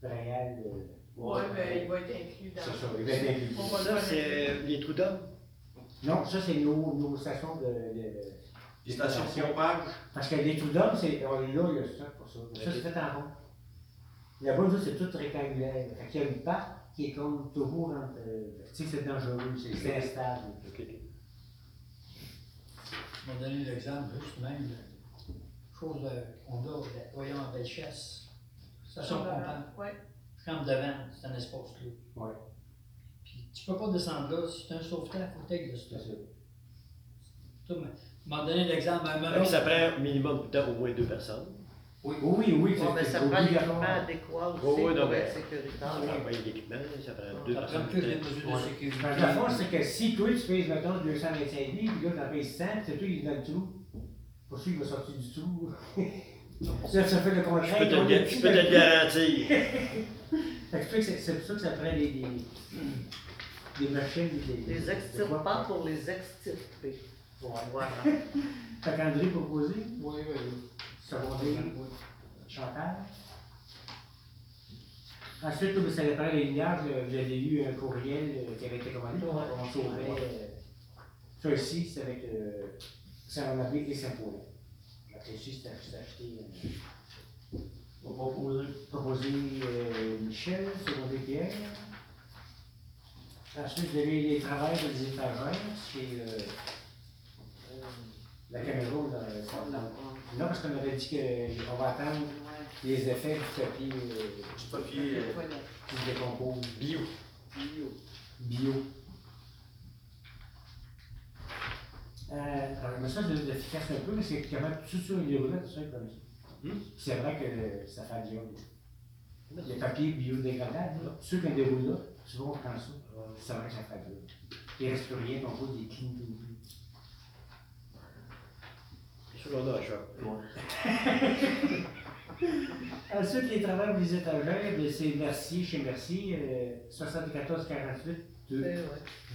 Bréal. euh, Ouais, ben, il va être inclus dans. C'est ça, il va être inclus. Ça, faire c'est euh, les trous d'hommes. Non, ça, c'est nos, nos stations de. de- Les stations de pompage. Parce que les trous d'hommes, c'est. On est là, il y a ça pour ça. Ça, c'est fait en rond. Là-bas, c'est tout rectangulaire. Fait qu'il y a une part qui est comme toujours entre. euh, Tu sais, c'est dangereux, c'est instable. On va donner l'exemple juste même de chose qu'on a, voyons, en Bellechasse. Station d'avant. Ouais. Chambre de vent, c'est un espace clos. Ouais. Puis tu peux pas descendre là, si tu as un sauveteur, il faut que tu de C'est ça. ça. Tu m'as donné l'exemple à un Fait moment. que ça prend minimum au moins deux personnes. Oui, oui, oui. Ça prend l'équipement adéquat aussi non, pour être sécuritaire. Ça prend l'équipement, ça prend deux Ça prend personnes. plus les mesures de sécurité. La force, c'est que si toi, tu pèses, mettons, 225 livres, puis là, t'en pèses 100, c'est toi qui est dans le trou. Pour sûr qu'il va sortir du trou. ça, ça fait le Je contraire. peux te je peux le garantir. [LAUGHS] C'est- pour ça que ça prend des, des, des machines. Des, des- extirpants pour les extirper. Voilà. [LAUGHS] Fait qu'André proposé, Oui, oui, oui. Secondé, Oui. Chantal. Ensuite, comme ça dépend des lignages, euh, vous avez eu un courriel euh, qui avait été commandé, on sauvait. Ça ici, c'est avec Saint-Renabé et Saint-Paulin. Après, ici, c'est acheté. euh, On va proposer. proposé euh, Michel, secondé Pierre. Ensuite, vous avez les travails des étagères, c'est euh, la caméra dans le. Non, parce qu'on avait dit qu'on va attendre les effets du papier euh, Du papier. euh, qui se décompose. Bio. Bio. Euh, alors, mais ça, c'est efficace un peu, mais c'est quand même tout sur les roulettes, tout ça, comme ça. Hmm? C'est vrai que ça fait du job. Le papier biodégradable, là, ceux qui ont des roulettes, souvent on prend ça. C'est vrai que ça fait du job. Il ne reste plus rien, on voit des clean [LAUGHS] C'est a un choc. Ensuite, les travailleurs des étagères, c'est Mercier chez Mercier, euh, 74-48, deux, Eh ouais.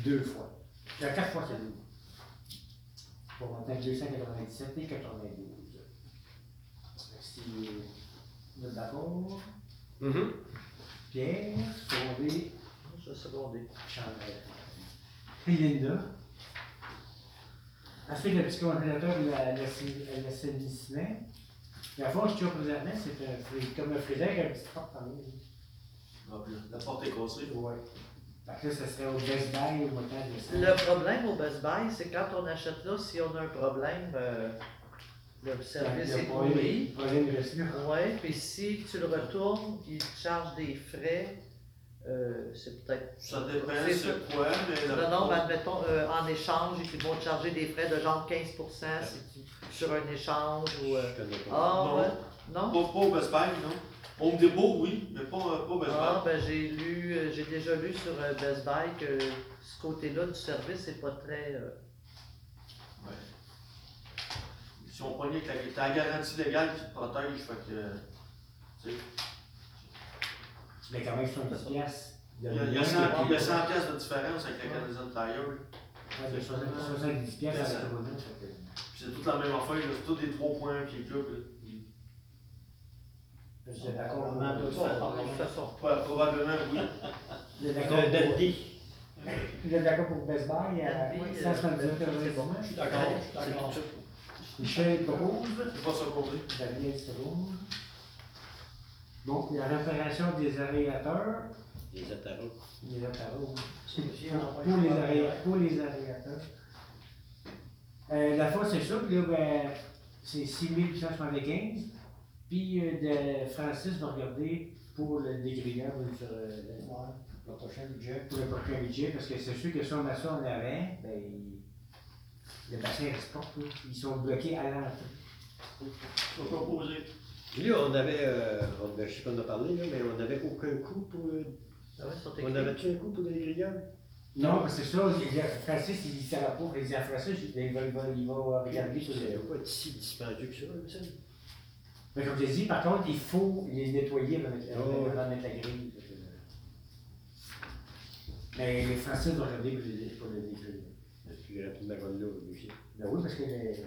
deux fois. Il y a quatre fois c'est deux. Pour monter 297 et 92. Fait que Si vous êtes d'accord, Mhm. Pierre, Sauvé, Je vais seconder. Chandelle. Et Linda. Ensuite, le petit congélateur de la- la- l'assainissement. La force que tu as présentement, c'est fri- comme un frigidaire avec un petit porte en haut. donc, La porte est cassée. Ouais. Fait que là, ça serait au Best Buy au montant de 100. Le problème au Best Buy, c'est quand on achète là, si on a un problème, euh, le service est pourri. Problème de reçu. Ouais, puis si tu le retournes, ils te chargent des frais. Euh, c'est peut-être. Ça dépend C'est quoi, mais. Non, non, mais admettons, euh, en échange, ils vont te charger des frais de genre 15% si tu, sur un échange ou. euh, Je connais pas. Ah, Non. ouais. Non? Pas, pas au Best Buy, non. Home Depot, oui, mais pas, pas au Best Ah, Buy. ben j'ai lu, euh, j'ai déjà lu sur euh, Best Buy que ce côté-là du service c'est pas très. euh, Si on pognait avec la, garantie légale qui te protège, fait que. Mais quand même 70 piastres Il y a, il y a 100 il y a 100 piastres de différence avec la Canadian Tire. Ouais, c'est 70 pièces à la Corona, ça fait. Puis c'est toute la même affaire, c'est tous des 3 points pieds club. là. Je suis d'accord. Probablement, oui. Vous êtes d'accord vous êtes d'accord pour Best Buy à Dundee, 179 euh, c'est bon. Je suis d'accord, je suis d'accord. Michel propose. C'est pas ça qu'on dit. Daniel Seroux. Donc, la réparation des aérateurs, Les Ataros. pour, les aérateurs, pour les aérateurs. Euh, la fois, c'est ça, puis là, ben, c'est 6875. Puis, euh, de Francis va regarder pour le dégrilleur sur euh, le- Ouais, le prochain budget. pour le prochain budget, parce que c'est sûr que si on a ça en avant, ben, il- le bassin reste pas, ils sont bloqués à l'entrée. Vais proposer. Lui, on avait, euh, on, ben, je sais qu'on en a parlé, là, mais on n'avait aucun coût pour. euh, Ah ouais, on avait-tu un coût pour les grilleurs? Non, parce que c'est ça, Francis, il dit ça va pas, il dit à Francis, il va, il regarder sur Ça le. va pas être si dispendieux que ça, me semble. Mais comme je dit, par contre, il faut les nettoyer avant de mettre, Oh, ouais. la grille. Mais Francis va regarder pour le, pour le dégriller. Puis rapidement, on l'a, aussi. Ben oui, parce que les-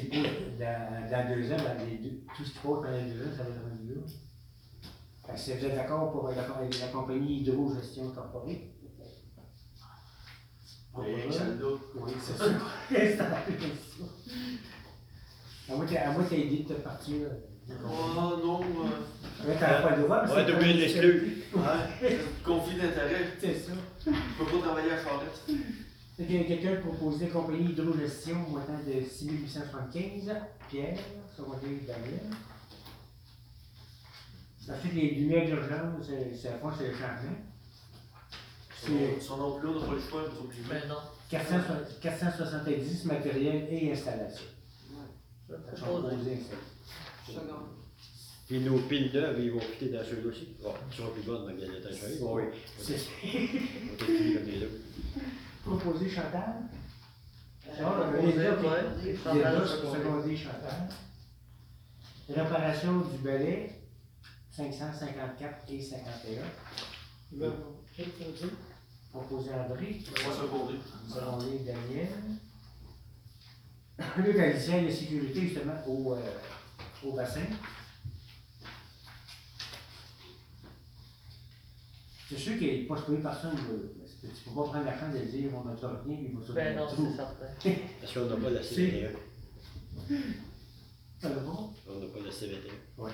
c'est pour dans, dans deux ans, dans les deux, tout ce qui passe pendant deux ans, ça va être rendu là. Fait que vous êtes d'accord pour la, la compagnie Hydro-Gestion Corporée? Oui, [LAUGHS] c'est ça. C'est la question. À moi, t'as à moi, t'as idée de te partir. Oh non, euh, Ouais, t'as pas le droit, mais Ouais, c'est t'as oublié de l'exclure. conflit d'intérêt. C'est ça. Je peux pas travailler à Charlotte. Quelqu'un qui propose des compagnies Hydro-Gestion au montant de 6875. Pierre, secondaire Daniel. Ensuite, les lumières d'urgence, c'est c'est à fond, c'est le changement. C'est Son emploi, on n'a pas le choix, nous non, 400 470 matériel et installation. Seconde. Puis nos piles neuves, ils vont fitter dans ceux-là aussi. Bon, ils seront plus bonnes dans le gagné de Bon, oui. C'est On va filer comme les autres. Proposé Chantal. Les Chantal. Réparation du balai, 554 et 51. Le- quel produit? Proposé André. Secondé. Daniel. Le qualifiant de sécurité, justement, au, euh, au bassin. C'est sûr qu'il n'est pas supposé personne. là. Tu ne peux pas prendre la chance de dire on n'a rien, puis il va se Ben non, c'est certain. [LAUGHS] Parce qu'on n'a pas la CVT1. Ça va? Bon? On n'a pas la CVT1. Ouais.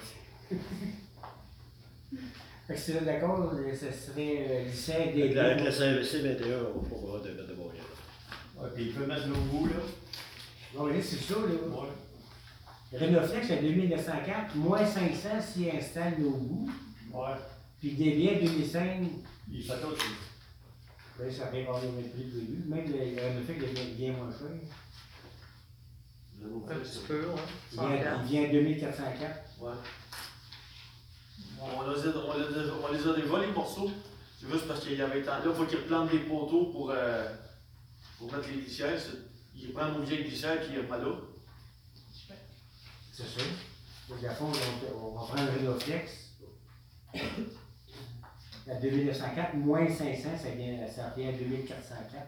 [LAUGHS] fait que si vous êtes d'accord, ce serait euh, lycée des Avec la, avec la CVT1, on pas de mettre de Montréal. Ouais, puis il peut mettre le goût, là. Oui, c'est ça, là. Ouais. Renoflex à 2904, moins 500 s'il installe nos bouts. Ouais. Puis Debian 2005, Il fait tout. Lui. ben, ça revient avoir le même prix le début. Même le le Renoflex devient bien moins cher. Un petit peu, ouais. Il 100 vient, à 2404. Ouais. On, les a, on, les a, on les a déjà, les morceaux. C'est juste parce qu'il y avait tant. Là, il faut qu'ils replantent des poteaux pour, euh, pour mettre les glissières. Ils prennent nos vieilles glissières qui n'est pas là. C'est ça. Donc, à fond, on, on va prendre le Renoflex. [COUGHS] À 2904, moins 500, ça, vient, ça revient à 2404.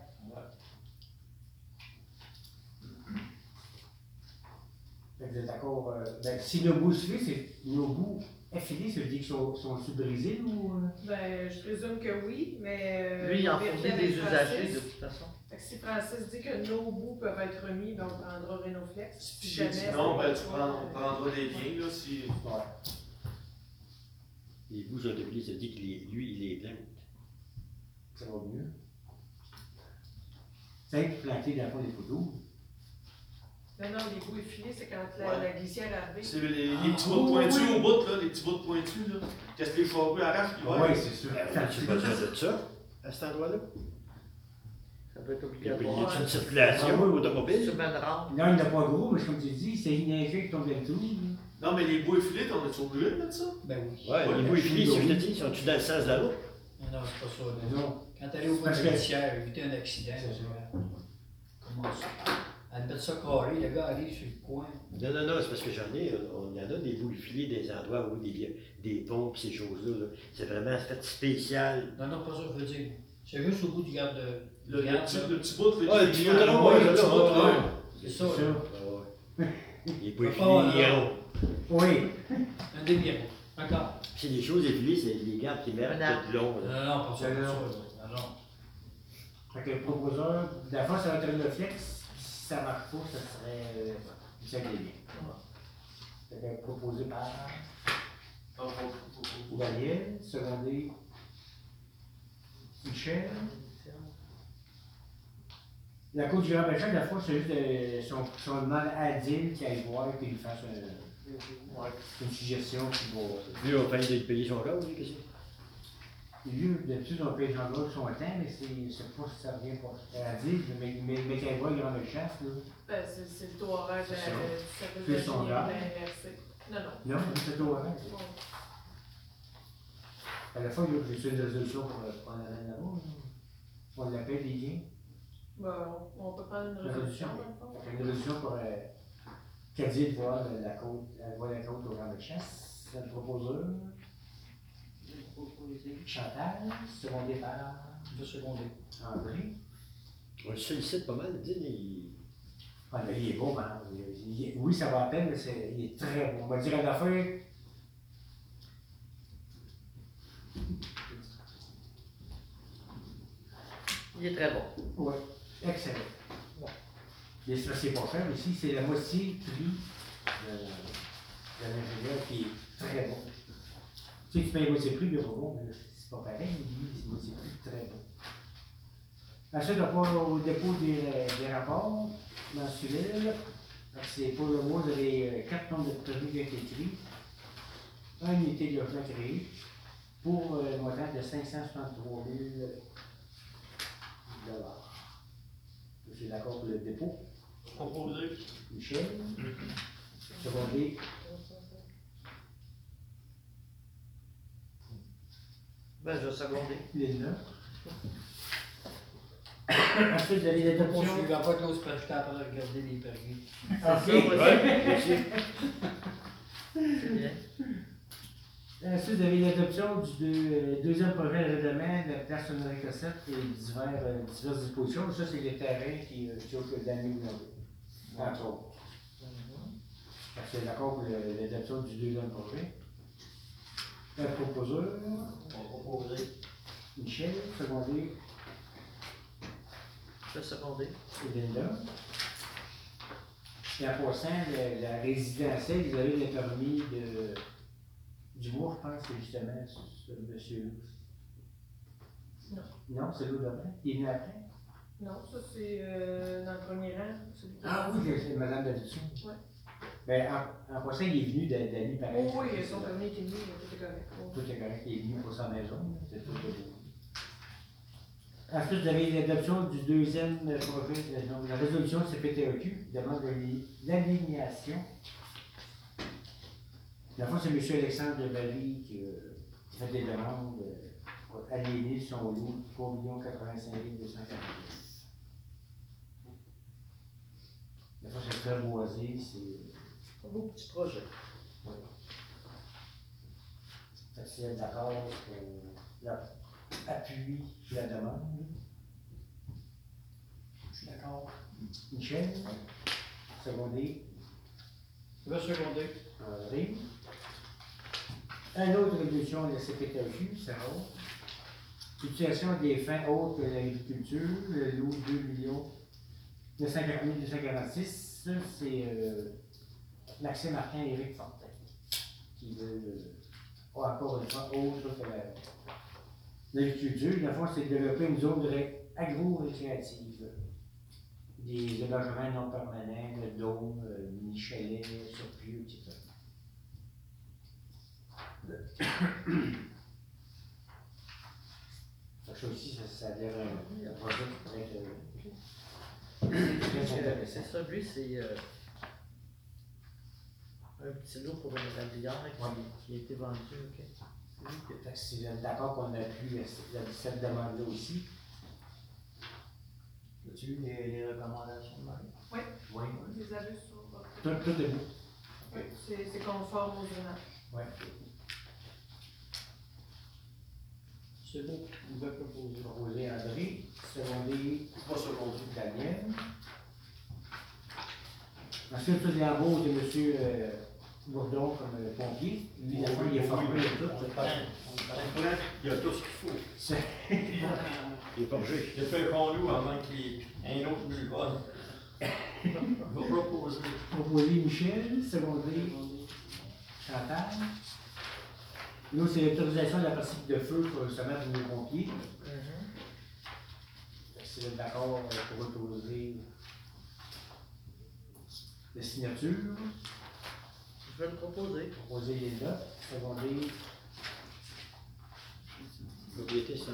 Fait que Vous êtes d'accord? euh, ben, si le bout suffit, c'est nos bouts affilés, ça veut dire qu'ils sont, sont sous brisés ou. euh? Ben, je présume que oui, mais. euh, Lui, il en avec des Francis. usagers de toute façon. Fait que si Francis dit que nos bouts peuvent être remis, ben on prendra Renoflex. Si jamais. ça ben, tu prends, on prendra des biens. Là, si... Les bouts sont oubliés, ça dit que lui, il est plante. Ça va mieux. Simple, planter dans le fond des photos. Non, non, les bouts effilés, c'est quand la, Ouais. la glissière arrive. C'est les, les Ah, petits bouts pointus oui. au bout, là, les petits bouts pointus, là. Qu'est-ce que les charrues arrachent l'hiver? Oui, c'est sûr. Tu pas besoin de ça, à cet endroit-là? Ça doit être Il y a obligatoire. une circulation Ah oui. automobile. Sur une rampe. Non, il n'est pas gros, mais comme tu dis, c'est une neigé qui tombe tout. Non, mais les bouts effilés, on est obligé de mettre ça? Ben oui. Ouais, Ouais, les finis, je si je te dis, sont-tu dans le sens de la route? Non, non, c'est pas ça. Mais non. non. Quand t'allais au la glacière, éviter un accident. C'est là, Comment ça? à mettre ça carré, le gars arrive sur le coin. Non, non, non, c'est parce que j'en ai, on, il y en a des boules filées des endroits où il y a des ponts et ces choses-là. là. C'est vraiment fait spécial. Non, non, pas ça, je veux dire. C'est juste au bout du garde de. Le, du le garde, petit, le petit bout, Ah, le petit bout de Ouais, le là, petit bout de. C'est ça, C'est là. Ah ouais. [LAUGHS] Oui. Un demi-rond. D'accord. C'est des choses effilées, c'est les gardes qui tout long. Non, non, pas ça, Non. Fait que le proposeur, la fois, ça va être le flex. Si ça marche pas, ça serait euh, Michel Lévy. Que proposé par Daniel, secondé Michel. La coach du Grand Belchak, la fois, c'est juste de, son, son Adil qui aille voir et qu'il lui fasse un- ouais, une suggestion qui va. Lui, on va de payer son gars, oui, qu'est-ce que c'est? Lui, d'habitude, on paye Jean gauche son temps, mais c'est c'est pas si ça revient pas. Adil, mais, mais, mais qu'elle voit le Grand Belchak, là. Ben, c'est c'est le taux horaire de C'est être son gars. inversé. Non, non. Non, c'est au orange. Bon. À la fois, il y a j'ai une résolution pour euh, prendre la reine là-bas. là. On l'appelle les liens. Ben, on, on peut prendre une résolution, le. Fait Une résolution pour euh, Cadie de voir la côte, voie de la côte au grand de chasse. C'est le proposeur. Chantal, secondé par Deux. André. On le sollicite pas mal, dis, il... Ah, là, il est beau, hein. Il- il- oui, ça va à peine, mais c'est, il est très beau. On va dire à la fin. Il est très bon. Oui, excellent. Bon. Les c'est pas cher ici, c'est la moitié prix de, de l'ingénieur qui est très bon. Tu sais, tu payes moitié prix, pas bon, mais c'est pas pareil, lui, c'est moitié prix très bon. Ensuite, on va au dépôt des, rapports mensuels. C'est pour le mois, vous avez euh, quatre nombres de produits qui ont été écrits, un unité de logement créé, pour euh, un montant de 563 000 dollars. Je suis d'accord pour le dépôt. Proposé. Michel. [COUGHS] Secondé. Ben, je vais seconder. Linda. Ensuite, vous avez On l'adoption. suivra pas Claude Pachka après regarder les permis. Ok. [LAUGHS] C'est bien. Ensuite, vous avez l'adoption du deux- euh, deuxième projet de règlement de la place Sonnerie Cossette et divers, euh, diverses dispositions. Ça, c'est les terrains qui euh, qui occupent l'année ou Entre autres. Que d'accord pour le- l'adoption du deuxième projet. Un proposeur. On proposé. Michel, secondé. Je vais seconder. et Linda. Et en passant, le- la résidentielle, vous avez le permis de, du mois, je pense, c'est justement ce ce monsieur. Non. Non, c'est l'autre d'après. Il est venu après? Non, ça, c'est euh, dans le premier rang. Ah oui, c'est madame Davidson. Ouais. Ben, en, en passant, il est venu d'A- d'Ali pareil. Oh, oui, son permis est émis, tout est correct. Oh. Tout est correct, il est venu pour sa maison. C'est tout. Ensuite, vous avez l'adoption du deuxième projet, euh, la résolution de CPTEQ, demande de li- l'alignation. La fois, c'est M. Alexandre de qui euh, qui fait des demandes pour aligner son lot, 3 85 240 La c'est très boisé, c'est. Un beau petit projet. Fait que c'est d'accord pour l'appui sur la demande. Je suis d'accord. Michel, secondé, Je vais seconder. André. Un autre résolution de la CPTQ, c'est rare. Utilisation des fins autres de l'agriculture, le lot 2 millions 940 246, c'est euh, Maxime Martin Éric Fortin qui veut euh, encore une fois autre que la- l'agriculture. Le fond, c'est développer une zone de ré- agro-récréative. Des hébergements non permanents, de dômes, euh, mini-chalets, etc. Ça aussi, ça, ça a l'air un, projet qui pourrait être euh, très Euh, intéressant. C'est ça, lui, c'est euh, un petit lot pour une rabillaire qui, qui a été vendu. ok. C'est lui qui- Fait que si vous êtes d'accord qu'on a pu cette demande-là aussi, As-tu les, les recommandations de Marie? Oui. Oui. Vous les avez sur votre. Tout, tout est. Oui, c'est conforme aux zonage. Ouais. C'est beau, nouvelle proposition. Proposé André, secondé Pas secondé. Daniel. Ensuite, toutes les embauches de M. Euh, Bourdon comme euh, pompier. Lui, fois, il est formé et tout. Il y a tout ce qu'il faut. C'est- Il est forgé. J'ai fait qu'on loue avant qu'il y ait un autre mulvol. [LAUGHS] On va proposer. Proposé Michel, secondé Chantal. Nous, c'est l'autorisation de la partie de feu pour le sommet de nos pompiers. Si vous êtes d'accord euh, pour autoriser la signature, Je vais le proposer. proposer les notes, secondé Propriété 120.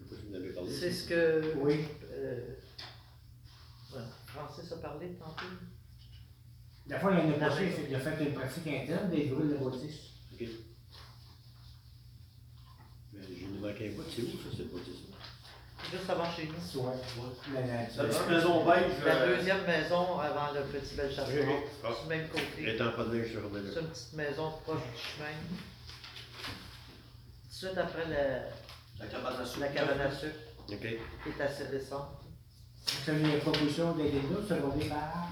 Je sais pas si vous en avez parlé. C'est ce que Oui. euh, ouais, Francis a parlé tantôt. La fois, l'année passée, il a fait une pratique interne des brûles de bâtisse. OK. Mais C'est où ça, cette bâtisse Juste avant chez nous. La La nature. petite maison beige. La euh, deuxième maison avant le petit bel château. Ah. Du même côté. Étant pas de neige sur le C'est une petite maison proche du chemin. Tout de suite après la, La cabane à soupe. la cabane à sucre, OK. qui est assez récente. C'est une proposition d'aider nous, secondé par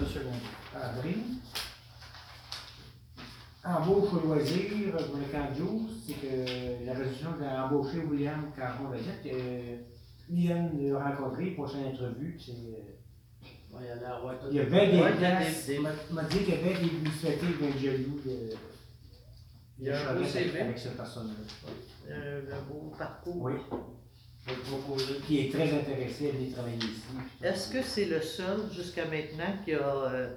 Le second. André. Embauche au loisir pour le camp de jour, c'est que la résolution d'embaucher William Caron Vedette. Euh, Liam l'a rencontré, prochaine entrevue, c'est. euh, Ouais, il y a. Il y des Ouais, il y a places. des- des- Il m'a- dit qu'il y avait des initiatives bien jaloux de. Il y a un beau CV. avec cette personne-là. Un, un beau parcours. Oui. Je vais le proposer. Qui est très intéressé à venir travailler ici. Est-ce que c'est le seul jusqu'à maintenant qui a euh,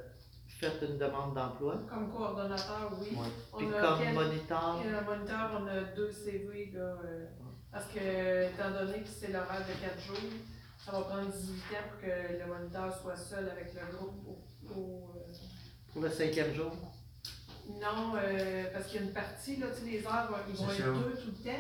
fait une demande d'emploi? Comme coordonnateur, oui. Oui. Puis On a comme quel- moniteur? Et le moniteur, on a deux CV, là, euh, parce que, étant donné que c'est l'horaire de 4 jours, ça va prendre 18 ans pour que le moniteur soit seul avec le groupe au, au, euh, Pour le cinquième jour? Non, euh, parce qu'il y a une partie, là, tu sais, les heures, ils vont être deux tout le temps,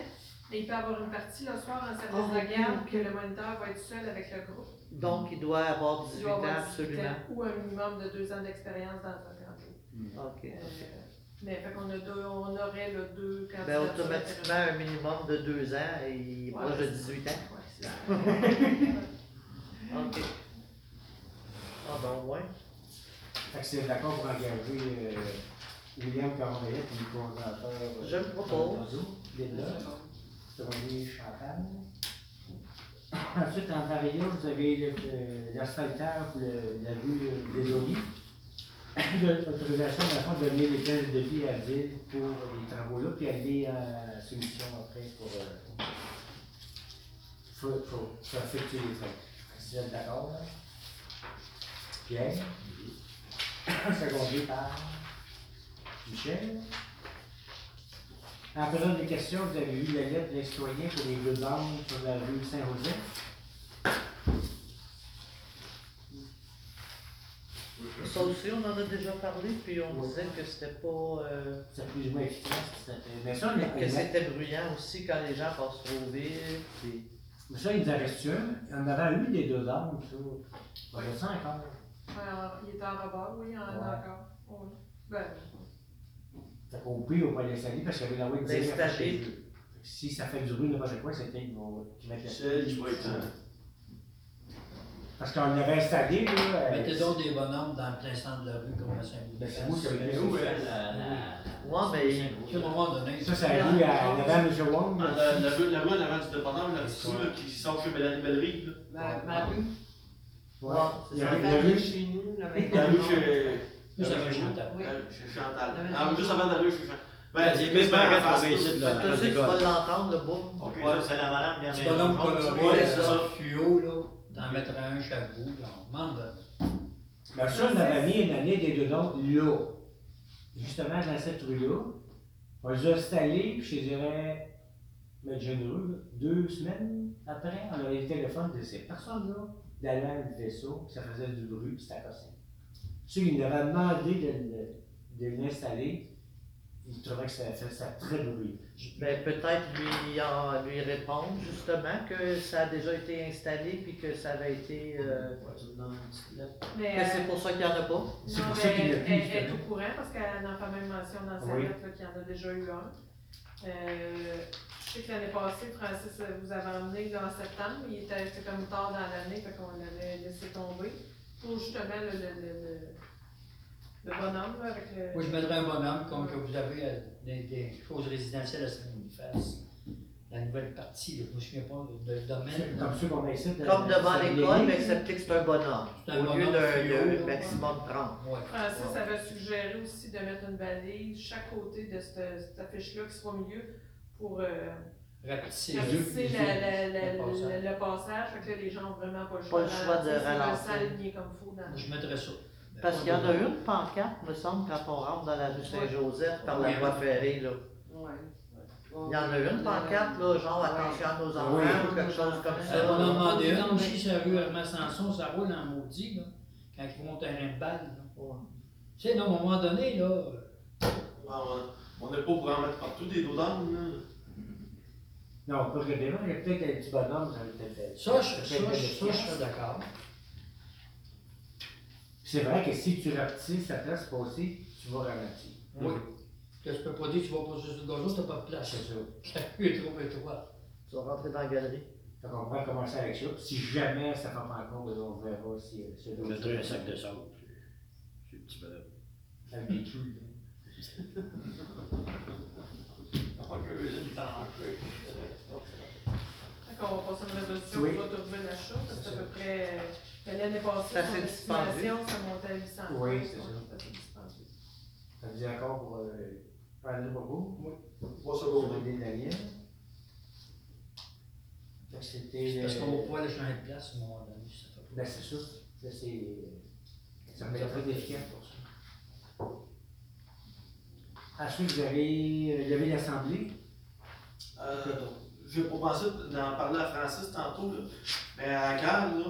mais il peut y avoir une partie le soir en service Ah, de garde, ok, que le moniteur va être seul avec le groupe. Donc, il doit avoir Il 18 doit ans, avoir 18 absolument. Ou un minimum de deux ans d'expérience dans un grand jour. OK. Euh, mais fait qu'on a deux, on aurait le deux Ben, candidatures automatiquement, un minimum de deux ans et il est Ouais, proche de c'est 18 ans. Ouais, c'est ça. [LAUGHS] [LAUGHS] OK. Ah bon, ouais. Fait que c'est d'accord pour engager euh, William Caron-Vedette comme coordonnateur. euh, Je le propose. Linda, secondé Chantal. Ensuite, en travaillant, vous avez le- l'asphalteur pour le- la euh, des Olives. L'autorisation de la fois de donner les pièces de vie à Ville pour les travaux là, puis aller en soumission après pour. Euh, faut, faut effectuer les travaux. Si vous êtes d'accord. Pierre. Secondé par Michel. En période des questions, vous avez eu la lettre des citoyens pour les deux arbres sur la rue Saint-Joseph. Ça aussi, on en a déjà parlé, puis on Ouais. disait que c'était pas. euh, C'est plus ou moins efficace. c'était- Mais ça, on a- que c'était bruyant aussi quand les gens passent trop vite. puis- mais ça, il nous un. On avait eu les deux arbres, ça. On a ça encore. Alors, il est en rebord, oui, il y en a Ouais. encore. Oui. Ben, Qu'au pire, on va l'installer parce qu'il y avait la web L'installer. chez eux. Si ça fait du bruit, n'importe quoi, c'est qu'ils vont mettre la euh, Parce qu'on l'avait installé, là. euh, Mettez donc des bonhommes dans le plein centre de la rue comme à Saint-Louis. Ben, c'est vous qui ça. la, la, Ouais, mais- À un moment donné, Ça, c'est la rue à. Wong. Ah, là. La, rue, la rue en avant du dépanneur, la petite rue là, qui sort chez Mélanie Bellerive. là. Ma, rue, Ouais. A ça. la rue. chez nous, la La rue chez. Chantal. Oui. euh, Chez Chantal. La Ah, juste avant la rue chez Chantal. Ben, Ben, c'est c'est quasiment en à face, trouver là. tu sais, tu vas l'entendre, le boum. Ok, ça, c'est la madame bien bonhomme raison. coloré, Ouais, là, c'est ça. fluo, là, d'en mettre un chaque bout, là, on demande de- Mais ça, on avait mis une année des dedans là. Justement, dans cette rue-là. On les a installés, puis je dirais, mettre généreux, là, deux semaines après, on avait le téléphone de ces personnes-là d'aller à le vaisseau, ça faisait du bruit, puis c'était cassé. Ceux qui nous avaient demandé de, le- de l'installer, il trouvait que ça très bruit. Ben, peut-être lui, en- lui répondre justement que ça a déjà été installé puis que ça avait été. euh, Mais, que euh, c'est pour ça qu'il n'y en a pas. C'est Non, pour mais ça qu'il y a elle, plus, elle- c'est elle est au courant parce qu'elle en fait même mention dans sa Oui. lettre qu'il y en a déjà eu un. Euh, je sais que l'année passée, Francis vous avait emmené là, en septembre, il était c'était comme tard dans l'année, fait qu'on l'avait laissé tomber. Pour justement le, le, le, le, le bonhomme là, avec le. Moi, je mettrais un bonhomme comme que vous avez euh, des, des choses résidentielles à Saint-Boniface. La nouvelle partie, là, je ne me souviens pas de le domaine. Comme ceux qu'on a ici. de- Comme de- devant de- l'école, de- mais excepté que c'est un bonhomme. C'est un Au lieu bonhomme d'un maximum 30. Ouais. Francis avait suggéré aussi de mettre une balise chaque côté de cette, cette affiche-là qui soit au milieu pour euh, Rapetisser la- la- le le, le passage. Fait que là, les gens n'ont vraiment pas le Pas choix. le choix de ralentir, comme il faut dans Je mettrais ça. Parce qu'il y en a une pancarte, me semble, quand on rentre dans la rue Saint-Joseph par la voie ferrée. Là. Il y en a une pancarte, là, genre attention à nos enfants Oui. ou quelque chose comme Euh, on en ça. demandé un aussi sur la rue Hermès Sanson, ça roule en maudit, là, quand ils vont au terrain de balle. Tu sais, là, à un moment donné, là, euh, Ah, on- n'est pas pour en mettre partout des dos d'âne, là. Non, pas que des il y a peut-être des petits bonhommes, ça va ça, je, peut-être ça, être je, ça, je serais d'accord. C'est vrai que si tu rapetisses sa place passée, tu vas ralentir. Oui. Que je peux pas dire que tu vas pas sur le gazon, t'as pas de place. C'est ça. La rue est trop étroite. Tu vas rentrer dans la galerie. Donc on pourrait commencer avec ça. Puis Si jamais ça fait pas encore, ben, on verra si euh, c'est Je mettrais un sac de sable. C'est un petit bonhomme. Avec des clous. Fait qu'on va passer une résolution Oui. pour autoriser l'achat, parce que à ça. peu près, euh, l'année passée, Ça s'est dispendu. ça montait à 800 Oui, c'est ça. ça s'est dispendu. Ça vous dit encore pour euh, faire le beaucoup? Oui. Daniel. Donc c'était. Parce euh, qu'on va pas aller changer de place à un moment donné. si ça fait pas. Ben c'est ça. Là, c'est. Ça me fait très efficace pour ça. Ensuite, vous avez, euh, il y avait l'Assemblée. Euh, je vais pas penser d'en parler à Francis tantôt, là. mais à la gare, là,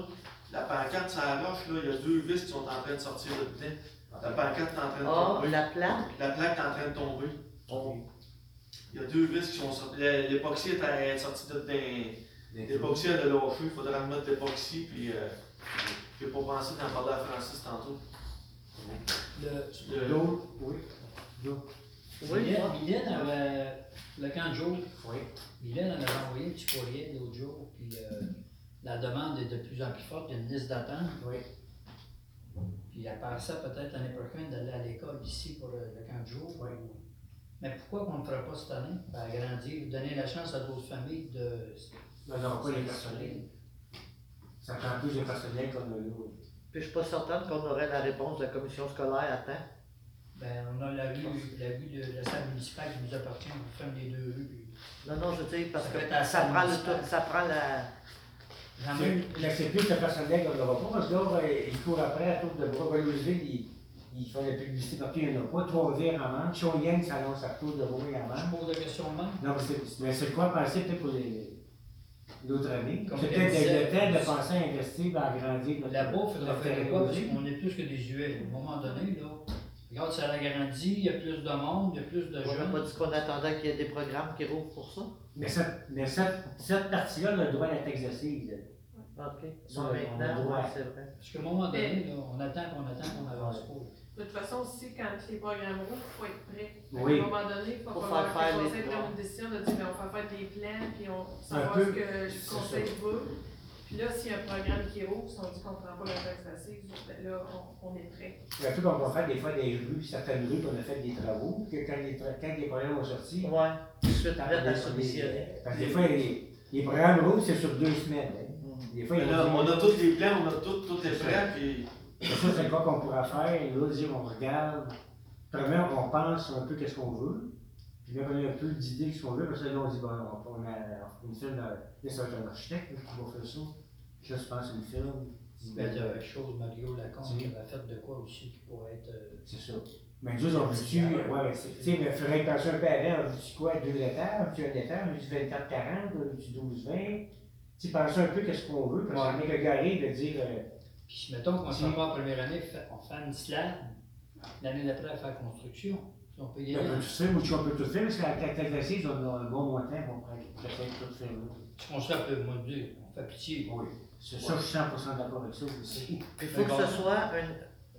la pancarte sur la roche, là, il y a deux vis qui sont en train de sortir de dedans. La pancarte est en train de Ah, tomber. la plaque? La plaque est en train de tomber. Il y a deux vis qui sont sorties. L'époxy est est sorti de dedans. L'époxy, a lâché. Il faudrait remettre l'époxy. Puis, euh, je vais pas penser d'en parler à Francis tantôt. Le, Le- L'autre, oui. Oui, Mylène, avait, le camp de jour, oui. Mylène en avait envoyé un petit courriel l'autre jour, puis euh, la demande est de plus en plus forte, il y a une liste d'attente, Oui. puis elle pensait peut-être l'année prochaine d'aller à l'école ici pour le, le camp de jour. Oui. Mais pourquoi qu'on ne le ferait pas cette année? Ben, agrandir, donner la chance à d'autres familles de. Non, non, pas les personnels. Ça prend plus de personnel qu'on a là. oui. Puis je suis pas certaine qu'on aurait la réponse de la commission scolaire à temps. Ben, on a la rue, la rue de la salle municipale qui nous appartient, on ferme les deux rues. puis Non, non, je dis parce Ça que ça prend, le, ça prend la. J'en ai- C'est- Là, c'est plus le personnel qu'on n'aura pas, parce que là, euh, il court après à tour de bras. Ben, Louisville, il, il fait la publicité partout, il n'y en a pas. Trois-Rivières en manque. Chaudienne s'annonce à tour de bras, il en manque. Je pose la question même. Non, mais c'est, mais c'est quoi penser peut-être pour les, l'autre année? C'est peut-être disait, le temps de penser à investir, à agrandir notre Là-bas, il faudrait notre faire quoi? Parce qu'on est plus que des huelles. À un moment donné, là, regarde, ça il y a plus de monde, il y a plus de On n'a jeunes. pas dit qu'on attendait qu'il y ait des programmes qui rouvrent pour ça. Mais cette, mais cette, cette partie-là, on le droit d'être exercée. OK. Ça, on maintenant, c'est vrai. Parce qu'à un moment donné, là, on attend qu'on attend qu'on avance pas. De toute façon, aussi, quand les programmes roulent, il faut être prêt. Oui. À un moment donné, il faut Faut faire les conseil prenne une décision de dire, ben, on va faire des plans, puis on savoir peu, ce que le conseil veut. Puis là, s'il y a un programme qui roule, si on dit qu'on ne prend pas la taxe assise, ben là, on, on est prêt. Un peu comme on va faire des fois des rues, certaines rues qu'on a fait des travaux, que quand les, quand les programmes ont sorti, Ouais. Tout de suite, à les- soumissionner. Parce que des fois, les, les programmes roulent, c'est sur deux semaines. hein. Des fois, là, on a tous les plans, on a tout, tout est prêt. Puis, Ça, c'est quoi qu'on pourra faire? Là, dire, on regarde. Premièrement, on pense un peu qu'est-ce qu'on veut. Puis là, on a un peu d'idées de ce qu'on veut. Parce que là, on dit, bon, on, on a une firme, là, ça va être un architecte là, qui va faire ça. Je pense une dit, ben, il y a chose, Mario Lacombe, qui avait fait de quoi aussi qui pourrait être. euh, C'est ça. Mais nous, on ouais, c'est- tu sais, mais il faudrait penser un peu avant, on veut-tu quoi, deux étages, on veut-tu un étage, on veut-tu 24-40, on veut-tu 12-20? Tu sais, penser un peu qu'est-ce qu'on veut, parce qu'on est que garé de dire, euh, Puis mettons qu'on s'en va en première année, on fait une slab, l'année d'après, on fait la construction. On peut y aller. tu sais, moi, on peut tout faire, parce qu'à la d'assises, on a un bon montant, on peut-être tout faire là. On se rappelle, moi, dire, on fait pitié. Oui. C'est ça, je suis 100% d'accord avec ça aussi. Il faut que ce soit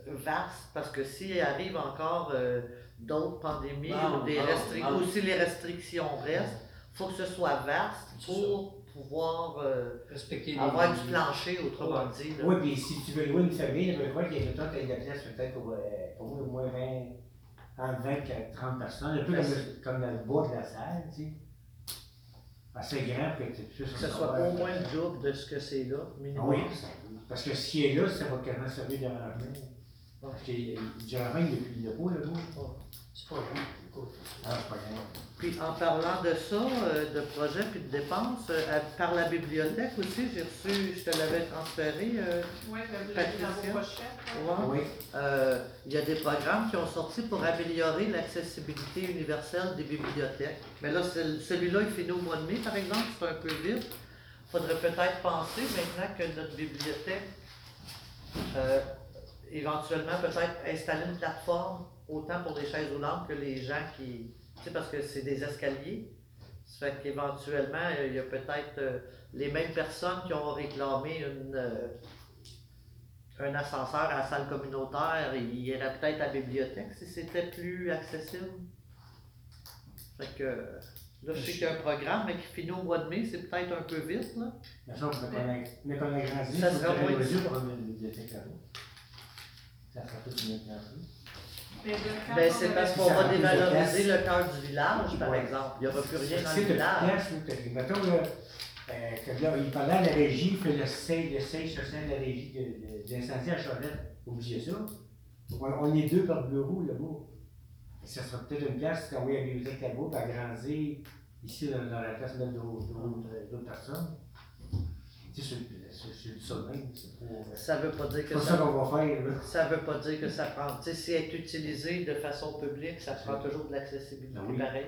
vaste, parce que s'il arrive encore euh, d'autres pandémies Non, ou des non, restrictions, non. aussi les restrictions restent, il faut que ce soit vaste pour pouvoir euh, Respecter les avoir du plancher, autrement dit. là. Oui, puis si tu veux louer une famille, je crois qu'il y a toi, tu as de la place peut-être pour, euh, pour au moins 20, entre 20 et 30 personnes, un peu comme, le- comme dans le bois de la salle, tu sais. Assez grand pour que tu Que ce soit au moins le double de ce que c'est là, minimum. Oui, parce que ce qui est là, ça va quasiment servir de. Parce que rangement, il n'y a pas, là, nous. C'est pas bon. Ah. Puis en parlant de ça, euh, de projets puis de dépenses, euh, par la bibliothèque aussi, j'ai reçu, je te l'avais transféré, euh, Oui, l'avez dans Patricia. vos ouais. Oui, Euh, il y a des programmes qui ont sorti pour améliorer l'accessibilité universelle des bibliothèques. Mais là, celui-là, il finit au mois de mai, par exemple, c'est un peu vite. faudrait peut-être penser maintenant que notre bibliothèque, euh, éventuellement, peut-être installer une plateforme autant pour les chaises roulantes que les gens qui. Tu sais, parce que c'est des escaliers. Ça fait qu'éventuellement, euh, il y a peut-être euh, les mêmes personnes qui ont réclamé une. euh, un ascenseur à la salle communautaire, il irait peut-être à la bibliothèque si c'était plus accessible. Fait que là, je sais qu'il y a un programme, mais qui finit au mois de mai, c'est peut-être un peu vite, là. mais ça, on. Mais qu'on a grandi, Ça sera moins- pour une bibliothèque. Ça sera tout une. De Ben, c'est parce qu'on va dévaloriser le cœur du village, par Ouais. exemple. Il n'y aura plus rien dans le village. mettons, là, euh, que là, il parlait à la régie, il fait le siège, le siège social de la régie de, de, de l'incendie à Charlotte. Oubliez ça. On, on est deux par bureau là-bas. Ça sera peut-être une place, quand oui, à la bibliothèque là-bas, puis agrandir ici dans, dans la place d'autres personnes. Tu sais, c'est- du sommeil, c'est pour. euh, Ça veut pas dire que pas ça ça. qu'on va faire, là. Ça veut pas dire que ça prend. Tu sais, si elle est utilisée de façon publique, ça prend toujours de l'accessibilité oui. pareil.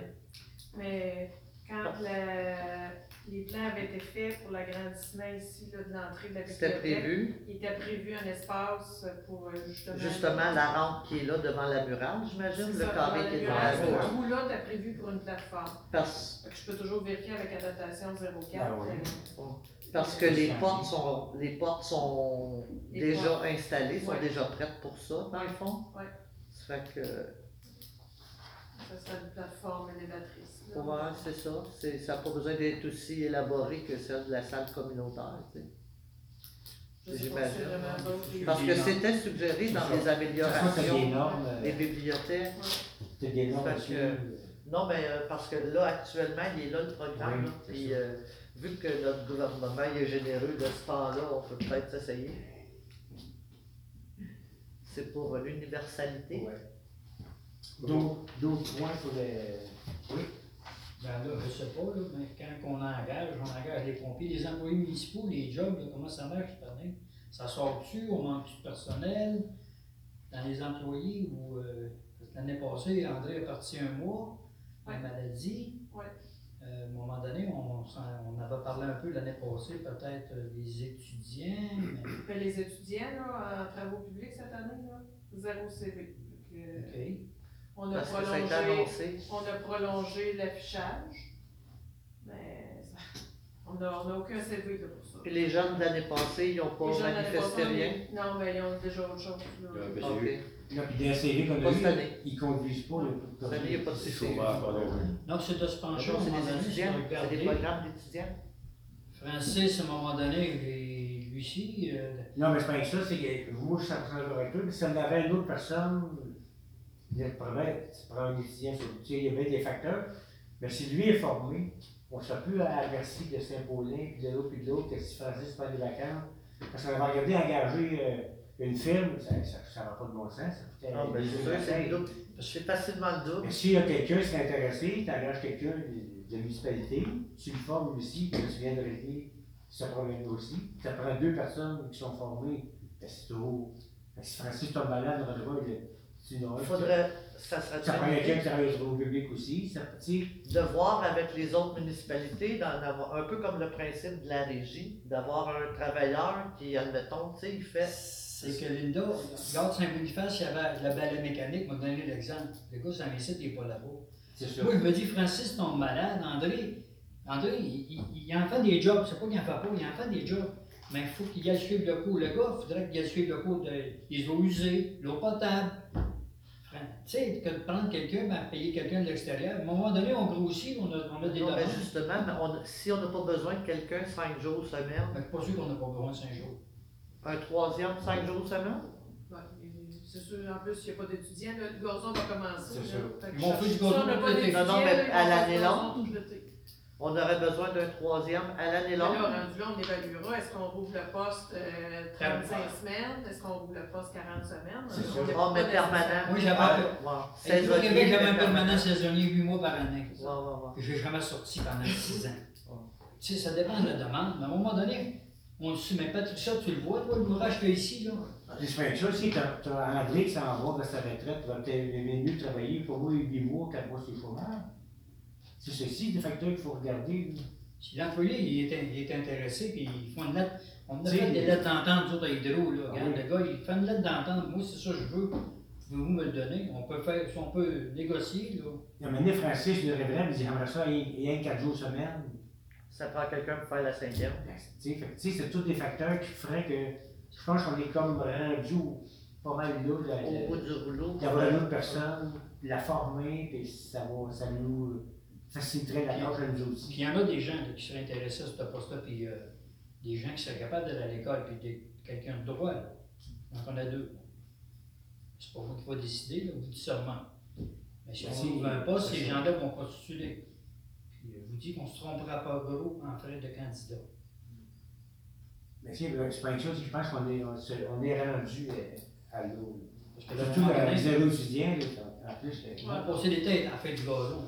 Mais quand la- les plans avaient été faits pour l'agrandissement ici là, de l'entrée de la C'était bibliothèque, prévu. il était prévu un espace pour euh, justement. Justement, la rampe qui est là devant la murale, j'imagine, le carré qui est la devant la muraille, Ce murale. trou-là était prévu pour une plateforme. Parce, que je peux toujours vérifier avec la datation 04. Ah oui. Euh, parce que les portes sont, les portes sont Les déjà portes. installées, sont Ouais. déjà prêtes pour ça, dans le fond. Ouais. Ça fait que, Ça serait une plateforme élévatrice. ouais, c'est ça. C'est, ça n'a pas besoin d'être aussi élaboré que celle de la salle communautaire, tu sais. J'imagine. Parce que c'était suggéré dans les améliorations normes. des euh, bibliothèques. Des normes que- euh, Non, mais euh, parce que là, actuellement, il est là le programme. Oui, Puis euh, vu que notre gouvernement il est généreux de ce temps-là, on peut peut-être s'essayer. C'est pour l'universalité. Ouais. D'autres d'autres points pour les. Oui. Ben là, je sais pas, là, mais quand on engage, on engage les pompiers, les employés municipaux, les jobs, là, comment ça marche, pardon? Ça sort-tu, on manque de personnel? Dans les employés ou euh, l'année passée, André est parti un mois en Ouais. maladie. Ouais. Euh, à un moment donné, on, on avait parlé un peu l'année passée, peut-être euh, des étudiants, mais Mais [COUGHS] les étudiants là, en travaux publics cette année, là, zéro CV. Que, OK. On a prolongé, annoncé. on a prolongé l'affichage, mais ça- [LAUGHS] on n'a on a aucun CV là, pour ça. Puis les jeunes de l'année passée, ils n'ont pas manifesté rien? Non, mais ils ont déjà autre chose. là. Euh, ben, Puis des qu'on Pas cette année. ils conduisent pas. là, pour Cette année, il n'y a pas de pas non plus. Donc, c'est de se pencher Non, à un c'est des donné, étudiants, c'est des regarder. programmes d'étudiants. Francis, à un moment donné, et lui aussi, euh, Non, mais c'est pas avec ça, c'est que moi, je suis 100% d'accord avec toi, mais si on avait une autre personne, il pourrait prendre un étudiant sur tu sais, il y avait des facteurs, mais si lui est formé, on ne sera plus à la merci de Saint-Paulin, puis de l'autre, puis de l'autre, que si Francis prend des vacances. Parce qu'on va regarder engager euh, une firme, ça n'a pas de bon sens. Ça coûtait Ah, ben, c'est le double. C'est facilement le double. Mais s'il y a quelqu'un qui serait intéressé, tu engages quelqu'un de, de municipalité, tu le formes aussi, puis tu viens de régler ce problème aussi. Ça prend deux personnes qui sont formées, ben, c'est trop. Ben, si Francis tombe malade, le. Tu n'auras Il faudrait, ça serait Ça prend quelqu'un qui travaille au public aussi. Ça, de voir avec les autres municipalités, d'en avoir, un peu comme le principe de la régie, d'avoir un travailleur qui, admettons, tu sais, il fait C'est que Linda, regarde Saint-Boniface, il y avait de la balai mécanique, m'a donné l'exemple. Le gars, ça site, il n'est pas là-bas. C'est sûr. Moi, je me dis, Francis tombe malade. André, André, il, il, il en fait des jobs. C'est pas qu'il en fait pas, il en fait des jobs. Mais il faut qu'il aille suivre le cours. Le gars, il faudrait qu'il aille suivre le cours de, des eaux usées, l'eau potable. Tu sais, que de prendre quelqu'un, ben, payer quelqu'un de l'extérieur. À un moment donné, on grossit, on a, on a des Non, mais demandes. justement, mais on- si on n'a pas besoin de quelqu'un cinq jours semaine, Fait que Ben, pas sûr qu'on n'a pas besoin de 5 jours. Un troisième cinq jours semaine, Ouais, C'est sûr, en plus, il n'y a pas d'étudiants, le gazon va commencer. C'est sûr. Fait que Ils vont faire du si gazon on n'a tout pas l'été. d'étudiants, Non, non, mais à l'année longue. on aurait besoin d'un troisième à l'année longue. rendu là, on évaluera, est-ce qu'on rouvre le poste euh, 35 semaines, est-ce qu'on rouvre le poste 40 semaines? C'est On sûr. est Oh, mais pas permanent. Moi, j'avais un- Québec, j'avais un permanent saisonnier 8 mois par année. Ouais, ouais, ouais. que j'ai jamais sorti pendant 6 ans. Tu sais, ça dépend de la demande, mais à un moment donné, on le sait, mais Patricia, tu le vois, toi, l'ouvrage qu'il y a ici, là. Je fais ça aussi, t'as t'as André qui s'en va vers sa retraite, va peut-être mieux travailler pour moi 8 mois, 4 mois sur le chômage. C'est ceci, des facteurs qu'il faut regarder. Si l'employé il est, il est intéressé, puis ils font une lettre, on a Tu fait des lettres d'entente, nous autres, à Hydro, là. Ah Regarde, oui. le gars, il fait une lettre d'entente, moi, c'est ça que je veux. Pouvez-vous me le donner? On peut faire, si on peut négocier, là. Il y a un moment donné, Francis, le révérend, il dit J'aimerais ça, il y a 4 jours semaine. Ça prend quelqu'un pour faire la cinquième. Ben, tu sais, c'est tous des facteurs qui feraient que je pense qu'on est comme rendu pas mal là, de, Au bout du rouleau. d'avoir une autre personne, la former, puis ça, va, ça nous faciliterait la tâche à nous Puis aussi. il y en a des gens qui seraient intéressés à ce poste-là, puis euh, des gens qui seraient capables d'aller à l'école, puis quelqu'un de droit, là. Donc on a deux. C'est pas moi qui va décider, là, vous dites seulement. Mais si Ben, on si, ouvre un poste, c'est ces gens-là vont postuler. Euh, dis qu'on se trompera pas gros en frais de candidat. Mais le- c'est pas une chose, je pense qu'on est, on, on est rendu euh, à l'eau. Surtout dans donné, les étudiants, en plus. euh, vont passer des têtes à faire du gazon.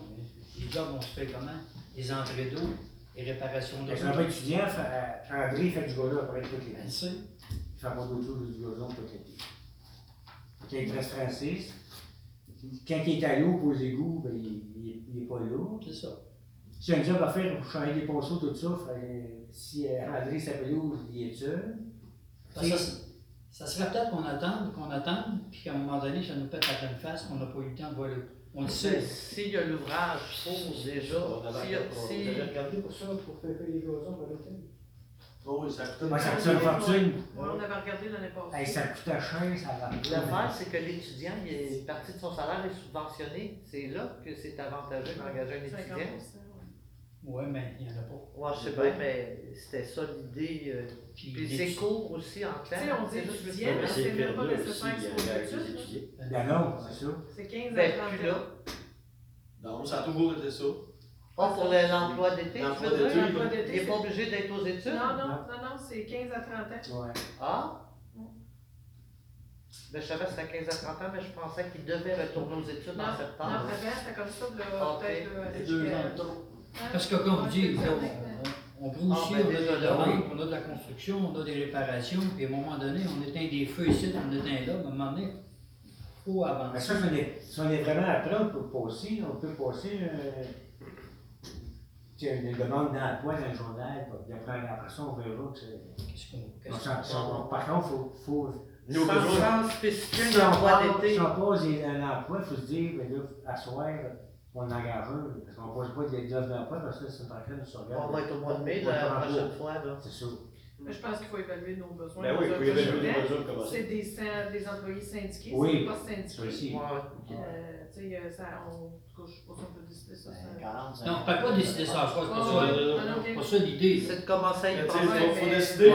Les jobs vont se faire comment? Les entrées d'eau, les réparations d'eau. Quand suis pas étudiant, euh, André fait du gazon après tout Ben, l'été. Il fait pas d'autre chose du gazon tout l'été. Quand il reste Francis, quand il est à l'eau pour les égouts, ben, il, il, il est pas là. c'est ça. Si j'ai un job à faire pour changer des ponceaux, tout ça, fait, si euh, André s'appelle où, il est seul. Ça, ça, ça serait peut-être qu'on attende, qu'on attende, puis qu'à un moment donné, ça nous pète la pleine face, qu'on n'a pas eu le temps de voir le. On le sait. S'il y a l'ouvrage pour déjà, On avait s'il y a- on si- avait regardé pour ça, pour faire les gazons par l'été. Oh oui, ça coûte une fortune. On avait regardé l'année passée. Hey, ça coûtait cher, ça va. L'affaire, c'est que l'étudiant, il est- une partie de son salaire est subventionné. C'est là que c'est avantageux d'engager un 50%, étudiant. Ouais. Ouais, mais il n'y en a pas. Ouais, je sais bien, mais c'était ça l'idée. euh, Puis, Puis les- court aussi en clair. Tu sais, on dit C'est juste- étudiant, Mais c'est c'est même pas nécessaire euh, d'études. étudiants. Ben non, c'est ça. C'est 15 à Ben, 30 plus là. Non, ça a toujours été ça. Pas pour le- l'emploi d'été, tu L'emploi veux dire? d'été, L'emploi là. d'été, Il n'est pas obligé d'être aux études? Non, non, non, non, c'est 15 à 30 ans. Ouais. Ah? Ben, je savais que c'était 15 à 30 ans, mais je pensais qu'il devait retourner aux études Non, en non, septembre. avant, c'était comme ça, là, Ok. peut-être, Les deux ans. Hein? Parce que, comme là, certain, on, on, on grossit, Ah, ben, on, a demandes, oui. on a de la construction, on a des réparations, puis à un moment donné, on éteint des feux ici, on éteint là, à un moment donné, il faut Mais avancer. ça, si on est, si on est vraiment après, on peut passer, on peut passer euh, une demande d'emploi dans le journal, puis après, ça, on verra que c'est. On Par contre, il faut, faut. Nous, au Sans, besoin. sans spécifier Si un on emploi d'été. si on passe un emploi, il faut se dire, ben là, à soir, on engage un, parce qu'on ne pose pas des d'emploi, parce que c'est en train de se regarder. On va être au mois de mai la prochaine fois. Là. C'est ça. Mais je pense qu'il faut évaluer nos besoins. Ben oui, il faut évaluer projet les plan. besoins comme ça. C'est des, des employés syndiqués, Oui. c'est pas syndiqués. Ouais. Euh, tu sais, euh, ça, on, en tout cas, je sais pas si on peut décider ça. ça- Non, on ne peut pas décider ça à soi, c'est pas ça, l'idée. C'est de commencer à y penser. faut, décider,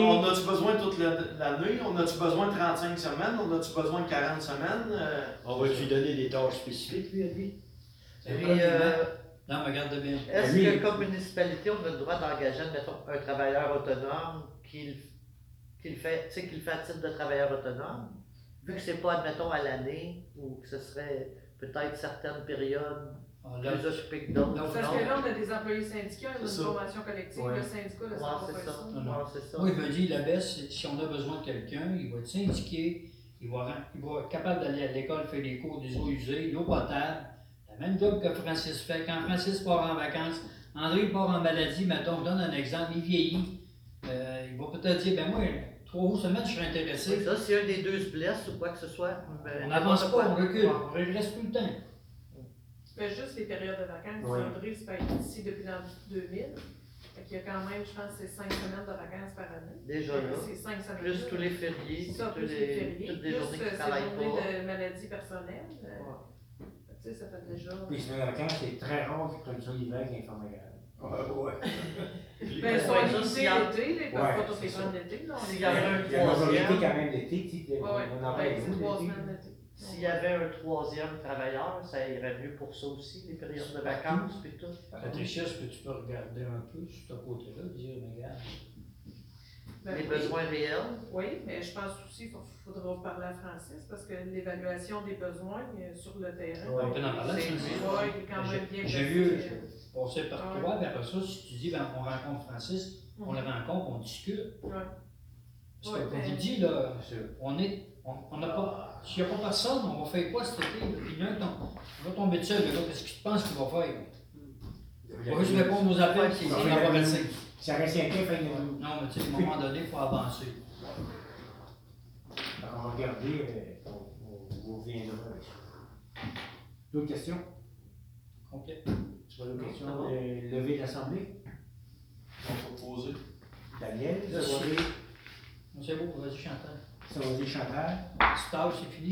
on a-tu besoin toute la- l'année, on a-tu besoin de 35 semaines, on a-tu besoin de 40 semaines? euh, On va lui donner des tâches spécifiques, lui, à lui? Puis, euh, Non, mais regarde bien. est-ce Oui. que comme municipalité, on a le droit d'engager, mettons, un travailleur autonome qui, qui le fait, tu sais, qui le fait à titre de travailleur autonome? Vu que c'est pas, admettons, à l'année, ou que ce serait peut-être certaines périodes Ah, là, plus occupées que d'autres. Parce non? que là, on a des employés syndiqués, on a une ça. convention collective, Ouais. le syndicat, ça Ouais, c'est ça. ça. Non, non. Ouais, c'est ça. Moi, il me dit, la baisse, si on a besoin de quelqu'un, il va être syndiqué, il va, il va être capable d'aller à l'école faire des cours des eaux usées, l'eau potable, la même job que Francis fait. Quand Francis part en vacances, André part en maladie, mettons, je donne un exemple, il vieillit, euh, il va peut-être dire, ben moi, trois semaines, je serais intéressé. Ça, si un des deux se blesse ou quoi que ce soit. On n'avance pas, on recule, on régresse tout le temps. Mais juste les périodes de vacances, Oui. André, c'est pas été ici depuis l'an 2000. Fait qu'il y a quand même, je pense, c'est cinq semaines de vacances par année. Déjà Fait là. C'est cinq semaines. Plus tous les fériés, ça, tous plus les, les fériés, toutes les plus journées euh, qui ces travaillent pas. de maladie personnelle. euh, Ouais. Tu sais, ça fait déjà. Puis les vacances, c'est très rare que tu sois l'hiver qui est formé Ouais. Ben, Ouais, ils sont ça, a- l'été, ils peuvent Ouais, pas tous les là, on S'il y avait un Il y a la majorité troisième, quand même l'été, tu sais, Ouais, ouais. on en Ben, parle trois semaines d'été. S'il y avait un troisième travailleur, ça irait mieux pour ça aussi, les périodes de vacances puis tout. Patricia, est-ce que tu peux regarder un peu sur ce côté-là, dire, regarde, Ben, Les oui. besoins réels? Oui, mais je pense aussi qu'il faudra parler à Francis parce que l'évaluation des besoins euh, sur le terrain. on peut en parler, C'est- ça, ouais, il est quand même bien J'ai vu, passer par Ouais. toi, après ça, si tu dis, ben, on rencontre Francis, on le rencontre, on discute. Ouais. Parce que, Ouais, comme ben- vous dites, là, on est, on n'a pas, s'il n'y a pas personne, on va faire quoi cet été? Puis il y en a un, tom- on va tomber dessus, gars, qu'est-ce qu'il pense qu'il va faire? Il va juste répondre aux appels, puis il va Ouais. Ça reste fait que Non, mais tu sais, à un moment donné, il faut avancer. on va regarder, euh, on, on, on reviendra avec ça. D'autres questions? Complet. Tu vois d'autres questions? Euh, lever de l'Assemblée? On va poser. Daniel, ça va C'est beau, vas-y, Chantal. ça va dire Chantal? Stage, c'est fini.